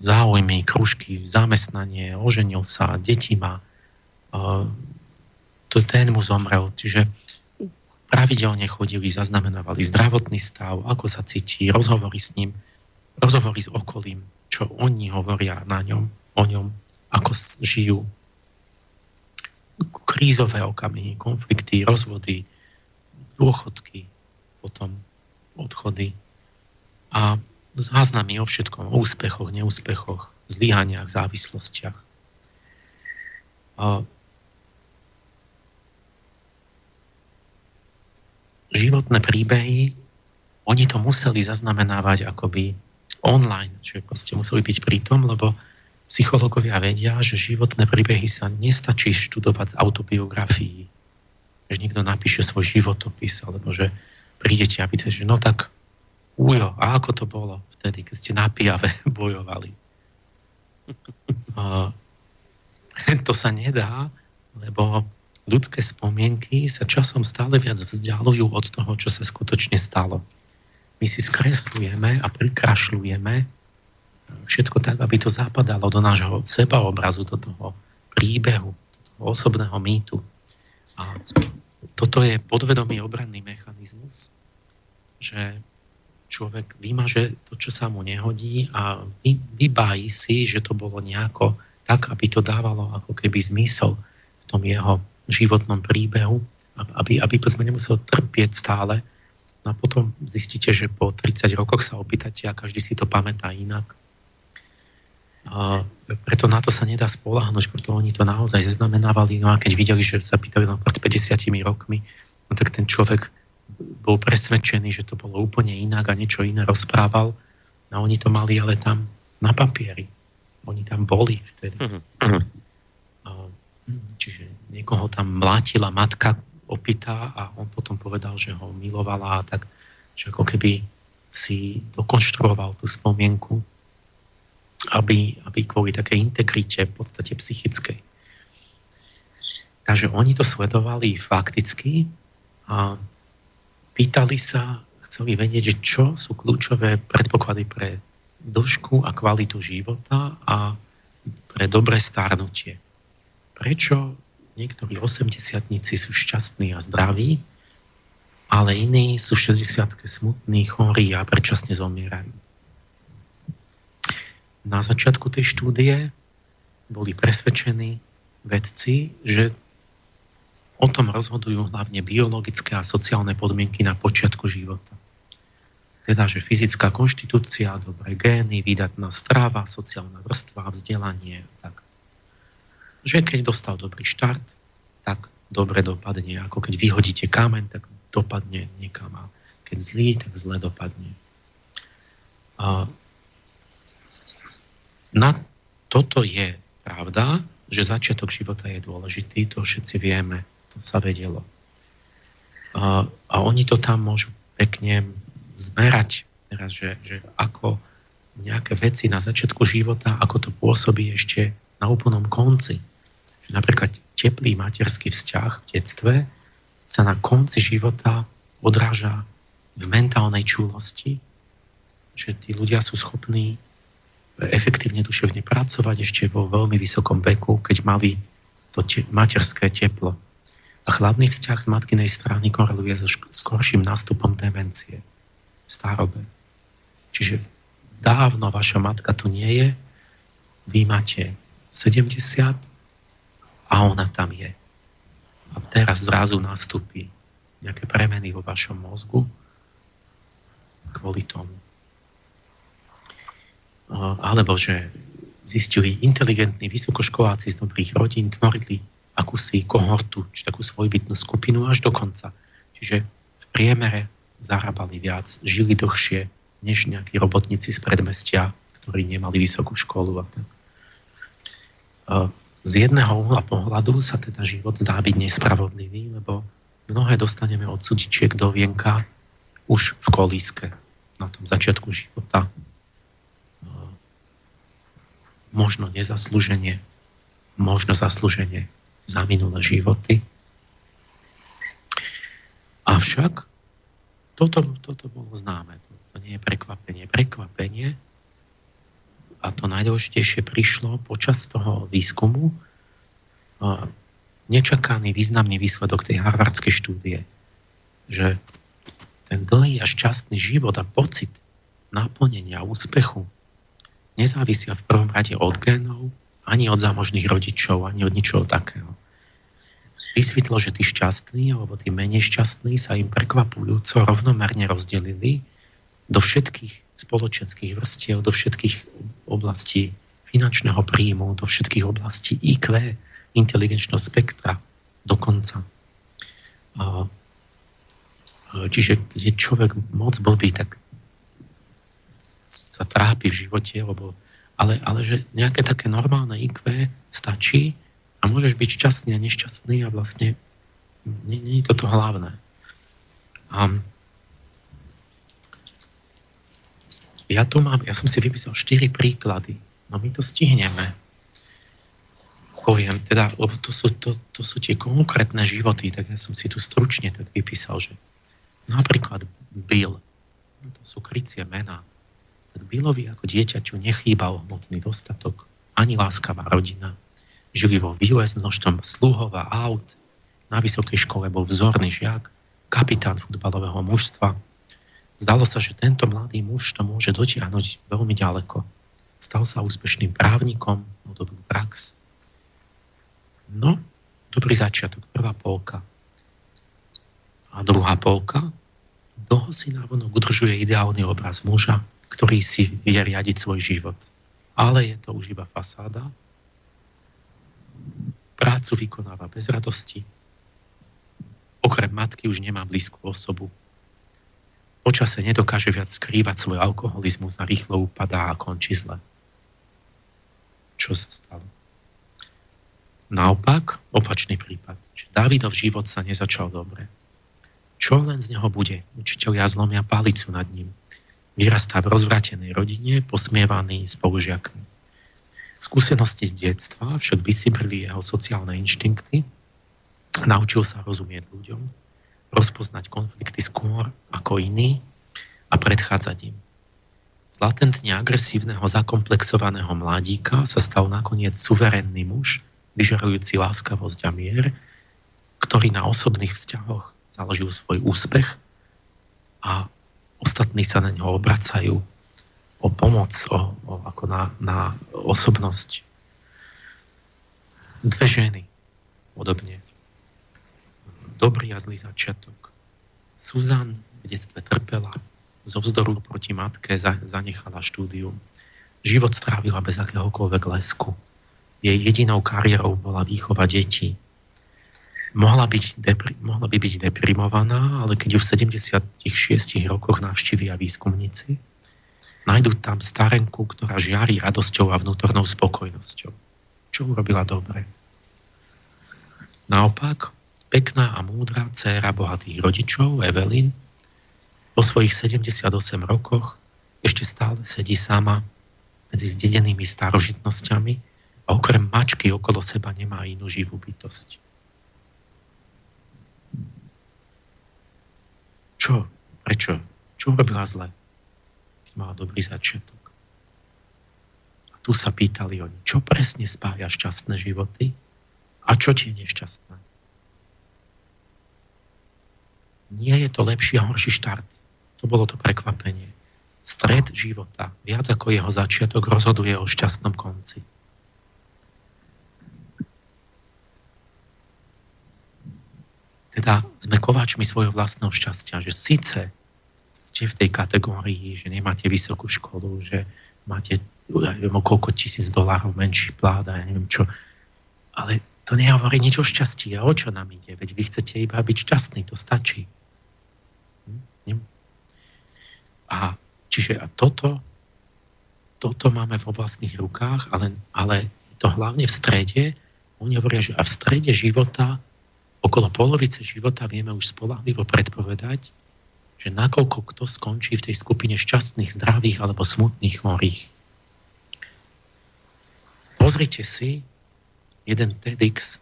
záujmy, kružky, zamestnanie, oženil sa, deti má. To ten mu zomrel. Čiže pravidelne chodili, zaznamenávali zdravotný stav, ako sa cíti, rozhovory s ním, rozhovory s okolím, čo oni hovoria na ňom, o ňom, ako žijú. Krízové okamihy, konflikty, rozvody, dôchodky, potom odchody a záznamy o všetkom, o úspechoch, neúspechoch, zlyhaniach, závislostiach. životné príbehy, oni to museli zaznamenávať akoby online, že proste museli byť pri lebo psychológovia vedia, že životné príbehy sa nestačí študovať z autobiografií. Že niekto napíše svoj životopis, alebo že prídete a pýtate, že no tak ujo, a ako to bolo vtedy, keď ste na pijave bojovali? to sa nedá, lebo ľudské spomienky sa časom stále viac vzdialujú od toho, čo sa skutočne stalo. My si skreslujeme a prikrašľujeme všetko tak, aby to zapadalo do nášho sebaobrazu, do toho príbehu, do toho osobného mýtu. A toto je podvedomý obranný mechanizmus, že človek vymaže to, čo sa mu nehodí a vybájí si, že to bolo nejako tak, aby to dávalo ako keby zmysel v tom jeho životnom príbehu, aby, aby sme nemuseli trpieť stále. No a potom zistíte, že po 30 rokoch sa opýtate a každý si to pamätá inak. A preto na to sa nedá spolahnuť, preto oni to naozaj zaznamenávali. No a keď videli, že sa pýtali pred 50 rokmi, no tak ten človek bol presvedčený, že to bolo úplne inak a niečo iné rozprával. No oni to mali ale tam na papieri. Oni tam boli vtedy. Uh-huh. Čiže niekoho tam mlátila matka opýta a on potom povedal, že ho milovala a tak, že ako keby si dokonštruoval tú spomienku, aby, aby kvôli takej integrite v podstate psychickej. Takže oni to sledovali fakticky a pýtali sa, chceli vedieť, že čo sú kľúčové predpoklady pre dĺžku a kvalitu života a pre dobré stárnutie prečo niektorí 80 sú šťastní a zdraví, ale iní sú 60 smutní, chorí a predčasne zomierajú. Na začiatku tej štúdie boli presvedčení vedci, že o tom rozhodujú hlavne biologické a sociálne podmienky na počiatku života. Teda, že fyzická konštitúcia, dobré gény, výdatná strava, sociálna vrstva, vzdelanie tak že keď dostal dobrý štart, tak dobre dopadne. Ako keď vyhodíte kameň, tak dopadne niekam. A keď zlý, tak zle dopadne. A na toto je pravda, že začiatok života je dôležitý, to všetci vieme, to sa vedelo. A, a oni to tam môžu pekne zmerať, teraz, že, že ako nejaké veci na začiatku života, ako to pôsobí ešte na úplnom konci že napríklad teplý materský vzťah v detstve sa na konci života odráža v mentálnej čúlosti, že tí ľudia sú schopní efektívne duševne pracovať ešte vo veľmi vysokom veku, keď mali to te- materské teplo. A chladný vzťah z matkinej strany koreluje so skorším nástupom demencie v starobe. Čiže dávno vaša matka tu nie je, vy máte 70, a ona tam je. A teraz zrazu nastúpi nejaké premeny vo vašom mozgu kvôli tomu. Alebo že zistili inteligentní vysokoškoláci z dobrých rodín, tvorili akúsi kohortu, či takú svojbytnú skupinu až do konca. Čiže v priemere zarábali viac, žili dlhšie, než nejakí robotníci z predmestia, ktorí nemali vysokú školu. A tak. Z jedného uhla pohľadu sa teda život zdá byť nespravodlivý, lebo mnohé dostaneme od sudičiek do vienka už v kolíske, na tom začiatku života. Možno nezaslúženie, možno zaslúženie za minulé životy. Avšak toto, toto bolo známe. To, to nie je prekvapenie. Prekvapenie a to najdôležitejšie prišlo počas toho výskumu nečakaný významný výsledok tej harvardskej štúdie, že ten dlhý a šťastný život a pocit naplnenia úspechu nezávisia v prvom rade od génov, ani od zámožných rodičov, ani od ničoho takého. Vysvetlo, že tí šťastní alebo tí menej šťastní sa im prekvapujúco rovnomerne rozdelili do všetkých spoločenských vrstiev, do všetkých oblastí finančného príjmu, do všetkých oblastí IQ, inteligenčného spektra dokonca. Čiže keď je človek moc blbý, tak sa trápi v živote, lebo, ale, ale že nejaké také normálne IQ stačí a môžeš byť šťastný a nešťastný a vlastne nie, nie je toto hlavné. A ja tu mám, ja som si vypísal 4 príklady, no my to stihneme. Poviem, teda, lebo to sú, to, to sú tie konkrétne životy, tak ja som si tu stručne tak vypísal, že napríklad Bill, to sú krycie mená, tak Billovi ako dieťaťu nechýbal hmotný dostatok, ani láskavá rodina. Žili vo výle s množstvom sluhov a aut, na vysokej škole bol vzorný žiak, kapitán futbalového mužstva. Zdalo sa, že tento mladý muž to môže dotiahnuť veľmi ďaleko. Stal sa úspešným právnikom, mal dobrú prax, No, dobrý začiatok, prvá polka. A druhá polka, dlho si návonok udržuje ideálny obraz muža, ktorý si vie riadiť svoj život. Ale je to už iba fasáda. Prácu vykonáva bez radosti. Okrem matky už nemá blízku osobu. Počase nedokáže viac skrývať svoj alkoholizmus a rýchlo upadá a končí zle. Čo sa stalo? Naopak, opačný prípad, že Davidov život sa nezačal dobre. Čo len z neho bude? Učiteľia zlomia palicu nad ním. Vyrastá v rozvratenej rodine, posmievaný spolužiakmi. Skúsenosti z detstva však vysibrili jeho sociálne inštinkty, naučil sa rozumieť ľuďom, rozpoznať konflikty skôr ako iní a predchádzať im. Z latentne agresívneho zakomplexovaného mladíka sa stal nakoniec suverénny muž, vyžarujúci láskavosť a mier, ktorý na osobných vzťahoch založil svoj úspech a ostatní sa na ňo obracajú o pomoc, o, o, ako na, na osobnosť. Dve ženy, podobne. Dobrý a zlý začiatok. Suzan v detstve trpela, zo vzdoru proti matke zanechala štúdium. Život strávila bez akéhokoľvek lesku jej jedinou kariérou bola výchova detí. Mohla, byť depri- mohla by byť deprimovaná, ale keď ju v 76 rokoch navštívia výskumníci, nájdú tam starenku, ktorá žiari radosťou a vnútornou spokojnosťou. Čo urobila dobre? Naopak, pekná a múdra dcéra bohatých rodičov, Evelyn, po svojich 78 rokoch ešte stále sedí sama medzi zdedenými starožitnosťami a okrem mačky okolo seba nemá inú živú bytosť. Čo? Prečo? Čo robila zle? Keď mala dobrý začiatok. A tu sa pýtali oni, čo presne spája šťastné životy a čo tie nešťastné. Nie je to lepší a horší štart. To bolo to prekvapenie. Stred života, viac ako jeho začiatok, rozhoduje o šťastnom konci. Teda sme kováčmi svojho vlastného šťastia, že síce ste v tej kategórii, že nemáte vysokú školu, že máte ja neviem, koľko tisíc dolárov menší plát a ja neviem čo. Ale to nehovorí nič o šťastí. A o čo nám ide? Veď vy chcete iba byť šťastný, to stačí. Hm? A čiže a toto, toto máme vo vlastných rukách, ale, ale to hlavne v strede, oni hovoria, že a v strede života, okolo polovice života vieme už spolahlivo predpovedať, že nakoľko kto skončí v tej skupine šťastných, zdravých alebo smutných chorých. Pozrite si jeden TEDx,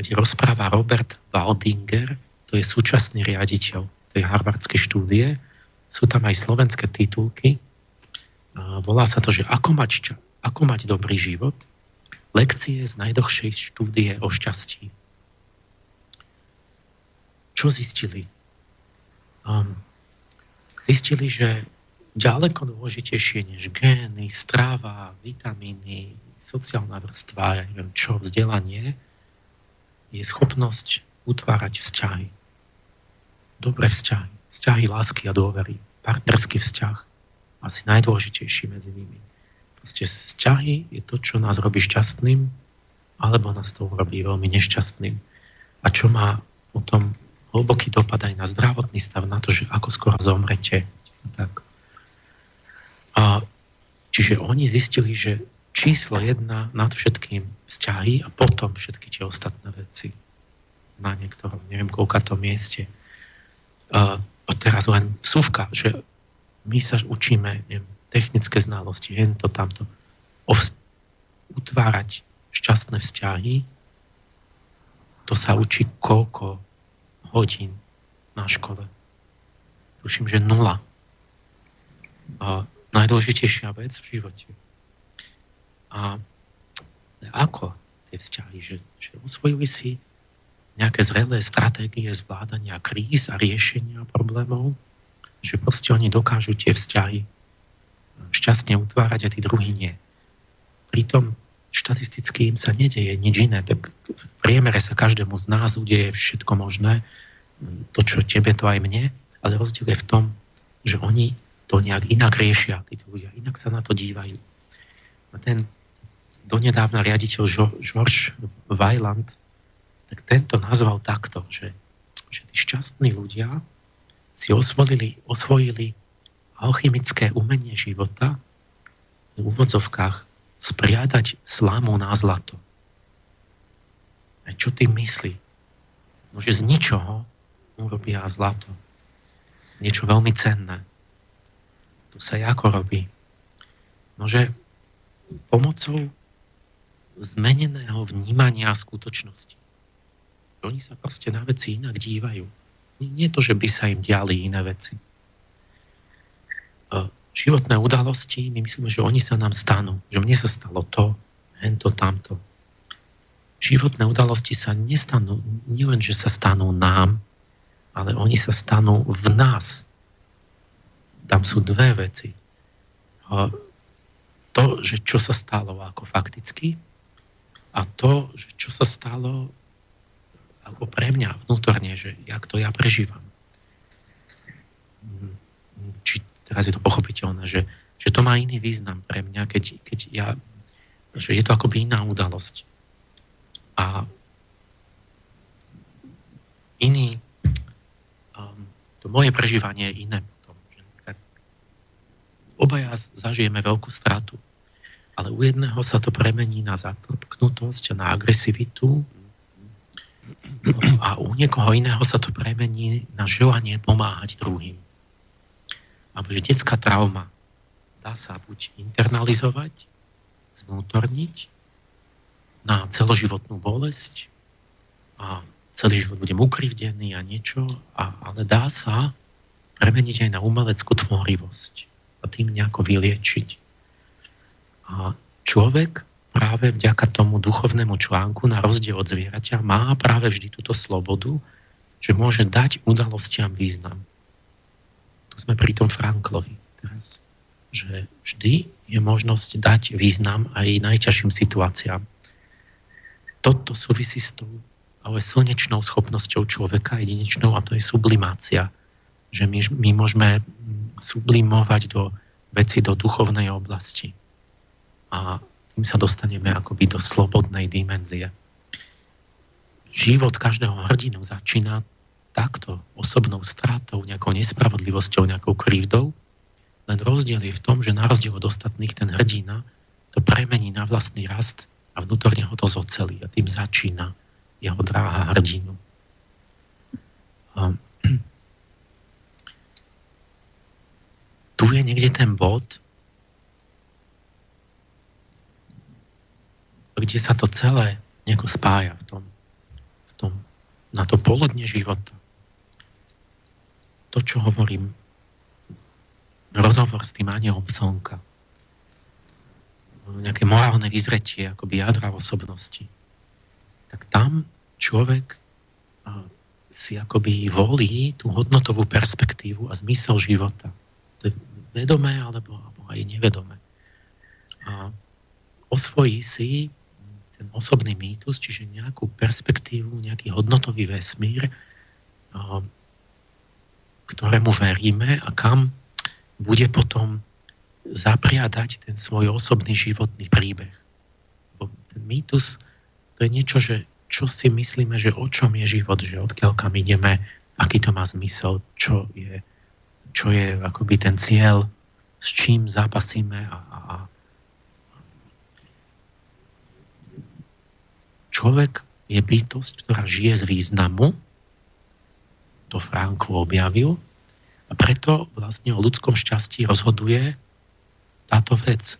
kde rozpráva Robert Waldinger, to je súčasný riaditeľ tej harvardskej štúdie, sú tam aj slovenské titulky, volá sa to, že ako mať, ako mať dobrý život, lekcie z najdlhšej štúdie o šťastí. Čo zistili? Um, zistili, že ďaleko dôležitejšie než gény, stráva, vitamíny, sociálna vrstva, ja neviem čo, vzdelanie, je schopnosť utvárať vzťahy. Dobré vzťahy. Vzťahy lásky a dôvery. Partnerský vzťah. Asi najdôležitejší medzi nimi. Proste vzťahy je to, čo nás robí šťastným, alebo nás to urobí veľmi nešťastným. A čo má potom hlboký dopad aj na zdravotný stav, na to, že ako skoro zomrete. Tak. A, čiže oni zistili, že číslo jedna nad všetkým vzťahy a potom všetky tie ostatné veci na niektorom, neviem koľka to mieste. A, teraz len súvka, že my sa učíme neviem, technické znalosti, jen to tamto, vz- utvárať šťastné vzťahy, to sa učí koľko hodín na škole. Tuším, že nula. A najdôležitejšia vec v živote. A ako tie vzťahy? Že, že osvojili si nejaké zrelé stratégie zvládania kríz a riešenia problémov, že proste oni dokážu tie vzťahy šťastne utvárať a tí druhí nie. Pritom štatisticky im sa nedeje nič iné. Tak v priemere sa každému z nás udeje všetko možné, to, čo tebe, to aj mne, ale rozdiel je v tom, že oni to nejak inak riešia, títo ľudia, inak sa na to dívajú. A ten donedávna riaditeľ George Weiland, tak tento nazval takto, že, že tí šťastní ľudia si osvojili, osvojili alchymické umenie života v úvodzovkách spriadať slámu na zlato. A čo tým myslí? No, že z ničoho urobia zlato. Niečo veľmi cenné. To sa ako robí? No, že pomocou zmeneného vnímania skutočnosti. Oni sa proste na veci inak dívajú. Nie to, že by sa im diali iné veci. Životné udalosti, my myslíme, že oni sa nám stanú. Že mne sa stalo to, hento, tamto. Životné udalosti sa nestanú, nielen, že sa stanú nám, ale oni sa stanú v nás. Tam sú dve veci. To, že čo sa stalo ako fakticky, a to, že čo sa stalo ako pre mňa vnútorne, že jak to ja prežívam. Či teraz je to pochopiteľné, že, že to má iný význam pre mňa, keď, keď ja, že je to akoby iná udalosť. A iný, um, to moje prežívanie je iné potom. Že obaja zažijeme veľkú stratu ale u jedného sa to premení na zatrpknutosť a na agresivitu a u niekoho iného sa to premení na želanie pomáhať druhým. Alebo že detská trauma dá sa buď internalizovať, zvnútorniť na celoživotnú bolesť a celý život budem ukrivdený a niečo, a, ale dá sa premeniť aj na umeleckú tvorivosť a tým nejako vyliečiť. A človek práve vďaka tomu duchovnému článku, na rozdiel od zvieraťa, má práve vždy túto slobodu, že môže dať udalostiam význam. Sme pri tom Franklovi teraz. Že vždy je možnosť dať význam aj najťažším situáciám. Toto súvisí s tou ale slnečnou schopnosťou človeka, jedinečnou, a to je sublimácia. Že my, my môžeme sublimovať do veci do duchovnej oblasti a tým sa dostaneme akoby do slobodnej dimenzie. Život každého hrdinu začína takto osobnou stratou, nejakou nespravodlivosťou, nejakou krivdou, len rozdiel je v tom, že na rozdiel od ostatných ten hrdina to premení na vlastný rast a vnútorne ho to zocelí a tým začína jeho dráha hrdinu. A tu je niekde ten bod, kde sa to celé nejako spája v tom, v tom na to poludne života. To, čo hovorím, rozhovor s tým anielom slnka. Nejaké morálne vyzretie, akoby jadra osobnosti. Tak tam človek si akoby volí tú hodnotovú perspektívu a zmysel života. To je vedomé alebo, alebo aj nevedomé. A osvojí si ten osobný mýtus, čiže nejakú perspektívu, nejaký hodnotový vesmír, ktorému veríme a kam bude potom zapriadať ten svoj osobný životný príbeh. Ten mýtus to je niečo, že čo si myslíme, že o čom je život, že odkiaľ kam ideme, aký to má zmysel, čo je, čo je akoby ten cieľ, s čím zápasíme a, a, človek je bytosť, ktorá žije z významu, to Franko objavil, a preto vlastne o ľudskom šťastí rozhoduje táto vec,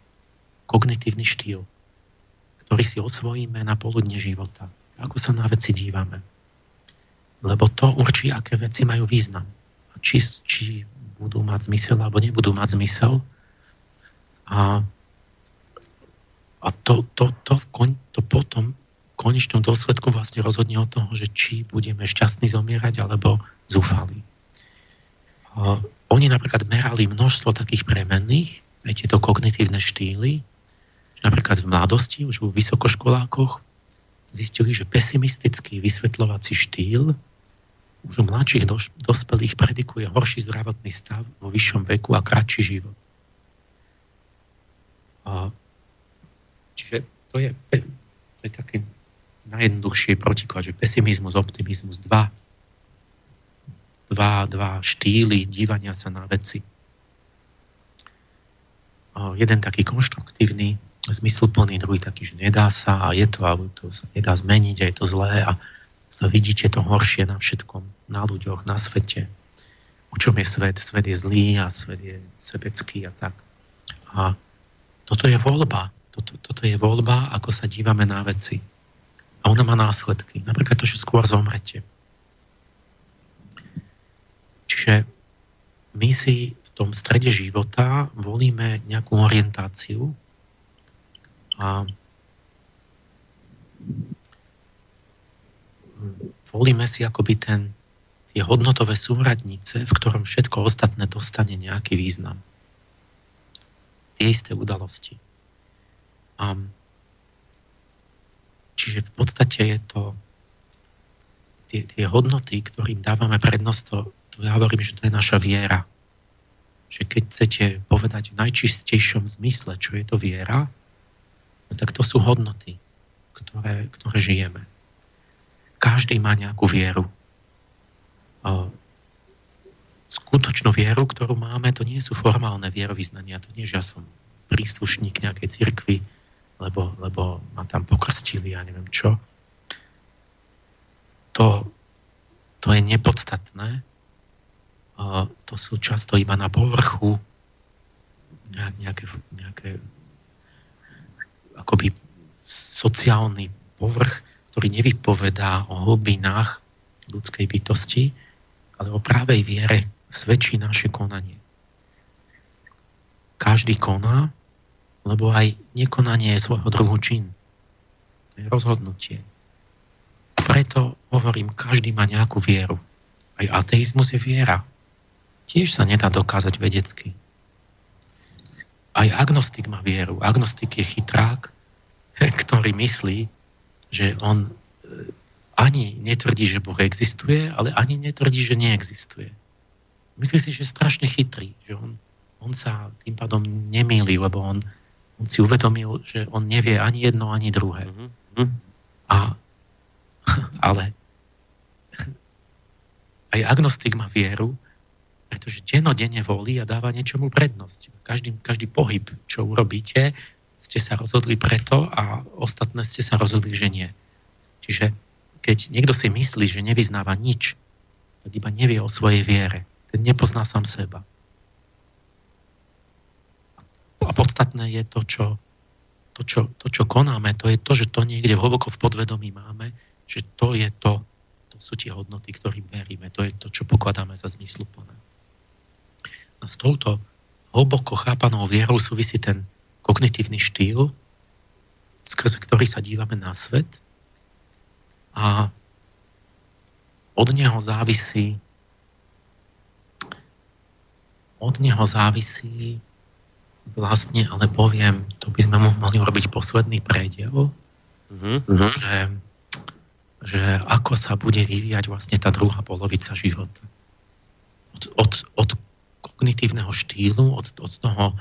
kognitívny štýl, ktorý si osvojíme na poludne života. Ako sa na veci dívame. Lebo to určí, aké veci majú význam. Či, či budú mať zmysel, alebo nebudú mať zmysel. A, a to, to, to, to, to potom konečnom dôsledku vlastne rozhodne od toho, že či budeme šťastní zomierať alebo zúfali. Oni napríklad merali množstvo takých premenných, aj tieto kognitívne štýly, napríklad v mladosti, už v vysokoškolákoch, zistili, že pesimistický vysvetľovací štýl už u mladších dospelých predikuje horší zdravotný stav vo vyššom veku a kratší život. A, čiže to je, to je také najjednoduchšie protiklad, že pesimizmus, optimizmus, dva, dva, dva štýly dívania sa na veci. Jeden taký konštruktívny, zmysluplný, druhý taký, že nedá sa a je to, alebo to sa nedá zmeniť a je to zlé a sa vidíte to horšie na všetkom, na ľuďoch, na svete. O čom je svet? Svet je zlý a svet je sebecký a tak. A toto je voľba. Toto, toto je voľba, ako sa dívame na veci. A ona má následky. Napríklad to, že skôr zomrete. Čiže my si v tom strede života volíme nejakú orientáciu a volíme si akoby ten, tie hodnotové súhradnice, v ktorom všetko ostatné dostane nejaký význam. Tie isté udalosti. A Čiže v podstate je to tie, tie hodnoty, ktorým dávame prednosť, to, to ja hovorím, že to je naša viera. Že keď chcete povedať v najčistejšom zmysle, čo je to viera, no tak to sú hodnoty, ktoré, ktoré žijeme. Každý má nejakú vieru. Skutočnú vieru, ktorú máme, to nie sú formálne vierovýznania, to nie, že ja som príslušník nejakej cirkvi, lebo, lebo ma tam pokrstili a neviem čo. To, to je nepodstatné. To sú často iba na povrchu nejaké, nejaké akoby sociálny povrch, ktorý nevypovedá o hlbinách ľudskej bytosti, ale o pravej viere svedčí naše konanie. Každý koná lebo aj nekonanie je svojho druhu čin. To je rozhodnutie. Preto hovorím, každý má nejakú vieru. Aj ateizmus je viera. Tiež sa nedá dokázať vedecky. Aj agnostik má vieru. Agnostik je chytrák, ktorý myslí, že on e, ani netvrdí, že Boh existuje, ale ani netvrdí, že neexistuje. Myslí si, že je strašne chytrý, že on, on sa tým pádom nemýli, lebo on on si uvedomil, že on nevie ani jedno, ani druhé. Mm-hmm. A, ale aj agnostik má vieru, pretože denodenne volí a dáva niečomu prednosť. Každý, každý pohyb, čo urobíte, ste sa rozhodli preto a ostatné ste sa rozhodli, že nie. Čiže keď niekto si myslí, že nevyznáva nič, tak iba nevie o svojej viere. Ten nepozná sám seba. A podstatné je to, čo, to, čo, to, čo konáme, to je to, že to niekde hlboko v podvedomí máme, že to je to, to sú tie hodnoty, ktorým veríme, to je to, čo pokladáme za zmysluplné. A s touto hlboko chápanou vierou súvisí ten kognitívny štýl, skrze ktorý sa dívame na svet a od neho závisí od neho závisí vlastne, ale poviem, to by sme mohli urobiť posledný prediel, mm-hmm. že, že ako sa bude vyvíjať vlastne tá druhá polovica života. Od, od, od kognitívneho štýlu, od, od toho,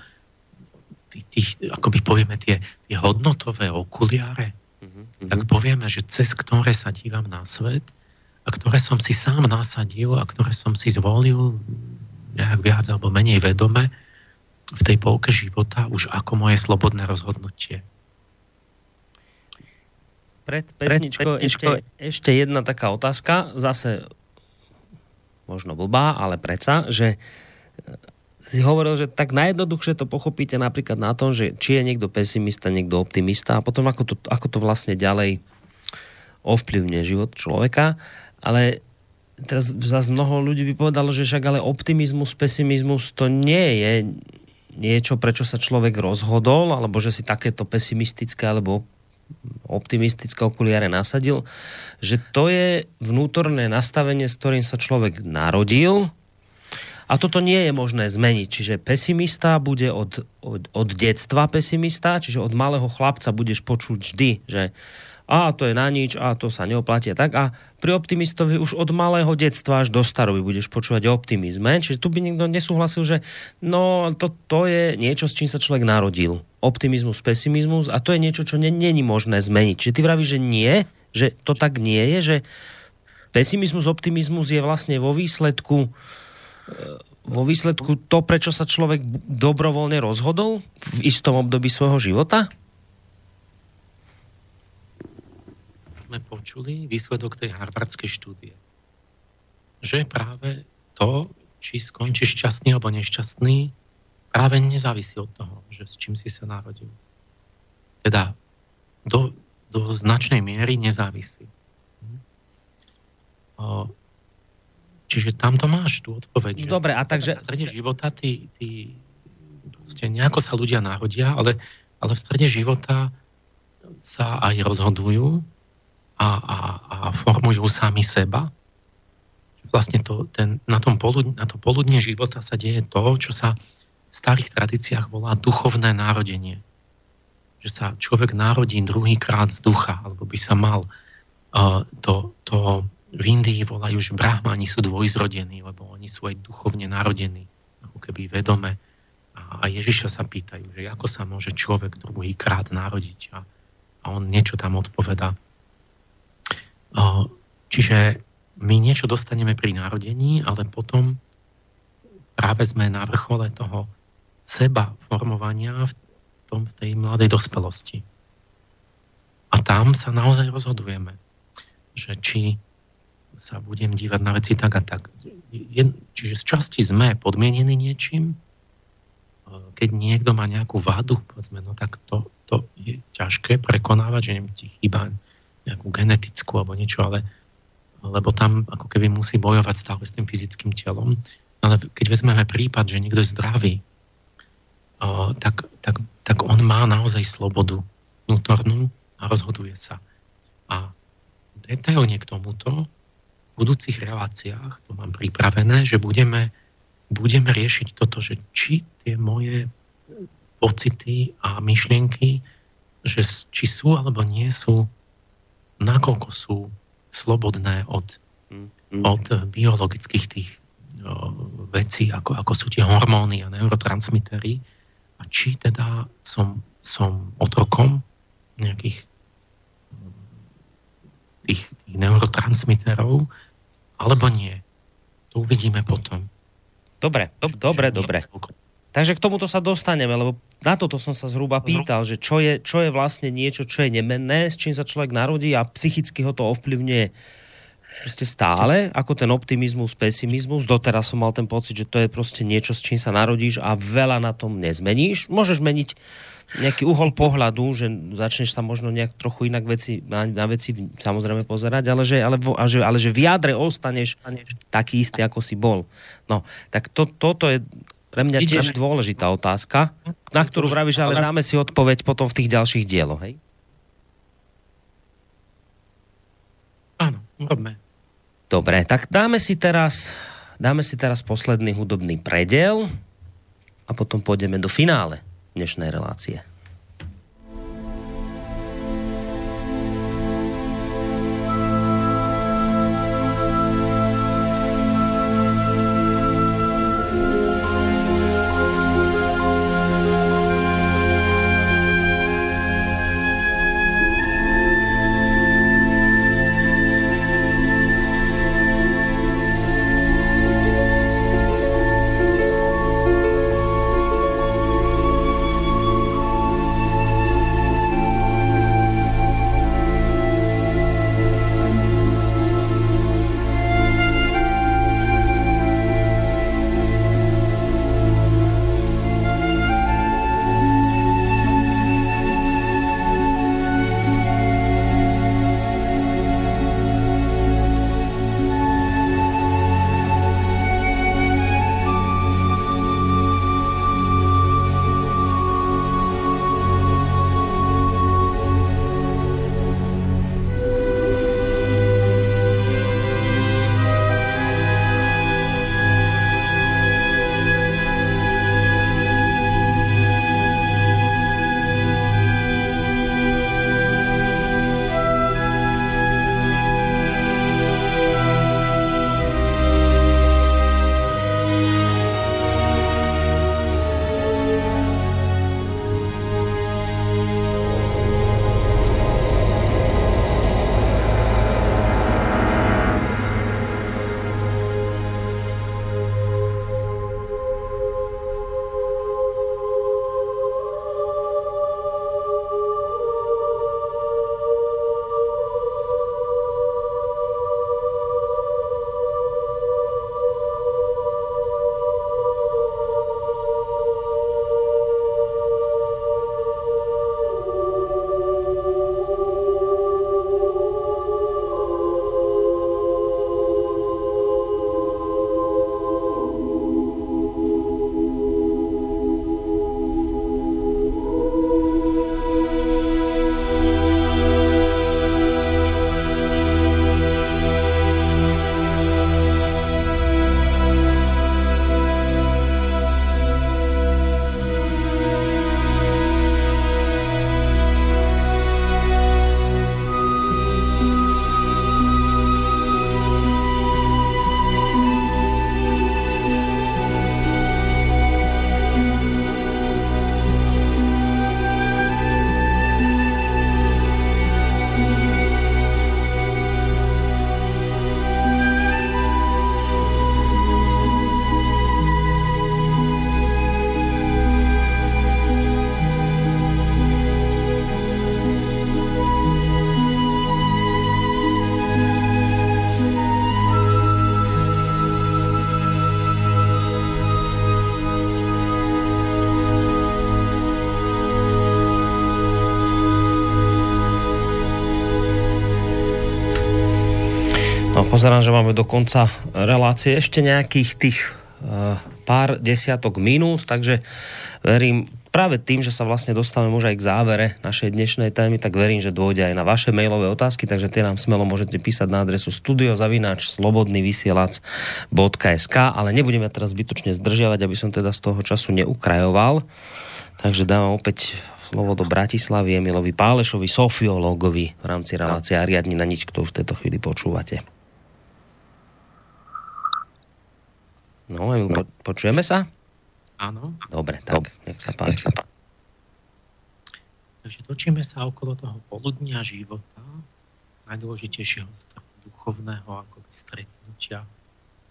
tých, ako by povieme, tie, tie hodnotové okuliare, mm-hmm. tak povieme, že cez ktoré sa dívam na svet a ktoré som si sám nasadil a ktoré som si zvolil nejak viac alebo menej vedome v tej polke života už ako moje slobodné rozhodnutie. Pred pesničkou, Pred pesničkou ešte, ešte jedna taká otázka, zase možno blbá, ale predsa, že si hovoril, že tak najjednoduchšie to pochopíte napríklad na tom, že či je niekto pesimista, niekto optimista a potom ako to, ako to vlastne ďalej ovplyvne život človeka. Ale teraz zase mnoho ľudí by povedalo, že však ale optimizmus, pesimizmus to nie je niečo, prečo sa človek rozhodol, alebo že si takéto pesimistické alebo optimistické okuliare nasadil, že to je vnútorné nastavenie, s ktorým sa človek narodil a toto nie je možné zmeniť. Čiže pesimista bude od, od, od detstva pesimista, čiže od malého chlapca budeš počuť vždy, že a to je na nič, a to sa neoplatí tak. A pri optimistovi už od malého detstva až do staroby budeš počúvať o optimizme. Čiže tu by niekto nesúhlasil, že no to, to je niečo, s čím sa človek narodil. Optimizmus, pesimizmus a to je niečo, čo není možné zmeniť. Čiže ty vravíš, že nie, že to tak nie je, že pesimizmus, optimizmus je vlastne vo výsledku vo výsledku to, prečo sa človek dobrovoľne rozhodol v istom období svojho života? Sme počuli výsledok tej harvardskej štúdie. Že práve to, či skončíš šťastný alebo nešťastný, práve nezávisí od toho, že s čím si sa narodil. Teda do, do značnej miery nezávisí. Čiže tam to máš tú odpoveď. Že Dobre, a takže... V strede života ty, ty proste nejako sa ľudia náhodia, ale, ale v strede života sa aj rozhodujú a, a, a formujú sami seba. Vlastne to, ten, na, tom poludne, na to poludne života sa deje to, čo sa v starých tradíciách volá duchovné národenie. Že sa človek narodí druhýkrát z ducha, alebo by sa mal uh, to, to v Indii volajú, že brahmani sú dvojzrodení, lebo oni sú aj duchovne narodení, ako keby vedome. A Ježiša sa pýtajú, že ako sa môže človek druhýkrát narodiť a, a on niečo tam odpovedá. Čiže my niečo dostaneme pri narodení, ale potom práve sme na vrchole toho seba formovania v, tom, v tej mladej dospelosti. A tam sa naozaj rozhodujeme, že či sa budem dívať na veci tak a tak. čiže z časti sme podmienení niečím, keď niekto má nejakú vádu, povedzme, no tak to, to je ťažké prekonávať, že ti chýba nejakú genetickú alebo niečo, ale lebo tam ako keby musí bojovať stále s tým fyzickým telom. Ale keď vezmeme prípad, že niekto je zdravý, tak, tak, tak on má naozaj slobodu vnútornú a rozhoduje sa. A detailne k tomuto budúcich reláciách, to mám pripravené, že budeme, budeme riešiť toto, že či tie moje pocity a myšlienky, že či sú alebo nie sú, nakoľko sú slobodné od, mm. od biologických tých o, vecí, ako, ako sú tie hormóny a neurotransmitery, a či teda som, som otrokom nejakých tých, tých neurotransmiterov, alebo nie. To uvidíme potom. Dobre, dobre, dobre. Takže k tomuto sa dostaneme, lebo na toto som sa zhruba pýtal, že čo je, čo je vlastne niečo, čo je nemenné, s čím sa človek narodí a psychicky ho to ovplyvňuje proste stále, ako ten optimizmus, pesimizmus. Doteraz som mal ten pocit, že to je proste niečo, s čím sa narodíš a veľa na tom nezmeníš. Môžeš meniť nejaký uhol pohľadu, že začneš sa možno nejak trochu inak veci, na, na veci samozrejme pozerať, ale že, ale, ale, že, ale že v jadre ostaneš taký istý, ako si bol. No, tak to, toto je pre mňa tiež dôležitá otázka, na ktorú vravíš, ale dáme si odpoveď potom v tých ďalších dieloch, hej? Áno, robme. Dobre, tak dáme si teraz, dáme si teraz posledný hudobný predel a potom pôjdeme do finále dnešnej relácie. Pozerám, že máme do konca relácie ešte nejakých tých uh, pár desiatok minút, takže verím, práve tým, že sa vlastne dostávame už aj k závere našej dnešnej témy, tak verím, že dôjde aj na vaše mailové otázky, takže tie nám smelo môžete písať na adresu studiozavináč slobodnyvysielac.sk ale nebudeme teraz zbytočne zdržiavať, aby som teda z toho času neukrajoval. Takže dávam opäť slovo do Bratislavy Emilovi Pálešovi, sofiológovi v rámci relácie a riadni na nič, kto v tejto chvíli počúvate. No, po, počujeme sa? Áno. Dobre, tak nech sa páči. Takže točíme sa okolo toho poludnia života, najdôležitejšieho stavu duchovného, akoby stretnutia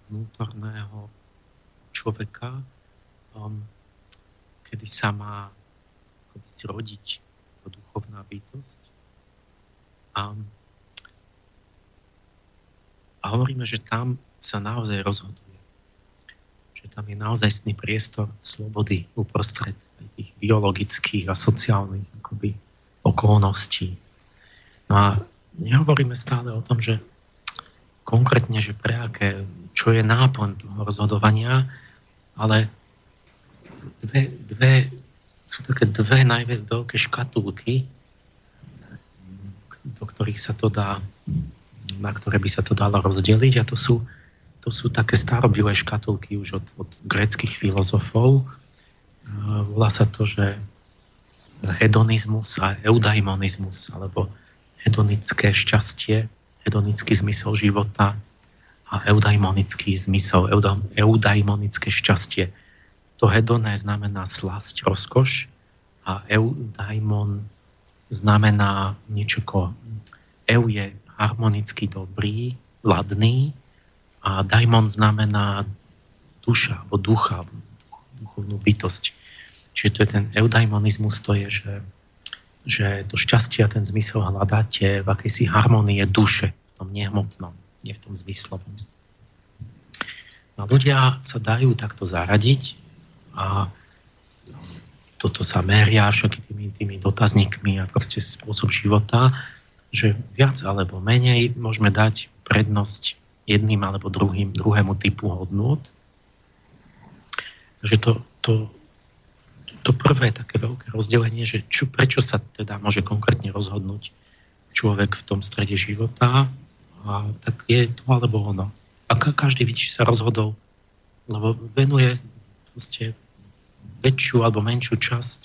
vnútorného, človeka, um, kedy sa má akoby zrodiť duchovná bytosť. A, a hovoríme, že tam sa naozaj rozhoduje. Tam je naozaj priestor slobody uprostred tých biologických a sociálnych akoby, okolností. No a nehovoríme stále o tom, že konkrétne, že pre aké, čo je náplň toho rozhodovania, ale dve, dve, sú také dve najväčšie veľké škatulky, do ktorých sa to dá, na ktoré by sa to dalo rozdeliť a to sú, to sú také starobilé škatulky už od, od greckých filozofov. Volá sa to, že hedonizmus a eudaimonizmus, alebo hedonické šťastie, hedonický zmysel života a eudaimonický zmysel, eudaimonické šťastie. To hedoné znamená slasť, rozkoš a eudaimon znamená niečo ako eu je harmonicky dobrý, ladný a daimon znamená duša alebo ducha, duchovnú bytosť. Čiže to je ten eudaimonizmus, to je, že, že to šťastie a ten zmysel hľadáte v akejsi harmonie duše, v tom nehmotnom, nie v tom zmyslovom. No ľudia sa dajú takto zaradiť a toto sa meria všetky tými, tými dotazníkmi a proste spôsob života, že viac alebo menej môžeme dať prednosť jedným alebo druhým, druhému typu hodnôt. Takže to, to, to prvé také veľké rozdelenie, že čo, prečo sa teda môže konkrétne rozhodnúť človek v tom strede života, a tak je to alebo ono. A každý vidí, sa rozhodol, lebo venuje proste väčšiu alebo menšiu časť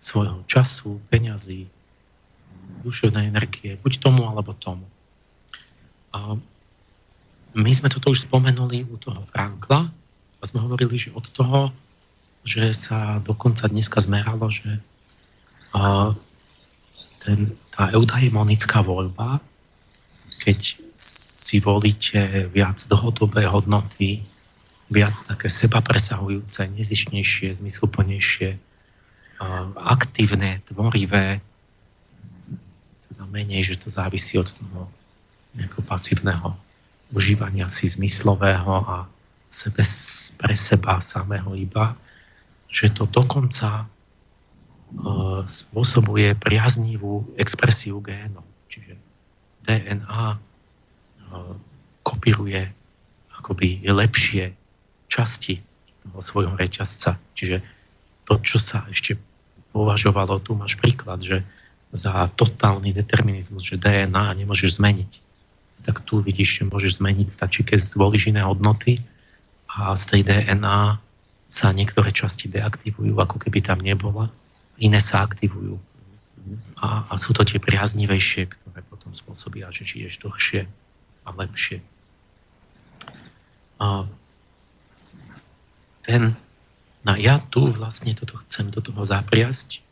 svojho času, peňazí, duševnej energie, buď tomu alebo tomu. A my sme toto už spomenuli u toho Frankla a sme hovorili, že od toho, že sa dokonca dneska zmeralo, že a, ten, tá eudaimonická voľba, keď si volíte viac dlhodobé hodnoty, viac také seba presahujúce, nezišnejšie, zmysluplnejšie, aktívne, tvorivé, teda menej, že to závisí od toho nejakého pasívneho užívania si zmyslového a sebe, pre seba samého iba, že to dokonca e, spôsobuje priaznivú expresiu génov. Čiže DNA e, kopíruje akoby lepšie časti toho svojho reťazca. Čiže to, čo sa ešte považovalo, tu máš príklad, že za totálny determinizmus, že DNA nemôžeš zmeniť. Tak tu vidíš, že môžeš zmeniť, stačí, keď zvolíš iné hodnoty a z tej DNA sa niektoré časti deaktivujú, ako keby tam nebola, iné sa aktivujú. A, a sú to tie priaznivejšie, ktoré potom spôsobia, že žiješ dlhšie a lepšie. A ten, no ja tu vlastne toto chcem do toho zapriasť,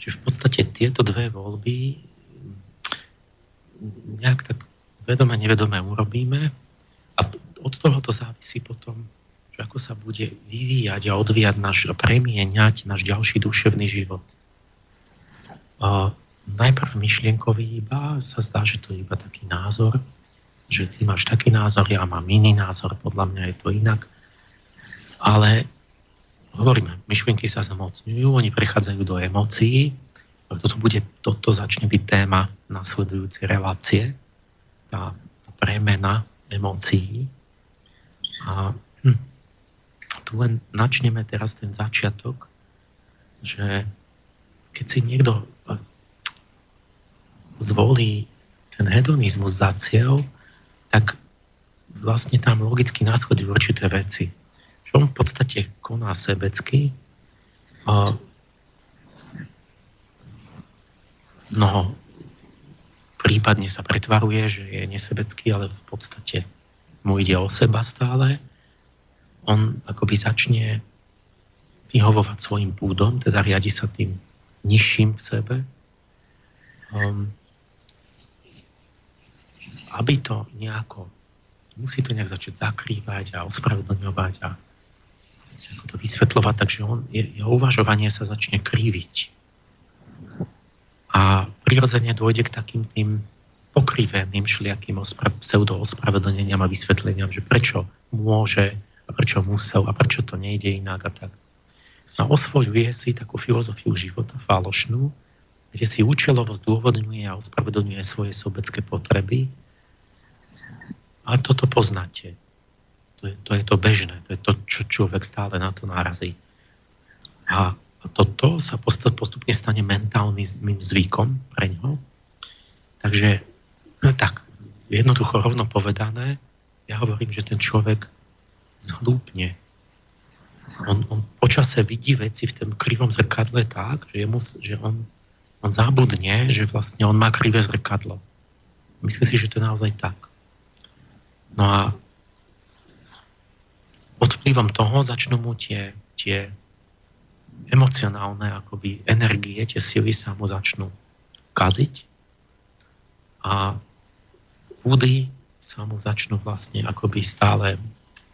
že v podstate tieto dve voľby nejak tak vedome, nevedome urobíme a od toho to závisí potom, že ako sa bude vyvíjať a odvíjať náš, premieňať náš ďalší duševný život. A najprv myšlienkový iba, sa zdá, že to je iba taký názor, že ty máš taký názor, ja mám iný názor, podľa mňa je to inak ale hovoríme, myšlienky sa zamotňujú, oni prechádzajú do emócií. Toto, bude, toto začne byť téma nasledujúcej relácie, tá, premena emócií. A hm, tu len načneme teraz ten začiatok, že keď si niekto eh, zvolí ten hedonizmus za cieľ, tak vlastne tam logicky následujú určité veci že on v podstate koná sebecky a no, prípadne sa pretvaruje, že je nesebecký, ale v podstate mu ide o seba stále. On akoby začne vyhovovať svojim púdom, teda riadi sa tým nižším v sebe. Um, aby to nejako, musí to nejak začať zakrývať a ospravedlňovať a to vysvetľovať, takže on, jeho uvažovanie sa začne kriviť. A prirodzene dôjde k takým tým pokriveným všelijakým ospra- pseudo-ospravedlneniam a vysvetleniam, že prečo môže prečo musel a prečo to nejde inak a tak. A osvojuje si takú filozofiu života falošnú, kde si účelovo zdôvodňuje a ospravedlňuje svoje sobecké potreby. A toto poznáte. To je, to je to bežné, to je to, čo človek stále na to narazí. A, a toto sa postupne stane mentálnym zvykom pre ňo. Takže no tak, jednoducho rovno povedané, ja hovorím, že ten človek zhlúpne. On, on počase vidí veci v tom krivom zrkadle tak, že, mu, že on on zabudne, že vlastne on má krivé zrkadlo. Myslí si, že to je naozaj tak. No a pod vplyvom toho začnú mu tie, tie emocionálne akoby energie, tie sily sa mu začnú kaziť a údy sa mu začnú vlastne akoby stále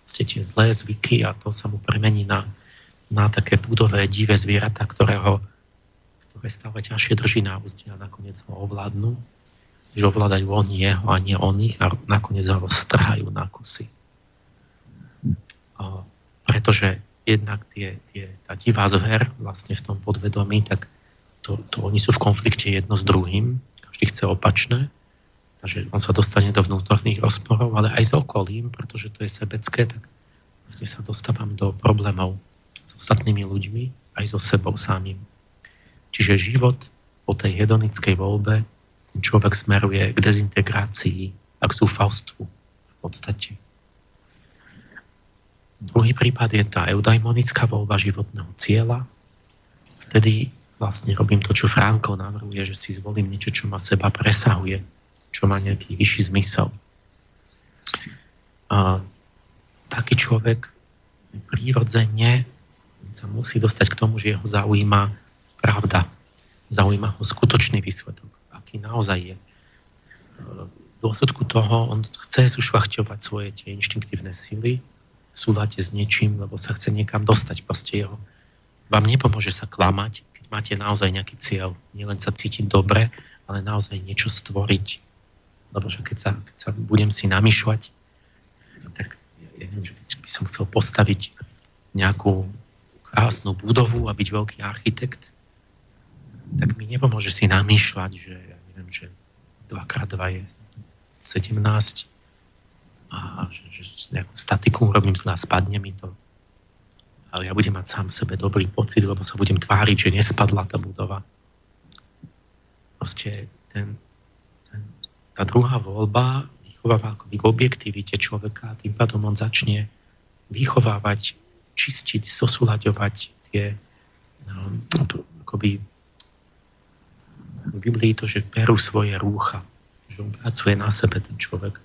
ste tie zlé zvyky a to sa mu premení na, na také budové divé zvieratá, ktorého ktoré stále ťažšie drží na úzde a nakoniec ho ovládnu, že ovládajú oni jeho a nie on a nakoniec ho roztrhajú na kusy. A pretože jednak tie, tie, tá divá zver vlastne v tom podvedomí, tak to, to oni sú v konflikte jedno s druhým, každý chce opačné, takže on sa dostane do vnútorných rozporov, ale aj s okolím, pretože to je sebecké, tak vlastne sa dostávam do problémov s ostatnými ľuďmi, aj so sebou samým. Čiže život po tej hedonickej voľbe ten človek smeruje k dezintegrácii a k zúfalstvu v podstate. Druhý prípad je tá eudaimonická voľba životného cieľa. Vtedy vlastne robím to, čo Franko navrhuje, že si zvolím niečo, čo ma seba presahuje, čo má nejaký vyšší zmysel. A taký človek prírodzene sa musí dostať k tomu, že jeho zaujíma pravda. Zaujíma ho skutočný výsledok, aký naozaj je. V dôsledku toho on chce zušľachťovať svoje tie inštinktívne sily súlade s niečím, lebo sa chce niekam dostať. Proste jeho. Vám nepomôže sa klamať, keď máte naozaj nejaký cieľ. Nielen sa cítiť dobre, ale naozaj niečo stvoriť. Lebo že keď sa, keď sa budem si namýšľať, tak ja by som chcel postaviť nejakú krásnu budovu a byť veľký architekt, tak mi nepomôže si namýšľať, že ja neviem, že 2x2 je 17 a že, že nejakú statiku robím zle a spadne mi to. Ale ja budem mať sám v sebe dobrý pocit, lebo sa budem tváriť, že nespadla tá budova. Proste ten, ten, tá druhá voľba vychováva akoby k objektivite človeka a tým pádom on začne vychovávať, čistiť, zosúľaďovať tie no, akoby v Biblii to, že perú svoje rúcha, že on pracuje na sebe ten človek.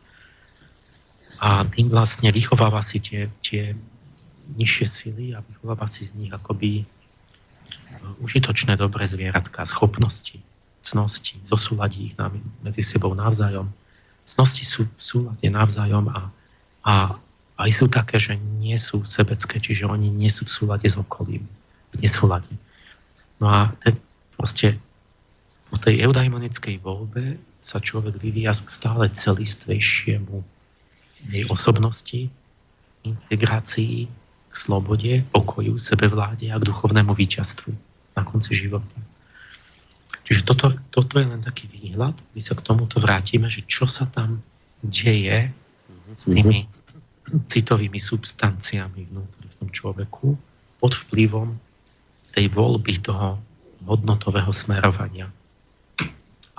A tým vlastne vychováva si tie, tie nižšie sily a vychováva si z nich akoby e, užitočné dobré zvieratka, schopnosti, cnosti, zosúladí ich medzi sebou navzájom. Cnosti sú v súlade navzájom a, a aj sú také, že nie sú sebecké, čiže oni nie sú v súlade s okolím, v nesúlade. No a ten, proste po tej eudaimonickej voľbe sa človek vyvíja stále celistvejšiemu jej osobnosti, integrácii, k slobode, pokoju, sebevláde a k duchovnému víťazstvu na konci života. Čiže toto, toto je len taký výhľad, my sa k tomuto vrátime, že čo sa tam deje s tými citovými substanciami vnútri v tom človeku pod vplyvom tej voľby toho hodnotového smerovania.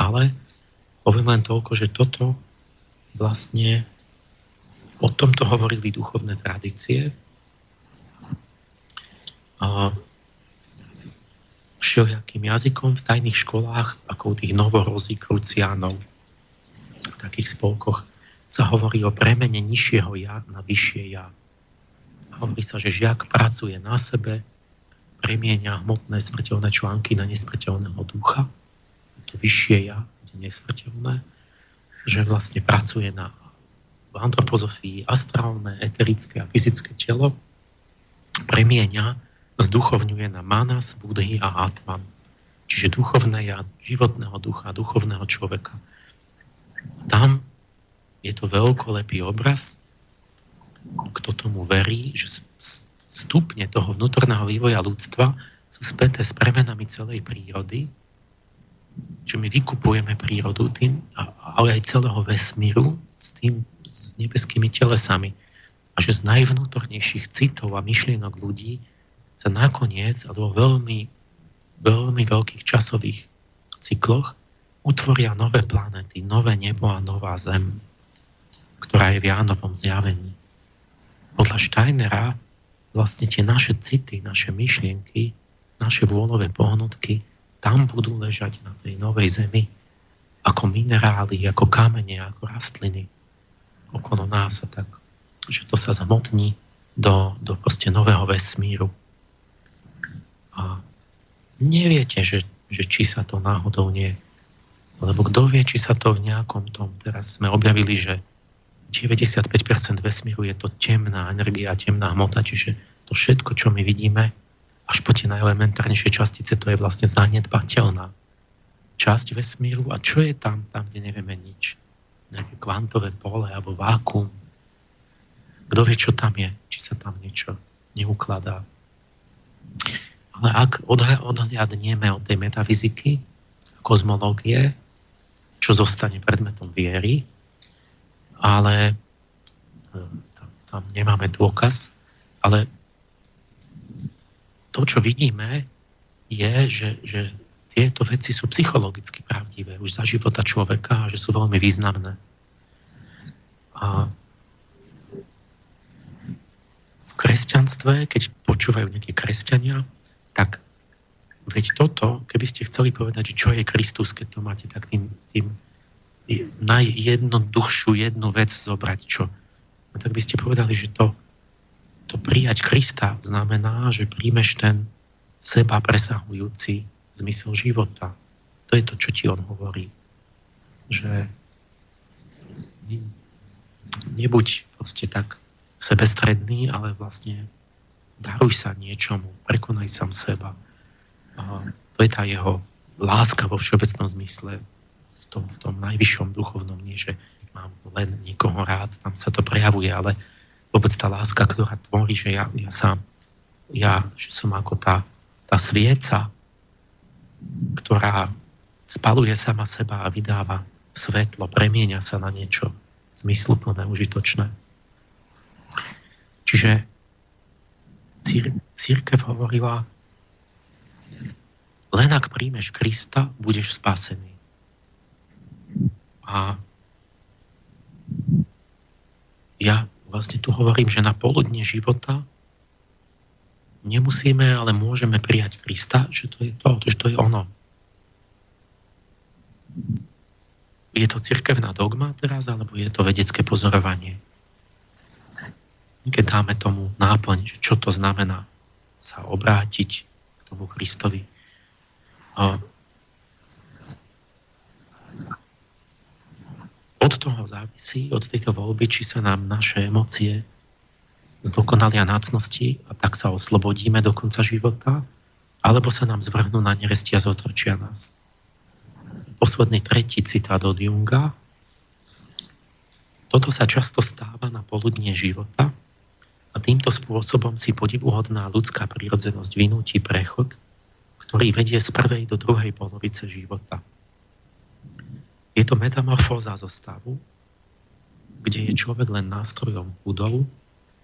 Ale poviem len toľko, že toto vlastne o tomto hovorili duchovné tradície. Všelijakým jazykom v tajných školách, ako u tých novorozí kruciánov, v takých spolkoch, sa hovorí o premene nižšieho ja na vyššie ja. Hovorí sa, že žiak pracuje na sebe, premienia hmotné smrteľné články na nesmrteľného ducha to vyššie ja, nesmrteľné, že vlastne pracuje na v antropozofii astrálne, eterické a fyzické telo premieňa, zduchovňuje na manas, budhy a atman. Čiže duchovné ja, životného ducha, duchovného človeka. Tam je to veľkolepý obraz, kto tomu verí, že stupne toho vnútorného vývoja ľudstva sú späté s premenami celej prírody, že my vykupujeme prírodu tým, ale aj celého vesmíru s tým, s nebeskými telesami. A že z najvnútornejších citov a myšlienok ľudí sa nakoniec, alebo veľmi, veľmi veľkých časových cykloch, utvoria nové planety, nové nebo a nová Zem, ktorá je v Jánovom zjavení. Podľa Steinera vlastne tie naše city, naše myšlienky, naše vôľové pohnutky tam budú ležať na tej novej zemi ako minerály, ako kamene, ako rastliny okolo nás a tak, že to sa zhmotní do, do proste nového vesmíru. A neviete, že, že či sa to náhodou nie lebo kto vie, či sa to v nejakom tom, teraz sme objavili, že 95% vesmíru je to temná energia, temná hmota, čiže to všetko, čo my vidíme, až po tie najelementárnejšie častice, to je vlastne zanedbateľná časť vesmíru. A čo je tam, tam, kde nevieme nič? Nejaké kvantové pole alebo vákum. Kto vie, čo tam je? Či sa tam niečo neukladá? Ale ak odhľadnieme od tej metafyziky, kozmológie, čo zostane predmetom viery, ale hm, tam, tam nemáme dôkaz, ale to, čo vidíme, je, že, že tieto veci sú psychologicky pravdivé už za života človeka a že sú veľmi významné. A v kresťanstve, keď počúvajú nejaké kresťania, tak veď toto, keby ste chceli povedať, že čo je Kristus, keď to máte, tak tým, tým najjednoduchšiu jednu vec zobrať, čo? No tak by ste povedali, že to, to prijať Krista znamená, že príjmeš ten seba presahujúci zmysel života. To je to, čo ti on hovorí. Že nebuď proste tak sebestredný, ale vlastne daruj sa niečomu, prekonaj sám seba. A to je tá jeho láska vo všeobecnom zmysle, v tom, v tom najvyššom duchovnom, nie že mám len niekoho rád, tam sa to prejavuje, ale vôbec tá láska, ktorá tvorí, že ja, ja sám, ja, že som ako tá, tá svieca, ktorá spaluje sama seba a vydáva svetlo, premieňa sa na niečo zmysluplné, užitočné. Čiže cír, církev hovorila, len ak príjmeš Krista, budeš spasený. A ja vlastne tu hovorím, že na poludne života nemusíme, ale môžeme prijať Krista, že to je to, že to je ono. Je to cirkevná dogma teraz, alebo je to vedecké pozorovanie? Keď dáme tomu náplň, čo to znamená sa obrátiť k tomu Kristovi. od toho závisí, od tejto voľby, či sa nám naše emócie zdokonalia nácnosti a tak sa oslobodíme do konca života, alebo sa nám zvrhnú na nerestia z otročia nás. Posledný tretí citát od Junga. Toto sa často stáva na poludnie života a týmto spôsobom si podivuhodná ľudská prírodzenosť vynúti prechod, ktorý vedie z prvej do druhej polovice života. Je to metamorfóza zo kde je človek len nástrojom údolu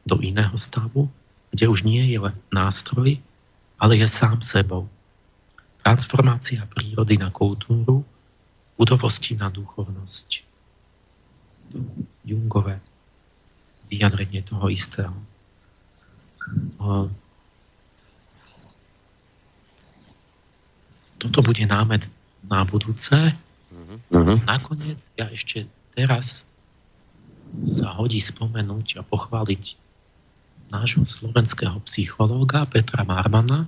do iného stavu, kde už nie je len nástroj, ale je sám sebou. Transformácia prírody na kultúru, budovosti na duchovnosť. Jungové vyjadrenie toho istého. Toto bude námed na budúce, Uh-huh. Nakoniec ja ešte teraz sa hodí spomenúť a pochváliť nášho slovenského psychológa Petra Marmana,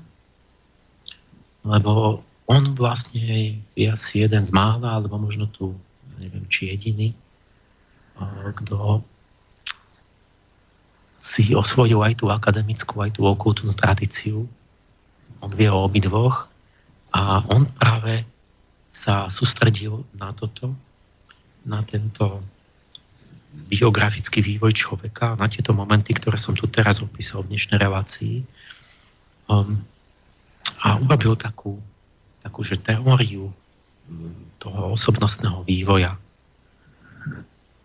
lebo on vlastne je asi jeden z mála, alebo možno tu, neviem, či jediný, kto si osvojil aj tú akademickú, aj tú okultnú tradíciu. On vie o obidvoch a on práve sa sústredil na toto, na tento biografický vývoj človeka, na tieto momenty, ktoré som tu teraz opísal v dnešnej relácii. Um, a urobil takú, takú že teóriu toho osobnostného vývoja.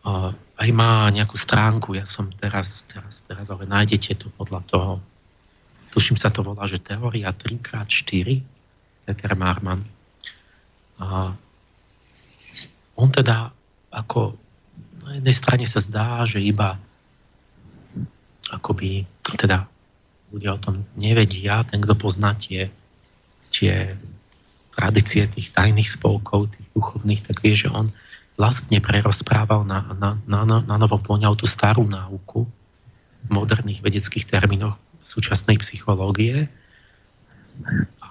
Uh, aj má nejakú stránku, ja som teraz, teraz, teraz, ale nájdete to podľa toho, tuším sa to volá, že teória 3x4, Peter Marman. A on teda ako na jednej strane sa zdá, že iba akoby teda ľudia o tom nevedia, ten, kto pozná tie, tie tradície tých tajných spolkov, tých duchovných, tak vie, že on vlastne prerozprával na, na, na, na novo poňal tú starú náuku v moderných vedeckých termínoch súčasnej psychológie.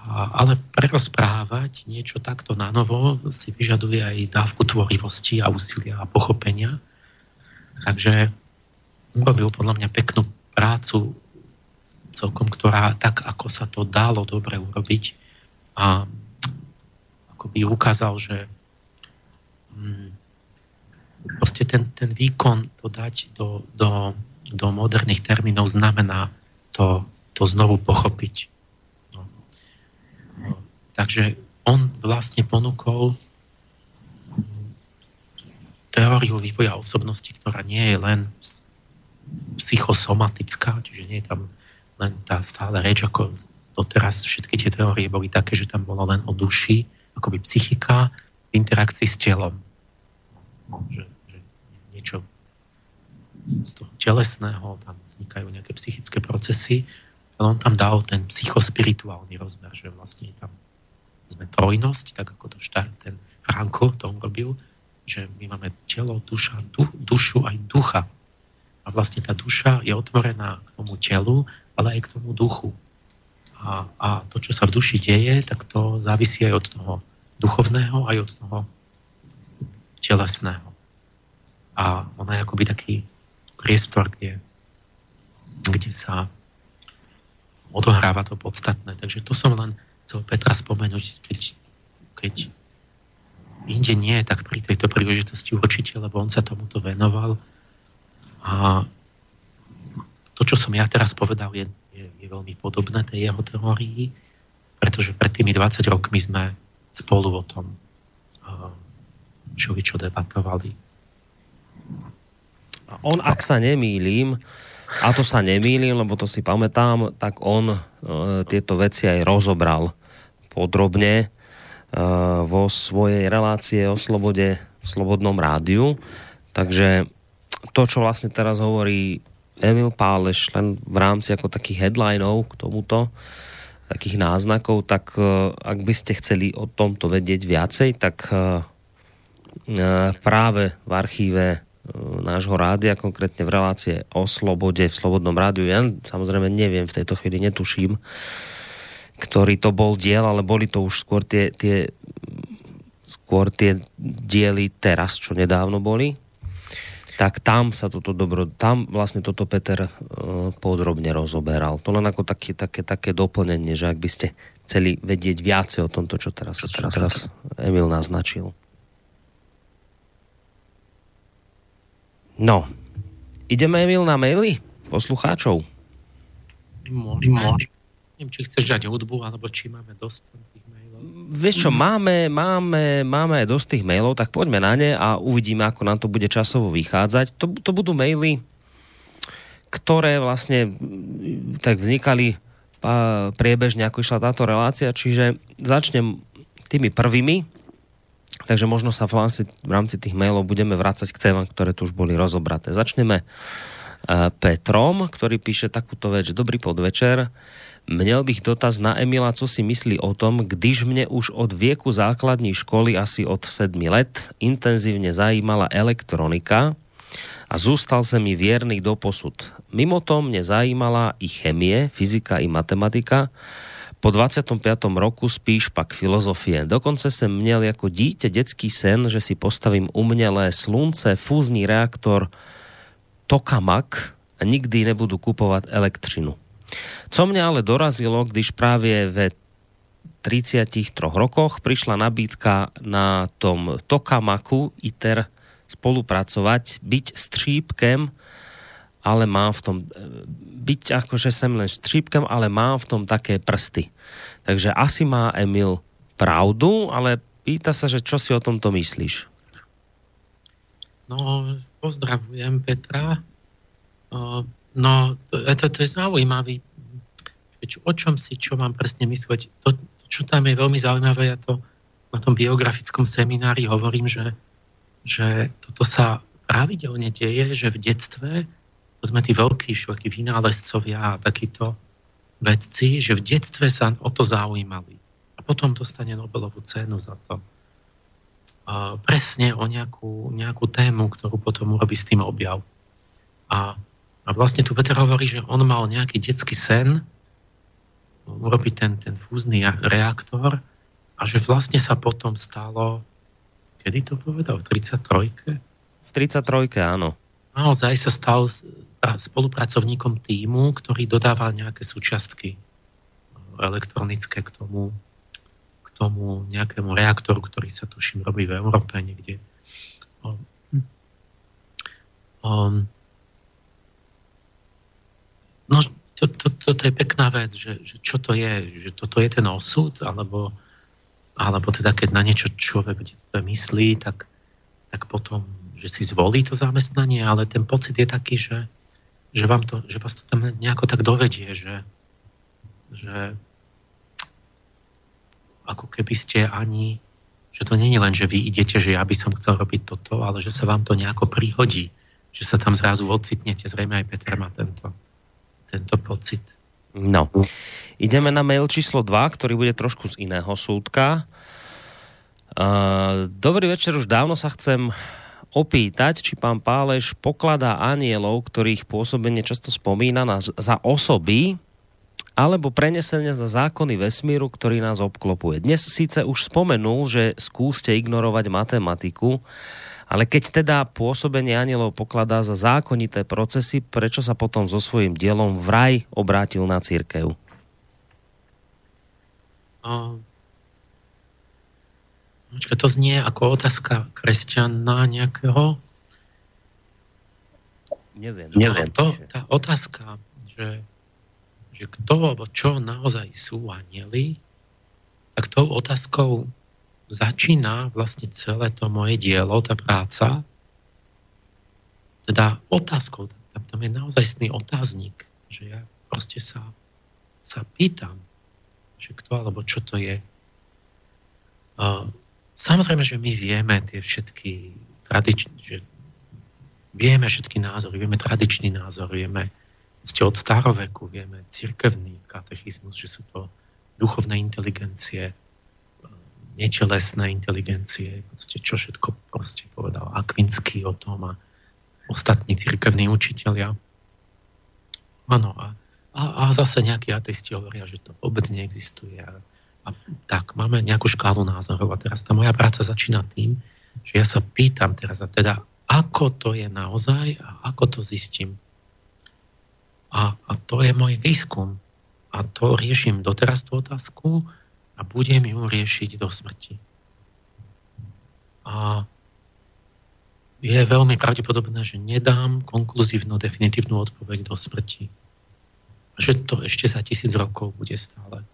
Ale prerozprávať niečo takto na novo si vyžaduje aj dávku tvorivosti a úsilia a pochopenia. Takže urobil podľa mňa peknú prácu celkom, ktorá tak, ako sa to dalo dobre urobiť a ako by ukázal, že mm, proste ten, ten výkon to dať do, do, do moderných termínov znamená to, to znovu pochopiť. Takže on vlastne ponúkol teóriu vývoja osobnosti, ktorá nie je len psychosomatická, čiže nie je tam len tá stále reč, ako doteraz všetky tie teórie boli také, že tam bolo len o duši, akoby psychika v interakcii s telom. No, že niečo z toho telesného, tam vznikajú nejaké psychické procesy, ale on tam dal ten psychospirituálny rozmer, že vlastne tam sme trojnosť, tak ako to štát, ten Franko to robil, že my máme telo, duša, du, dušu aj ducha. A vlastne tá duša je otvorená k tomu telu, ale aj k tomu duchu. A, a to, čo sa v duši deje, tak to závisí aj od toho duchovného, aj od toho telesného a ona je akoby taký priestor, kde, kde sa odohráva to podstatné. Takže to som len chcel Petra spomenúť, keď, keď inde nie, tak pri tejto príležitosti určite, lebo on sa tomuto venoval. A to, čo som ja teraz povedal, je, je, je veľmi podobné tej jeho teórii, pretože pred tými 20 rokmi sme spolu o tom čo, debatovali. On, ak sa nemýlim, a to sa nemýlim, lebo to si pamätám, tak on e, tieto veci aj rozobral podrobne e, vo svojej relácie o slobode v Slobodnom rádiu. Takže to, čo vlastne teraz hovorí Emil Páleš len v rámci ako takých headlinov k tomuto, takých náznakov, tak e, ak by ste chceli o tomto vedieť viacej, tak e, e práve v archíve nášho rádia, konkrétne v relácie o slobode v Slobodnom rádiu. Ja samozrejme neviem, v tejto chvíli netuším, ktorý to bol diel, ale boli to už skôr tie, tie skôr tie diely teraz, čo nedávno boli, tak tam sa toto dobro, tam vlastne toto Peter uh, podrobne rozoberal. To len ako také, také, také doplnenie, že ak by ste chceli vedieť viacej o tomto, čo teraz, čo teraz Emil naznačil. No, ideme Emil na maily poslucháčov? Môžeme. Neviem, či chceš dať hudbu, alebo či máme dosť tých mailov. Vieš čo, máme, máme, máme dosť tých mailov, tak poďme na ne a uvidíme, ako nám to bude časovo vychádzať. To, to budú maily, ktoré vlastne tak vznikali priebežne, ako išla táto relácia, čiže začnem tými prvými, Takže možno sa v rámci, v rámci tých mailov budeme vrácať k témam, ktoré tu už boli rozobraté. Začneme uh, Petrom, ktorý píše takúto vec. Dobrý podvečer. Měl bych dotaz na Emila, co si myslí o tom, když mě už od věku základní školy asi od 7 let intenzívne zajímala elektronika a zůstal se mi věrný do posud. Mimo to mě zajímala i chemie, fyzika i matematika, po 25. roku spíš pak filozofie. Dokonce jsem měl jako dítě detský sen, že si postavím umělé slunce, fúzní reaktor tokamak a nikdy nebudú kupovať elektrinu. Co mňa ale dorazilo, když právě ve 33 rokoch prišla nabídka na tom Tokamaku ITER spolupracovať, byť střípkem, ale mám v tom, byť akože sem len střípkem, ale mám v tom také prsty. Takže asi má Emil pravdu, ale pýta sa, že čo si o tomto myslíš? No, pozdravujem Petra. No, to, to, to je zaujímavý. O čom si, čo mám presne mysleť? To, čo tam je veľmi zaujímavé, ja to na tom biografickom seminári hovorím, že, že toto sa pravidelne deje, že v detstve sme tí veľkí šoky vynálezcovia a takíto vedci, že v detstve sa o to zaujímali. A potom dostane Nobelovú cenu za to. A presne o nejakú, nejakú tému, ktorú potom urobí s tým objav. A, a vlastne tu Peter hovorí, že on mal nejaký detský sen, urobiť ten, ten fúzny reaktor a že vlastne sa potom stalo, kedy to povedal, v 33? V 33, áno. Naozaj sa stal spolupracovníkom týmu, ktorý dodával nejaké súčiastky elektronické k tomu, k tomu nejakému reaktoru, ktorý sa tuším robí v Európe niekde. Um, um, no, to, to, je pekná vec, že, že čo to je, že toto je ten osud, alebo, alebo teda keď na niečo človek myslí, tak, tak potom, že si zvolí to zamestnanie, ale ten pocit je taký, že, že, vám to, že vás to tam nejako tak dovedie, že, že ako keby ste ani, že to nie je len, že vy idete, že ja by som chcel robiť toto, ale že sa vám to nejako prihodí, že sa tam zrazu ocitnete, zrejme aj Peter má tento tento pocit. No. Ideme na mail číslo 2, ktorý bude trošku z iného súdka. Uh, dobrý večer, už dávno sa chcem opýtať, či pán Páleš pokladá anielov, ktorých pôsobenie často spomína na, za osoby, alebo prenesenie za zákony vesmíru, ktorý nás obklopuje. Dnes síce už spomenul, že skúste ignorovať matematiku, ale keď teda pôsobenie anielov pokladá za zákonité procesy, prečo sa potom so svojím dielom vraj obrátil na církev? Uh, to znie ako otázka kresťana nejakého. Neviem. Neviem. To, tá otázka, že, že kto alebo čo naozaj sú anieli, tak tou otázkou začína vlastne celé to moje dielo, tá práca, teda otázkou, tam, tam je naozajstný otáznik, že ja proste sa, sa pýtam, že kto alebo čo to je. Uh, samozrejme, že my vieme tie všetky tradičné, že vieme všetky názory, vieme tradičný názor, vieme ste od staroveku, vieme cirkevný katechizmus, že sú to duchovné inteligencie, netelesné inteligencie, proste čo všetko proste povedal Akvinský o tom a ostatní cirkevní učiteľia. Áno, a, a, a zase nejakí ateisti hovoria, že to vôbec neexistuje. A, a tak, máme nejakú škálu názorov a teraz tá moja práca začína tým, že ja sa pýtam teraz a teda, ako to je naozaj a ako to zistím. A, a to je môj výskum. A to riešim doteraz tú otázku, a budem ju riešiť do smrti. A je veľmi pravdepodobné, že nedám konkluzívnu, definitívnu odpoveď do smrti. Že to ešte za tisíc rokov bude stále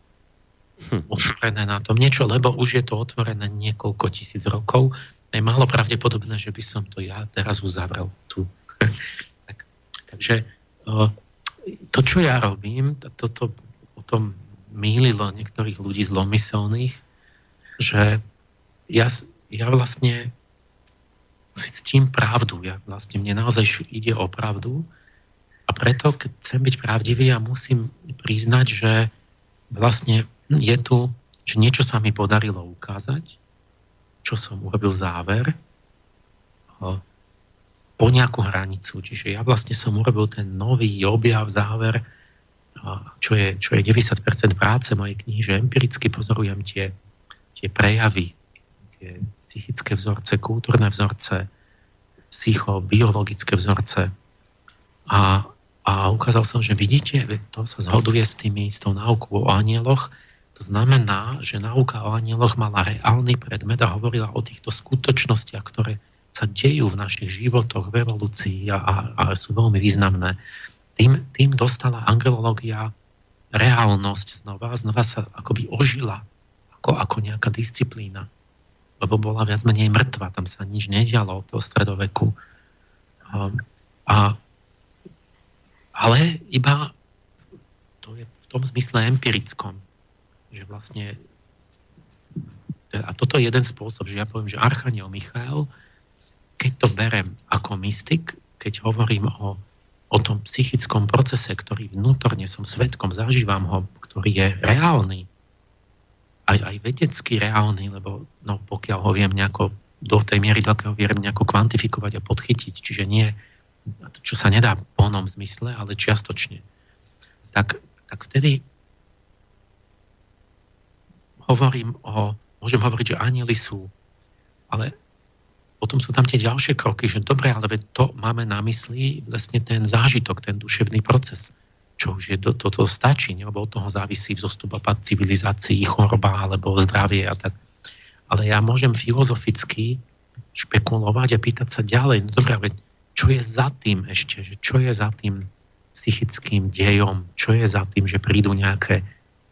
hm. otvorené na tom niečo, lebo už je to otvorené niekoľko tisíc rokov. Je málo pravdepodobné, že by som to ja teraz uzavrel tu. tak, takže to, čo ja robím, toto o tom mýlilo niektorých ľudí zlomyselných, že ja, ja vlastne si ctím pravdu. Ja vlastne mne naozaj ide o pravdu a preto, keď chcem byť pravdivý, ja musím priznať, že vlastne je tu, že niečo sa mi podarilo ukázať, čo som urobil záver po nejakú hranicu. Čiže ja vlastne som urobil ten nový objav, záver, čo je, čo je 90% práce mojej knihy, že empiricky pozorujem tie, tie prejavy, tie psychické vzorce, kultúrne vzorce, psychobiologické vzorce a, a ukázal som, že vidíte, to sa zhoduje s, tými, s tou náukou o anieloch. To znamená, že náuka o anieloch mala reálny predmet a hovorila o týchto skutočnostiach, ktoré sa dejú v našich životoch, v evolúcii a, a, a sú veľmi významné. Tým, tým dostala angelológia reálnosť znova, znova sa akoby ožila ako, ako nejaká disciplína, lebo bola viac menej mŕtva, tam sa nič nedialo toho stredoveku. A, a ale iba to je v tom zmysle empirickom, že vlastne a toto je jeden spôsob, že ja poviem, že Archaniel Michael, keď to berem ako mystik, keď hovorím o, o tom psychickom procese, ktorý vnútorne som svetkom, zažívam ho, ktorý je reálny, aj, aj vedecky reálny, lebo no, pokiaľ ho viem nejako do tej miery, do akého viem nejako kvantifikovať a podchytiť, čiže nie čo sa nedá v plnom zmysle, ale čiastočne, tak, tak vtedy hovorím o, môžem hovoriť, že anieli sú, ale potom sú tam tie ďalšie kroky, že dobre, ale to máme na mysli vlastne ten zážitok, ten duševný proces, čo už je, to, to, to stačí, lebo od toho závisí vzostup pad civilizácií, choroba alebo zdravie a tak. Ale ja môžem filozoficky špekulovať a pýtať sa ďalej, no dobre, ale čo je za tým ešte, že čo je za tým psychickým dejom, čo je za tým, že prídu nejaké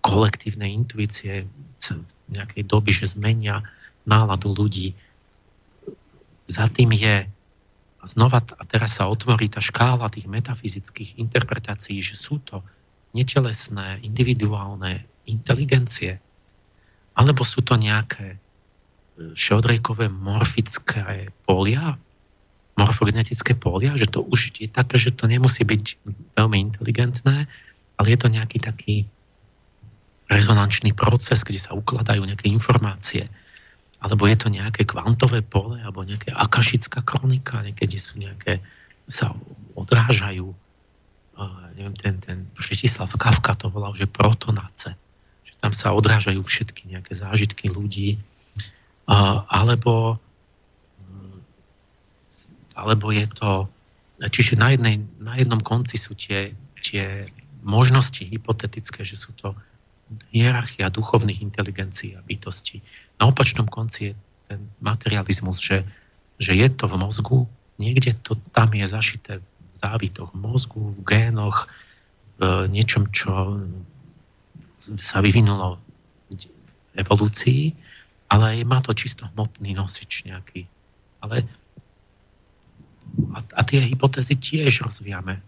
kolektívne intuície nejakej doby, že zmenia náladu ľudí. Za tým je znova a teraz sa otvorí tá škála tých metafyzických interpretácií, že sú to netelesné, individuálne inteligencie, alebo sú to nejaké šeodrejkové morfické polia, morfogenetické polia, že to už je také, že to nemusí byť veľmi inteligentné, ale je to nejaký taký rezonančný proces, kde sa ukladajú nejaké informácie. Alebo je to nejaké kvantové pole, alebo nejaká akašická kronika, niekedy sú nejaké, sa odrážajú. Neviem, ten, ten Žetislav Kafka to volal, že protonace. Že tam sa odrážajú všetky nejaké zážitky ľudí. Uh, alebo alebo je to... Čiže na, jednej, na jednom konci sú tie, tie možnosti hypotetické, že sú to hierarchia duchovných inteligencií a bytostí. Na opačnom konci je ten materializmus, že, že je to v mozgu, niekde to tam je zašité v závitoch mozgu, v génoch, v niečom, čo sa vyvinulo v evolúcii, ale má to čisto hmotný nosič nejaký. Ale a, a tie hypotézy tiež rozvíjame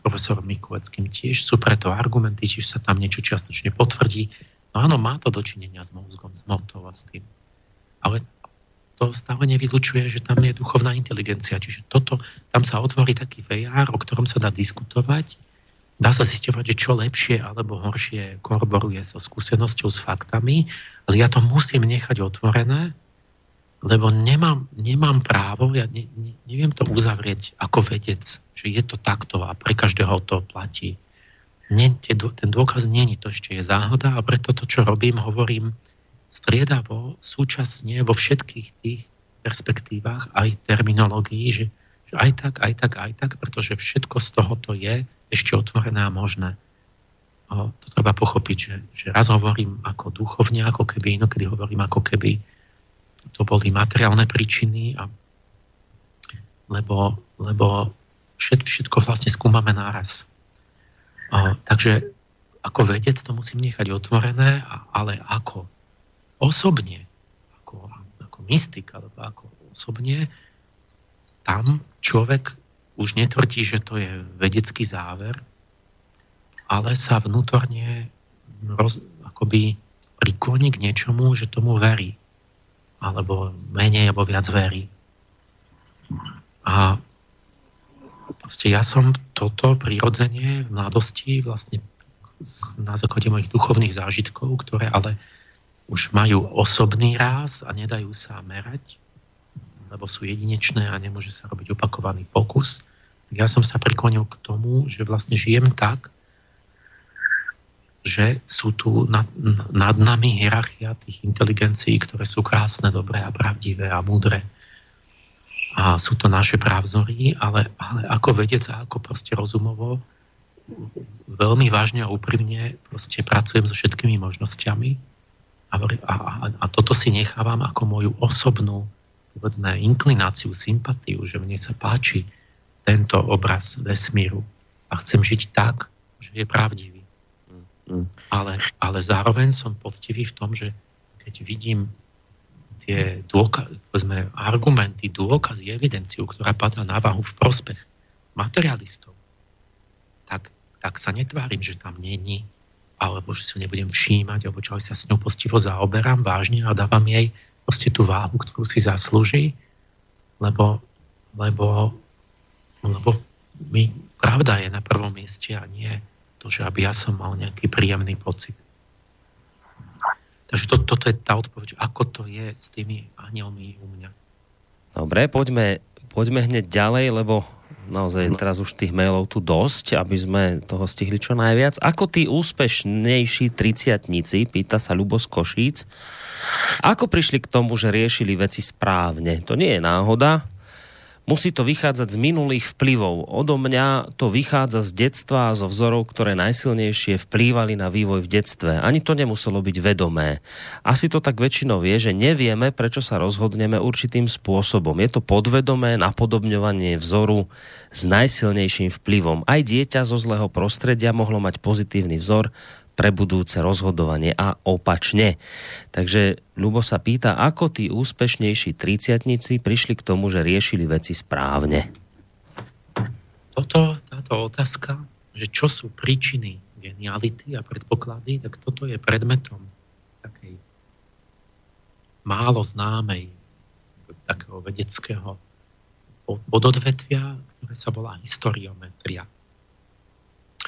profesorom Mikuleckým. Tiež sú preto argumenty, čiže sa tam niečo čiastočne potvrdí. No áno, má to dočinenia s mozgom, s motou a s tým. Ale to stále nevylučuje, že tam je duchovná inteligencia. Čiže toto, tam sa otvorí taký VR, o ktorom sa dá diskutovať. Dá sa zisťovať, že čo lepšie alebo horšie koroboruje so skúsenosťou, s faktami, ale ja to musím nechať otvorené, lebo nemám, nemám právo, ja ne, ne, neviem to uzavrieť ako vedec, že je to takto a pre každého to platí. Nie, ten dôkaz není, to ešte je záhada a preto to, čo robím, hovorím striedavo, súčasne vo všetkých tých perspektívach aj terminológií, že, že aj tak, aj tak, aj tak, pretože všetko z tohoto je ešte otvorené a možné. O, to treba pochopiť, že, že raz hovorím ako duchovne, ako keby, inokedy hovorím ako keby to boli materiálne príčiny, a, lebo, lebo všet, všetko vlastne skúmame náraz. A, takže ako vedec to musím nechať otvorené, ale ako osobne, ako, ako mystik, alebo ako osobne, tam človek už netvrdí, že to je vedecký záver, ale sa vnútorne roz, akoby prikloní k niečomu, že tomu verí alebo menej, alebo viac verí. A proste ja som toto prirodzene v mladosti vlastne na základe mojich duchovných zážitkov, ktoré ale už majú osobný ráz a nedajú sa merať, lebo sú jedinečné a nemôže sa robiť opakovaný pokus. Ja som sa priklonil k tomu, že vlastne žijem tak, že sú tu nad, nad nami hierarchia tých inteligencií, ktoré sú krásne, dobré a pravdivé a múdre. A sú to naše právzory, ale, ale ako vedec a ako proste rozumovo veľmi vážne a úprimne proste pracujem so všetkými možnosťami a, a, a toto si nechávam ako moju osobnú povedzme, inklináciu, sympatiu, že mne sa páči tento obraz vesmíru a chcem žiť tak, že je pravdivý. Ale, ale zároveň som poctivý v tom, že keď vidím tie dôka- povedzme, argumenty, dôkazy, evidenciu, ktorá padá na váhu v prospech materialistov, tak, tak sa netvárim, že tam není alebo že si ju nebudem všímať, alebo čo sa s ňou postivo zaoberám vážne a dávam jej proste tú váhu, ktorú si zaslúži, lebo, lebo, lebo my, pravda je na prvom mieste a nie to, že aby ja som mal nejaký príjemný pocit. Takže to, toto je tá odpoveď, ako to je s tými anielmi u mňa. Dobre, poďme, poďme hneď ďalej, lebo naozaj teraz už tých mailov tu dosť, aby sme toho stihli čo najviac. Ako tí úspešnejší triciatnici, pýta sa Ľubos Košíc, ako prišli k tomu, že riešili veci správne? To nie je náhoda, Musí to vychádzať z minulých vplyvov. Odo mňa to vychádza z detstva a zo vzorov, ktoré najsilnejšie vplývali na vývoj v detstve. Ani to nemuselo byť vedomé. Asi to tak väčšinou vie, že nevieme, prečo sa rozhodneme určitým spôsobom. Je to podvedomé napodobňovanie vzoru s najsilnejším vplyvom. Aj dieťa zo zlého prostredia mohlo mať pozitívny vzor, pre budúce rozhodovanie a opačne. Takže Ľubo sa pýta, ako tí úspešnejší triciatnici prišli k tomu, že riešili veci správne. Toto, táto otázka, že čo sú príčiny geniality a predpoklady, tak toto je predmetom takej málo známej takého vedeckého pododvetvia, ktoré sa volá historiometria.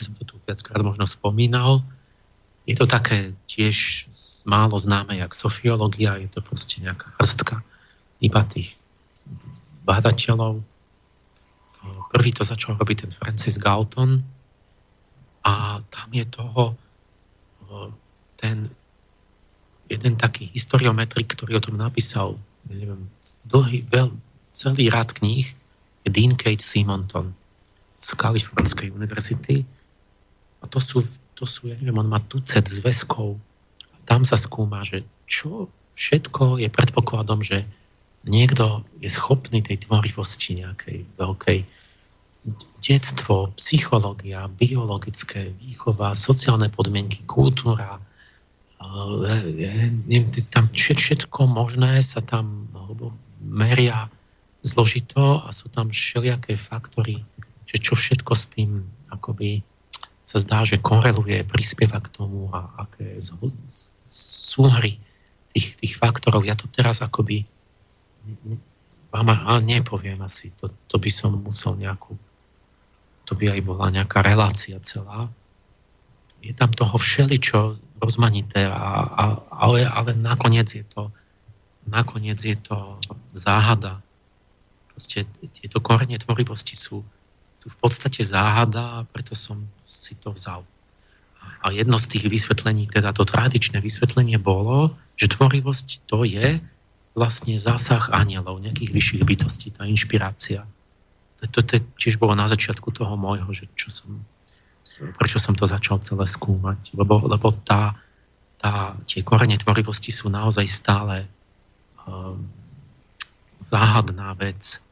Som to tu viackrát možno spomínal. Je to také tiež málo známe, jak sofiológia, je to proste nejaká hrstka iba tých badateľov. Prvý to začal robiť ten Francis Galton a tam je toho ten jeden taký historiometrik, ktorý o tom napísal neviem, dlhý, veľ, celý rad kníh je Dean Kate Simonton z Kalifornskej univerzity. A to sú to sú, ja neviem, on má tucet zväzkov. Tam sa skúma, že čo všetko je predpokladom, že niekto je schopný tej tvorivosti nejakej veľkej detstvo, psychológia, biologické výchova, sociálne podmienky, kultúra, tam všetko možné sa tam meria zložito a sú tam všelijaké faktory, že čo všetko s tým akoby sa zdá, že koreluje, prispieva k tomu a aké súhry tých, tých faktorov. Ja to teraz akoby vám nepoviem asi. To, to by som musel nejakú to by aj bola nejaká relácia celá. Je tam toho všeličo rozmanité, a, a, ale, ale nakoniec je to nakoniec je to záhada. Proste tieto korene tvorivosti sú sú v podstate záhada a preto som si to vzal. A jedno z tých vysvetlení, teda to tradičné vysvetlenie bolo, že tvorivosť to je vlastne zásah anielov, nejakých vyšších bytostí, tá inšpirácia. To, to, tiež bolo na začiatku toho môjho, že čo som, prečo som to začal celé skúmať. Lebo, lebo tá, tá, tie korene tvorivosti sú naozaj stále um, záhadná vec.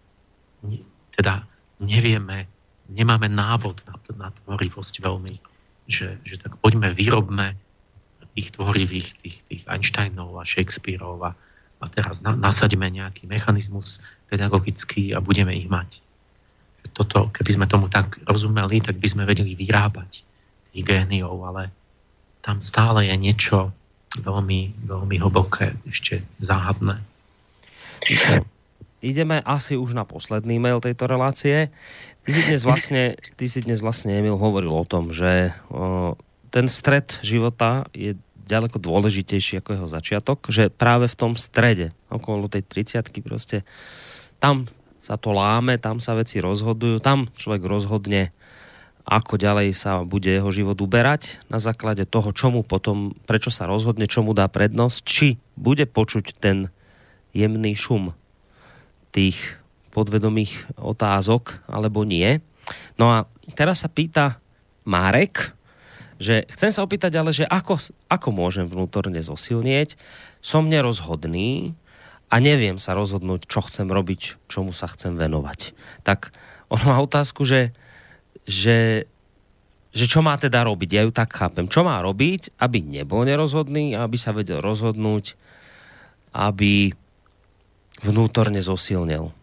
Teda nevieme, nemáme návod na, na tvorivosť veľmi, že, že tak poďme, vyrobme tých tvorivých, tých, tých Einsteinov a Shakespeareov a, a teraz na, nasaďme nejaký mechanizmus pedagogický a budeme ich mať. Toto, keby sme tomu tak rozumeli, tak by sme vedeli vyrábať tých géniov, ale tam stále je niečo veľmi, veľmi hlboké, ešte záhadné. Ideme asi už na posledný mail tejto relácie. Ty si dnes vlastne, ty si dnes vlastne Emil hovoril o tom, že o, ten stred života je ďaleko dôležitejší ako jeho začiatok, že práve v tom strede, okolo tej 30 proste, tam sa to láme, tam sa veci rozhodujú, tam človek rozhodne, ako ďalej sa bude jeho život uberať na základe toho, čomu potom, prečo sa rozhodne, čomu dá prednosť, či bude počuť ten jemný šum tých podvedomých otázok, alebo nie. No a teraz sa pýta Marek, že chcem sa opýtať ale, že ako, ako môžem vnútorne zosilnieť, som nerozhodný a neviem sa rozhodnúť, čo chcem robiť, čomu sa chcem venovať. Tak on má otázku, že, že, že čo má teda robiť, ja ju tak chápem. Čo má robiť, aby nebol nerozhodný, aby sa vedel rozhodnúť, aby vnútorne zosilnil.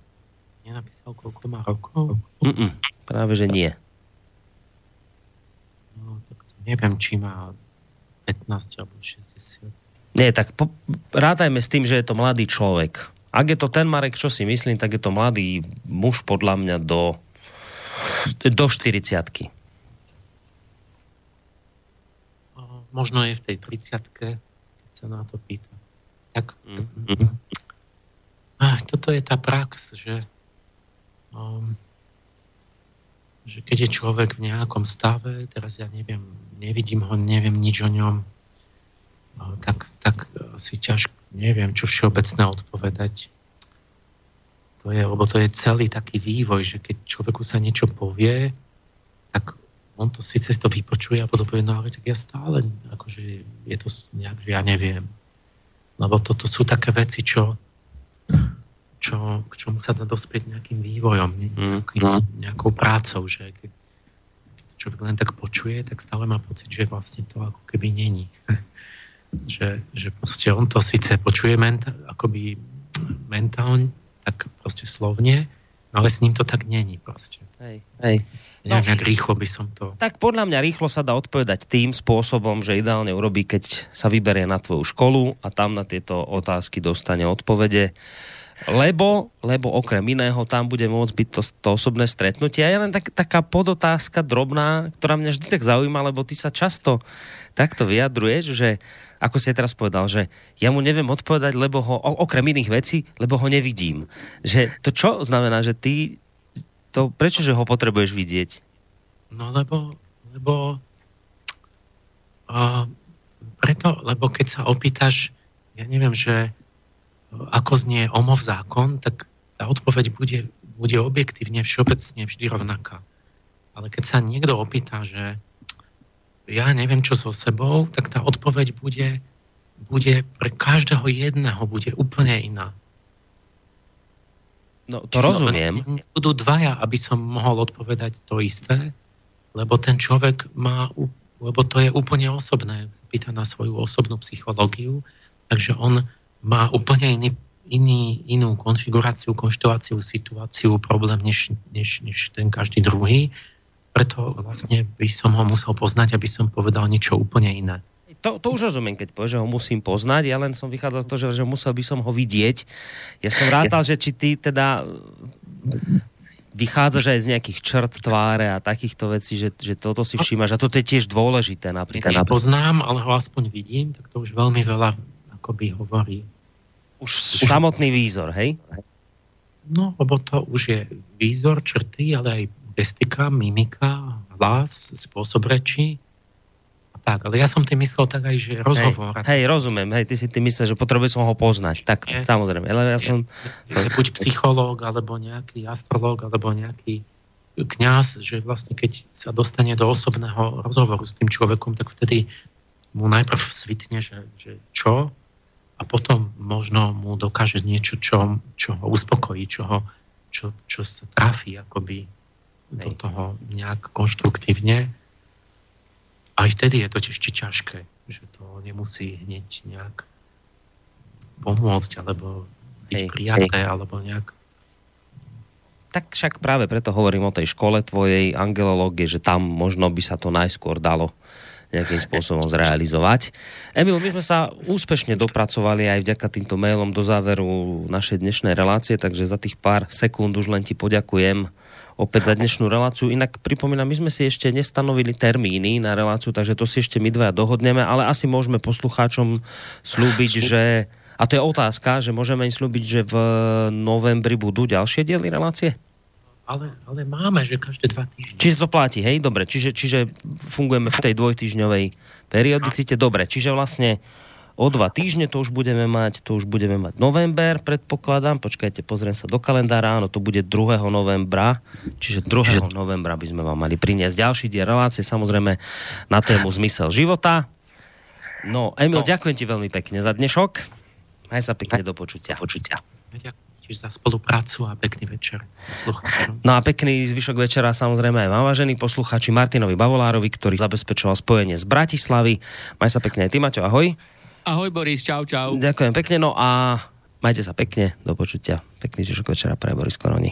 Nenapísal, koľko má rokov? Mm-mm, práve, že nie. No, tak to neviem, či má 15 alebo 60. Nie, tak po, rátajme s tým, že je to mladý človek. Ak je to ten Marek, čo si myslím, tak je to mladý muž podľa mňa do, do 40 Možno je v tej 30 keď sa na to pýta. Tak, mm-hmm. toto je tá prax, že, um, že keď je človek v nejakom stave, teraz ja neviem, nevidím ho, neviem nič o ňom, tak, tak si ťažko, neviem, čo všeobecné odpovedať. To je, lebo to je celý taký vývoj, že keď človeku sa niečo povie, tak on to síce to vypočuje a potom povie, no ale tak ja stále, akože je to nejak, že ja neviem. Lebo toto sú také veci, čo, čo, k čomu sa dá dospieť nejakým vývojom, nejakým, mm. nejakou prácou, že keď človek len tak počuje, tak stále má pocit, že vlastne to ako keby není. že, že proste on to síce počuje mentál, akoby mentálne, tak proste slovne, ale s ním to tak není proste. Hej. Hej. Neviem, no, rýchlo by som to... Tak podľa mňa rýchlo sa dá odpovedať tým spôsobom, že ideálne urobí, keď sa vyberie na tvoju školu a tam na tieto otázky dostane odpovede. Lebo, lebo okrem iného tam bude môcť byť to, to osobné stretnutie. A je len tak, taká podotázka drobná, ktorá mňa vždy tak zaujíma, lebo ty sa často takto vyjadruješ, že ako si teraz povedal, že ja mu neviem odpovedať, lebo ho, okrem iných vecí, lebo ho nevidím. Že to čo znamená, že ty, to prečo, že ho potrebuješ vidieť? No lebo, lebo uh, preto, lebo keď sa opýtaš, ja neviem, že ako znie omov zákon, tak tá odpoveď bude, bude objektívne všeobecne vždy rovnaká. Ale keď sa niekto opýta, že ja neviem čo so sebou, tak tá odpoveď bude, bude pre každého jedného bude úplne iná. No, to Čiže rozumiem. Budú dvaja, aby som mohol odpovedať to isté, lebo ten človek má, lebo to je úplne osobné, pýta na svoju osobnú psychológiu, takže on má úplne iný, iný, inú konfiguráciu, konšteláciu, situáciu, problém, než, než, než ten každý druhý preto vlastne by som ho musel poznať, aby som povedal niečo úplne iné. To, to už rozumiem, keď povieš, že ho musím poznať, ja len som vychádzal z toho, že, že musel by som ho vidieť. Ja som rátal, že či ty teda vychádzaš aj z nejakých črt tváre a takýchto vecí, že, že toto si všímaš a toto je tiež dôležité napríklad. Ja poznám, ale ho aspoň vidím, tak to už veľmi veľa akoby hovorí. Už, už samotný výzor, hej? No, lebo to už je výzor, črty, ale aj gestika, mimika, hlas, spôsob reči. Tak, ale ja som tým myslel tak aj, že rozhovor. Hej, hej rozumiem, hej, ty si tým myslel, že potrebujem som ho poznať. Tak, je, samozrejme, ale ja som... Je, buď psychológ, alebo nejaký astrológ, alebo nejaký kňaz, že vlastne keď sa dostane do osobného rozhovoru s tým človekom, tak vtedy mu najprv svitne, že, že čo, a potom možno mu dokáže niečo, čo, čo ho uspokojí, čo, ho, čo, čo sa trafí akoby do toho nejak konštruktívne. Aj vtedy je to ešte ťažké, že to nemusí hneď nejak pomôcť, alebo byť hej, prijaté, hej. alebo nejak tak však práve preto hovorím o tej škole tvojej angelológie, že tam možno by sa to najskôr dalo nejakým spôsobom zrealizovať. Emil, my sme sa úspešne dopracovali aj vďaka týmto mailom do záveru našej dnešnej relácie, takže za tých pár sekúnd už len ti poďakujem opäť za dnešnú reláciu. Inak pripomínam, my sme si ešte nestanovili termíny na reláciu, takže to si ešte my dvaja dohodneme, ale asi môžeme poslucháčom slúbiť, že a to je otázka, že môžeme im slúbiť, že v novembri budú ďalšie diely relácie? Ale, ale máme, že každé dva týždne. Čiže to platí, hej? Dobre, čiže, čiže fungujeme v tej dvojtýždňovej periodicite. Dobre, čiže vlastne o dva týždne to už budeme mať, to už budeme mať november, predpokladám, počkajte, pozriem sa do kalendára, áno, to bude 2. novembra, čiže 2. novembra by sme vám mali priniesť ďalší diel relácie, samozrejme na tému zmysel života. No, Emil, no. ďakujem ti veľmi pekne za dnešok. Maj sa pekne do počutia. počutia. Ďakujem tiež za spoluprácu a pekný večer poslucháčom. No a pekný zvyšok večera samozrejme aj vám, vážení poslucháči Martinovi Bavolárovi, ktorý zabezpečoval spojenie z Bratislavy. Maj sa pekne aj ty, Maťo, ahoj. Ahoj Boris, čau, čau. Ďakujem pekne, no a majte sa pekne, do počutia. Pekný zvyšok večera pre Boris Koroni.